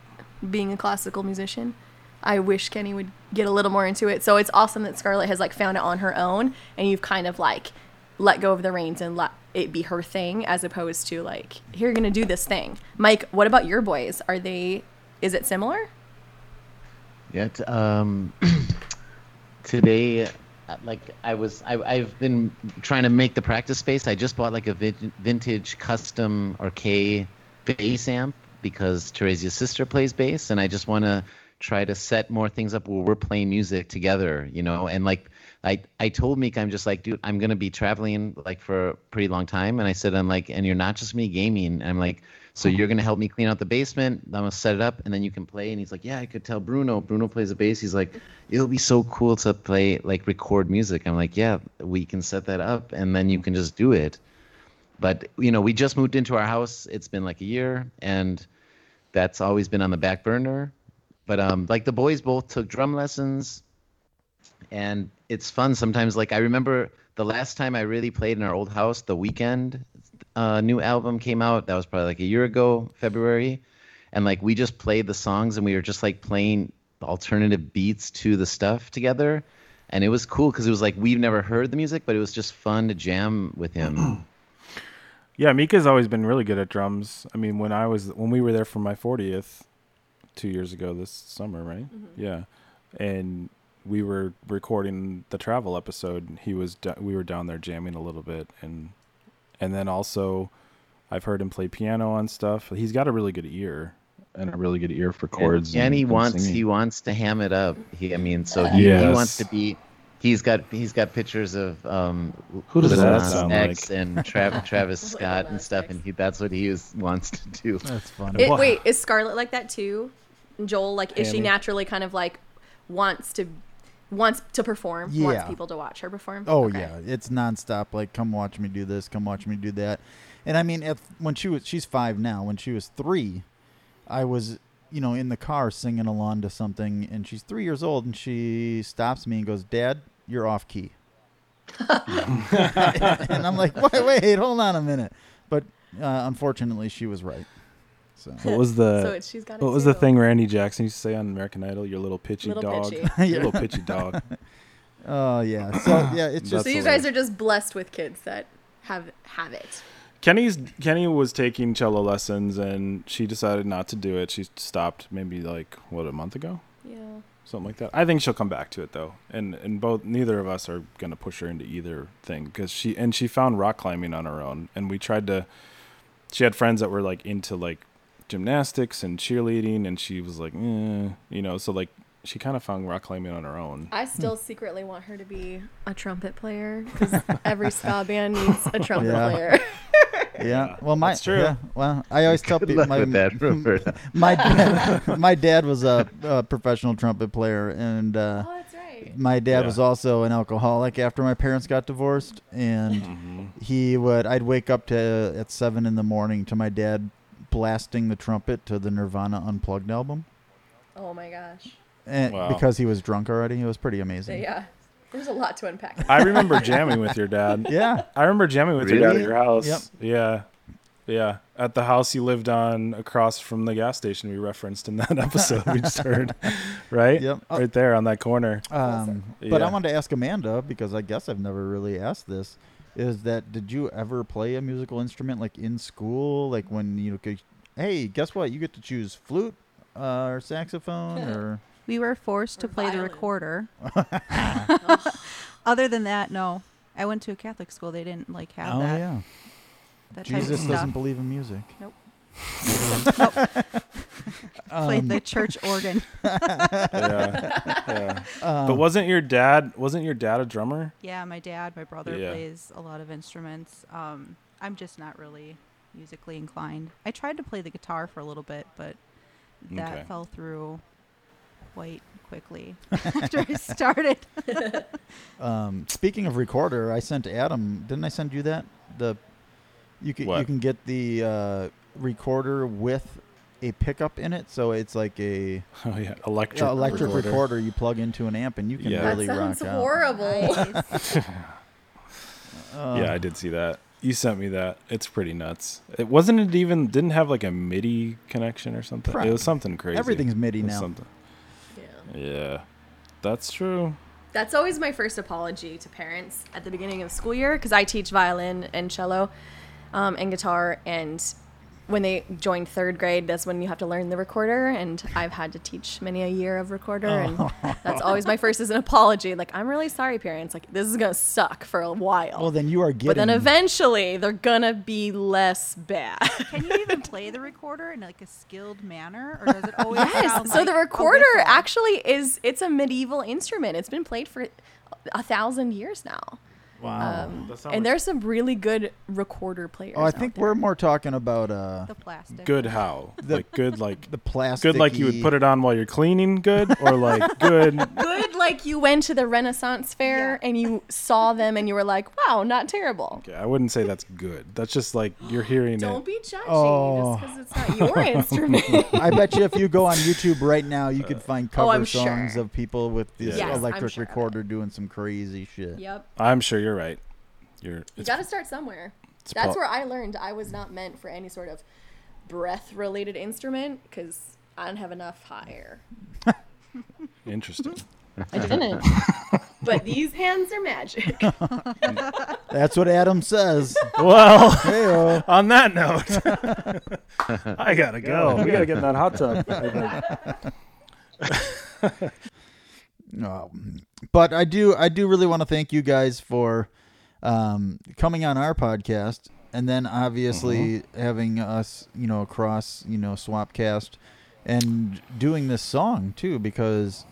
being a classical musician. I wish Kenny would get a little more into it. So it's awesome that Scarlett has like found it on her own, and you've kind of like let go of the reins and let it be her thing, as opposed to like here you're gonna do this thing. Mike, what about your boys? Are they? Is it similar? Yeah. Um, today, uh, like I was, I, I've been trying to make the practice space. I just bought like a vin- vintage custom Arcade bass amp because Teresa's sister plays bass, and I just want to try to set more things up where we're playing music together, you know. And like I, I told Meek, I'm just like, dude, I'm gonna be traveling like for a pretty long time, and I said, I'm like, and you're not just me gaming. And I'm like, so you're gonna help me clean out the basement. I'm gonna set it up, and then you can play. And he's like, yeah, I could tell Bruno. Bruno plays the bass. He's like, it'll be so cool to play like record music. I'm like, yeah, we can set that up, and then you can just do it. But you know, we just moved into our house. It's been like a year, and that's always been on the back burner. But um, like the boys both took drum lessons, and it's fun sometimes. Like I remember the last time I really played in our old house, the Weeknd uh, new album came out. That was probably like a year ago, February, and like we just played the songs and we were just like playing alternative beats to the stuff together, and it was cool because it was like we've never heard the music, but it was just fun to jam with him. Yeah, Mika's always been really good at drums. I mean, when I was when we were there for my 40th 2 years ago this summer, right? Mm-hmm. Yeah. And we were recording the travel episode. He was do- we were down there jamming a little bit and and then also I've heard him play piano on stuff. He's got a really good ear. and a really good ear for And- chords. And, he and wants singing. he wants to ham it up. He, I mean, so he, he wants to be. He's got he's got pictures of um, Who does that Nas sound X like? and Trav, Travis Scott and stuff, and he that's what he is, wants to do. That's fun. It, wait, is Scarlett like that too? Joel, like, is she naturally kind of like wants to wants to perform, wants people to watch her perform? Oh Okay. yeah, it's nonstop. Like, come watch me do this. Come watch me do that. And I mean, at, when she was, she's five now. When she was three, I was, you know, in the car singing along to something, and she's three years old, and she stops me and goes, "Dad, you're off key." and I'm like, wait, wait, hold on a minute. But uh, unfortunately, she was right. So What was the So it's- she's got What was the thing Randy Jackson used to say on American Idol? Your little pitchy Little dog. pitchy. Your little pitchy dog. Oh yeah. So yeah, it's just So you guys are just blessed with kids that have have it. Kenny's Kenny was taking cello lessons and she decided not to do it. She stopped maybe like what a month ago, Yeah. Something like that. I think she'll come back to it though, and and both neither of us are gonna push her into either thing because she and she found rock climbing on her own, and we tried to. She had friends that were like into like gymnastics and cheerleading, and she was like, eh, you know, so like she kind of found rock climbing on her own. I still secretly want her to be a trumpet player because every ska band needs a trumpet Yeah. player. Yeah, well, my That's true. Yeah, well, I always tell people luck my with that, my dad, my dad was a, a professional trumpet player, and uh, Oh, that's right. my dad Yeah. was also an alcoholic after my parents got divorced, and Mm-hmm. he would I'd wake up to at seven in the morning to my dad blasting the trumpet to the Nirvana Unplugged album, oh my gosh. and Wow. because he was drunk already. It was pretty amazing. Yeah. There's a lot to unpack. I remember jamming with your dad. Yeah. I remember jamming with your dad at your house. Yep. Yeah. Yeah. At the house you lived on across from the gas station we referenced in that episode we just heard. Right? Yep. Uh, Right there on that corner. Um, But I wanted to ask Amanda because I guess I've never really asked this. Is that did you ever play a musical instrument like in school? Like when you could, hey, guess what? You get to choose flute uh, or saxophone or. We were forced to play the recorder. Other than that, no. I went to a Catholic school. They didn't like have oh that. yeah. That type of Jesus stuff. doesn't believe in music. Nope. Um, Played the church organ. yeah. Yeah. Um, but wasn't your dad wasn't your dad a drummer? Yeah, my dad, my brother Yeah. plays a lot of instruments. Um, I'm just not really musically inclined. I tried to play the guitar for a little bit, but that Okay. fell through quite quickly after I started. Um, speaking of recorder, I sent Adam. Didn't I send you that the You can you can get the uh, recorder with a pickup in it, so it's like a Oh yeah, electric uh, electric recorder. recorder. you plug into an amp, and you can Yeah. really that sounds rock out. horrible. Uh, yeah, I did see that. You sent me that. It's pretty nuts. It wasn't it even didn't have like a MIDI connection or something. Right. It was something crazy. Everything's MIDI now. Something. Yeah, that's true. That's always my first apology to parents at the beginning of school year because I teach violin and cello um, and guitar. And when they join third grade, that's when you have to learn the recorder. And I've had to teach many a year of recorder. And oh. that's always my first is an apology. Like, I'm really sorry, parents. Like, this is going to suck for a while. Well, then you are getting. but then eventually they're going to be less bad. Can you even play the recorder in like a skilled manner, or does it always Yes. sound So like the recorder actually is it's a medieval instrument. It's been played for a thousand years now. Wow. Um, That sounds and there's some really good recorder players. Oh, I out think there. we're more talking about uh, the plastic. Good how? The- like good like the plastic. good like you would put it on while you're cleaning. Good or like good. good like you went to the Renaissance fair and you saw them and you were like, wow, not terrible. Okay, I wouldn't say that's good. That's just like you're hearing Don't it. be judgy Oh. just because it's not your instrument. I bet you if you go on YouTube right now, you could find cover Oh, songs sure. of people with this Yes, electric sure recorder doing some crazy shit. yep. I'm sure you're right. You're. You got to start somewhere. That's prob- where I learned I was not meant for any sort of breath related instrument because I don't have enough higher. interesting. I didn't. but these hands are magic. That's what Adam says. Well, Heyo. on that note, I gotta go. We gotta get in that hot tub. Um, but I do, I do really want to thank you guys for um, coming on our podcast, and then obviously having us, you know, across, you know, Swapcast, and doing this song too, because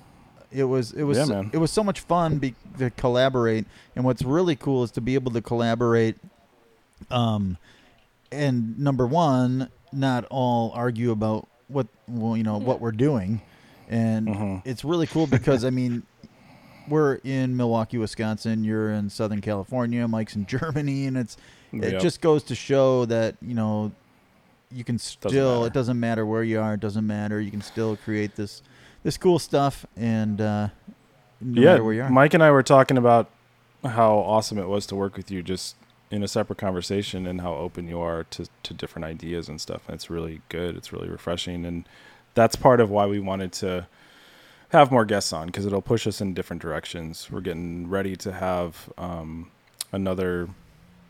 it was, it was, Yeah, so- it was so much fun be, to collaborate, and what's really cool is to be able to collaborate. Um, and number one, not all argue about what well, you know what we're doing, and Mm-hmm. it's really cool because I mean, we're in Milwaukee, Wisconsin. You're in Southern California. Mike's in Germany, and it's it Yep. just goes to show that you know you can still matter. it doesn't matter where you are. It doesn't matter. You can still create this this cool stuff, and uh, no yeah, matter where you are. Mike and I were talking about how awesome it was to work with you just in a separate conversation and how open you are to, to different ideas and stuff. And it's really good. It's really refreshing. And that's part of why we wanted to have more guests on because it'll push us in different directions. We're getting ready to have um, another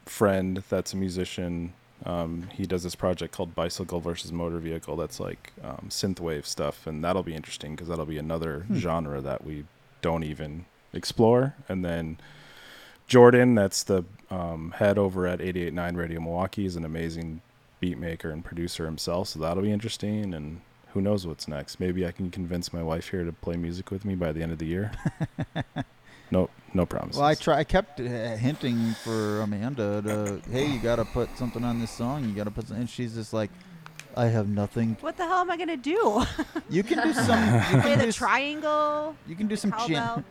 friend that's a musician. Um, he does this project called Bicycle versus Motor Vehicle that's like um, synthwave stuff, and that'll be interesting because that'll be another Hmm. genre that we don't even explore. And then Jordan, that's the um, head over at 88.9 Radio Milwaukee, is an amazing beat maker and producer himself, so that'll be interesting. And who knows what's next? Maybe I can convince my wife here to play music with me by the end of the year. no, no promises. Well, I try. I kept uh, hinting for Amanda to, hey, you got to put something on this song. You got to put, some, and she's just like, I have nothing. What the hell am I gonna do? You can do some. You Play can the do, s- triangle. you can do some cowbell. chant.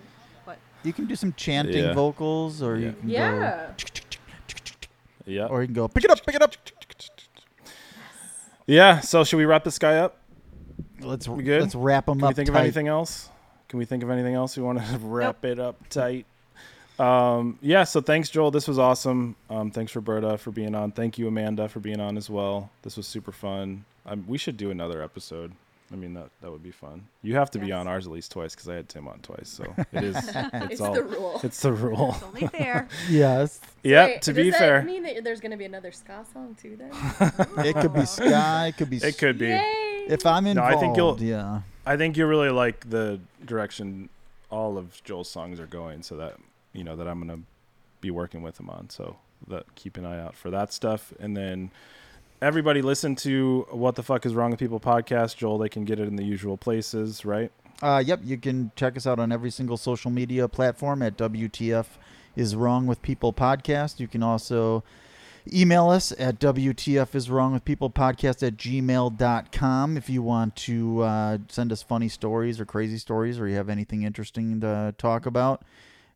What? You can do some chanting Yeah. vocals, or you can yeah. yeah. or you can go pick it up, pick it up. Yeah. So should we wrap this guy up? Let's We good? let's wrap them up. Can up. we think of anything else? Can we think of anything else we want to wrap it up tight? Um, yeah. So thanks, Joel. This was awesome. Um, thanks, Roberta, for being on. Thank you, Amanda, for being on as well. This was super fun. Um, we should do another episode. I mean, that that would be fun. You have to be on ours at least twice because I had Tim on twice. So it is. It's, It's all. the rule. It's the rule. It's only fair. Yes, Yeah. Wait, to does be that fair, mean that there's going to be another ska song too then? it could be sky. It could be. it could be. Yay! If I'm No, involved, I think you'll- Yeah. I think you really like the direction all of Joel's songs are going, so that you know that I'm gonna be working with him on. So that keep an eye out for that stuff, and then everybody listen to what the fuck is wrong with people podcast. Joel, they can get it in the usual places, right? Uh, yep, you can check us out on every single social media platform at WTF is wrong with people podcast. You can also email us at WTF is wrong with people podcast at gmail.com if you want to uh, send us funny stories or crazy stories or you have anything interesting to talk about.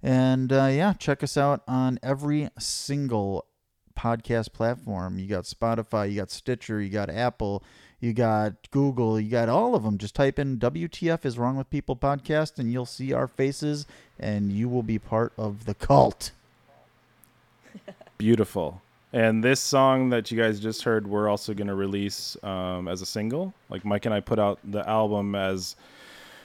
And uh, yeah, check us out on every single podcast platform. You got Spotify, you got Stitcher, you got Apple, you got Google, you got all of them. Just type in WTF is wrong with people podcast and you'll see our faces and you will be part of the cult. Beautiful. And this song that you guys just heard, we're also going to release um, as a single. Like Mike and I put out the album as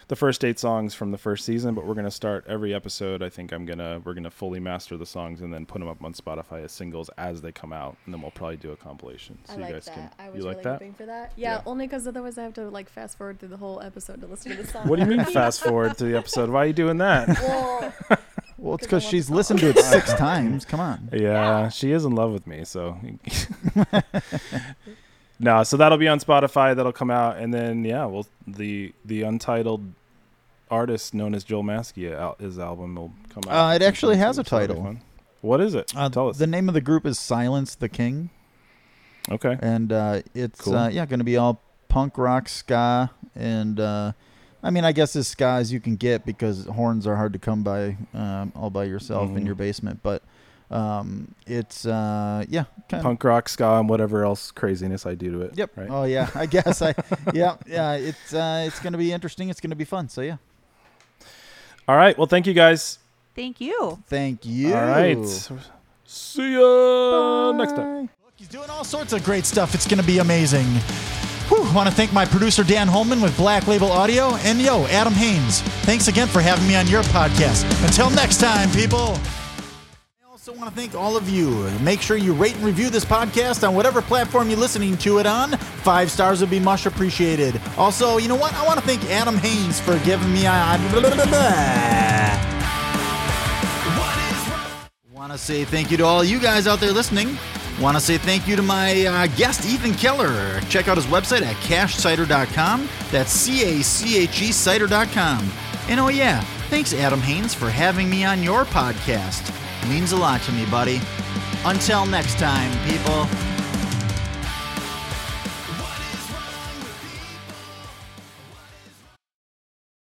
the first eight songs from the first season, but we're going to start every episode. I think I'm gonna we're gonna fully master the songs and then put them up on Spotify as singles as they come out, and then we'll probably do a compilation. So I you like guys that. can. I you was like really that? hoping for that. Yeah, only because otherwise I have to like fast forward through the whole episode to listen to the song. What do you mean fast forward to the episode? Why are you doing that? Well, Well, it's because she's listened to it six times. Come on. Yeah, she is in love with me, so no, so that'll be on Spotify. That'll come out, and then yeah, well, the the untitled artist known as Joel Maskey, his album will come out. Uh, it actually has a so that'll be title. What is it? Uh, Tell us. The name of the group is Silence the King. Okay. And uh, it's Cool. uh, yeah going to be all punk rock ska and uh, I mean I guess as ska as you can get because horns are hard to come by um, all by yourself in Mhm. your basement. But um, it's uh, yeah kind Punk rock, ska, and whatever else craziness I do to it. Yep. Right. Oh yeah, I guess I yeah yeah it's uh, it's going to be interesting. It's going to be fun. So yeah. All right. Well, thank you guys. Thank you. Thank you. All right. See ya next time. He's doing all sorts of great stuff. It's going to be amazing. Whew, want to thank my producer Dan Holman with Black Label Audio and yo, Adam Haynes. Thanks again for having me on your podcast. Until next time, people. I also want to thank all of you. Make sure you rate and review this podcast on whatever platform you're listening to it on. Five stars would be much appreciated. Also, you know what? I want to thank Adam Haynes for giving me a. Want to say thank you to all you guys out there listening. Want to say thank you to my uh, guest, Ethan Keller. Check out his website at cachecider.com. That's C A C H E cider.com. And oh, yeah, thanks, Adam Haynes, for having me on your podcast. means a lot to me, buddy. Until next time, people.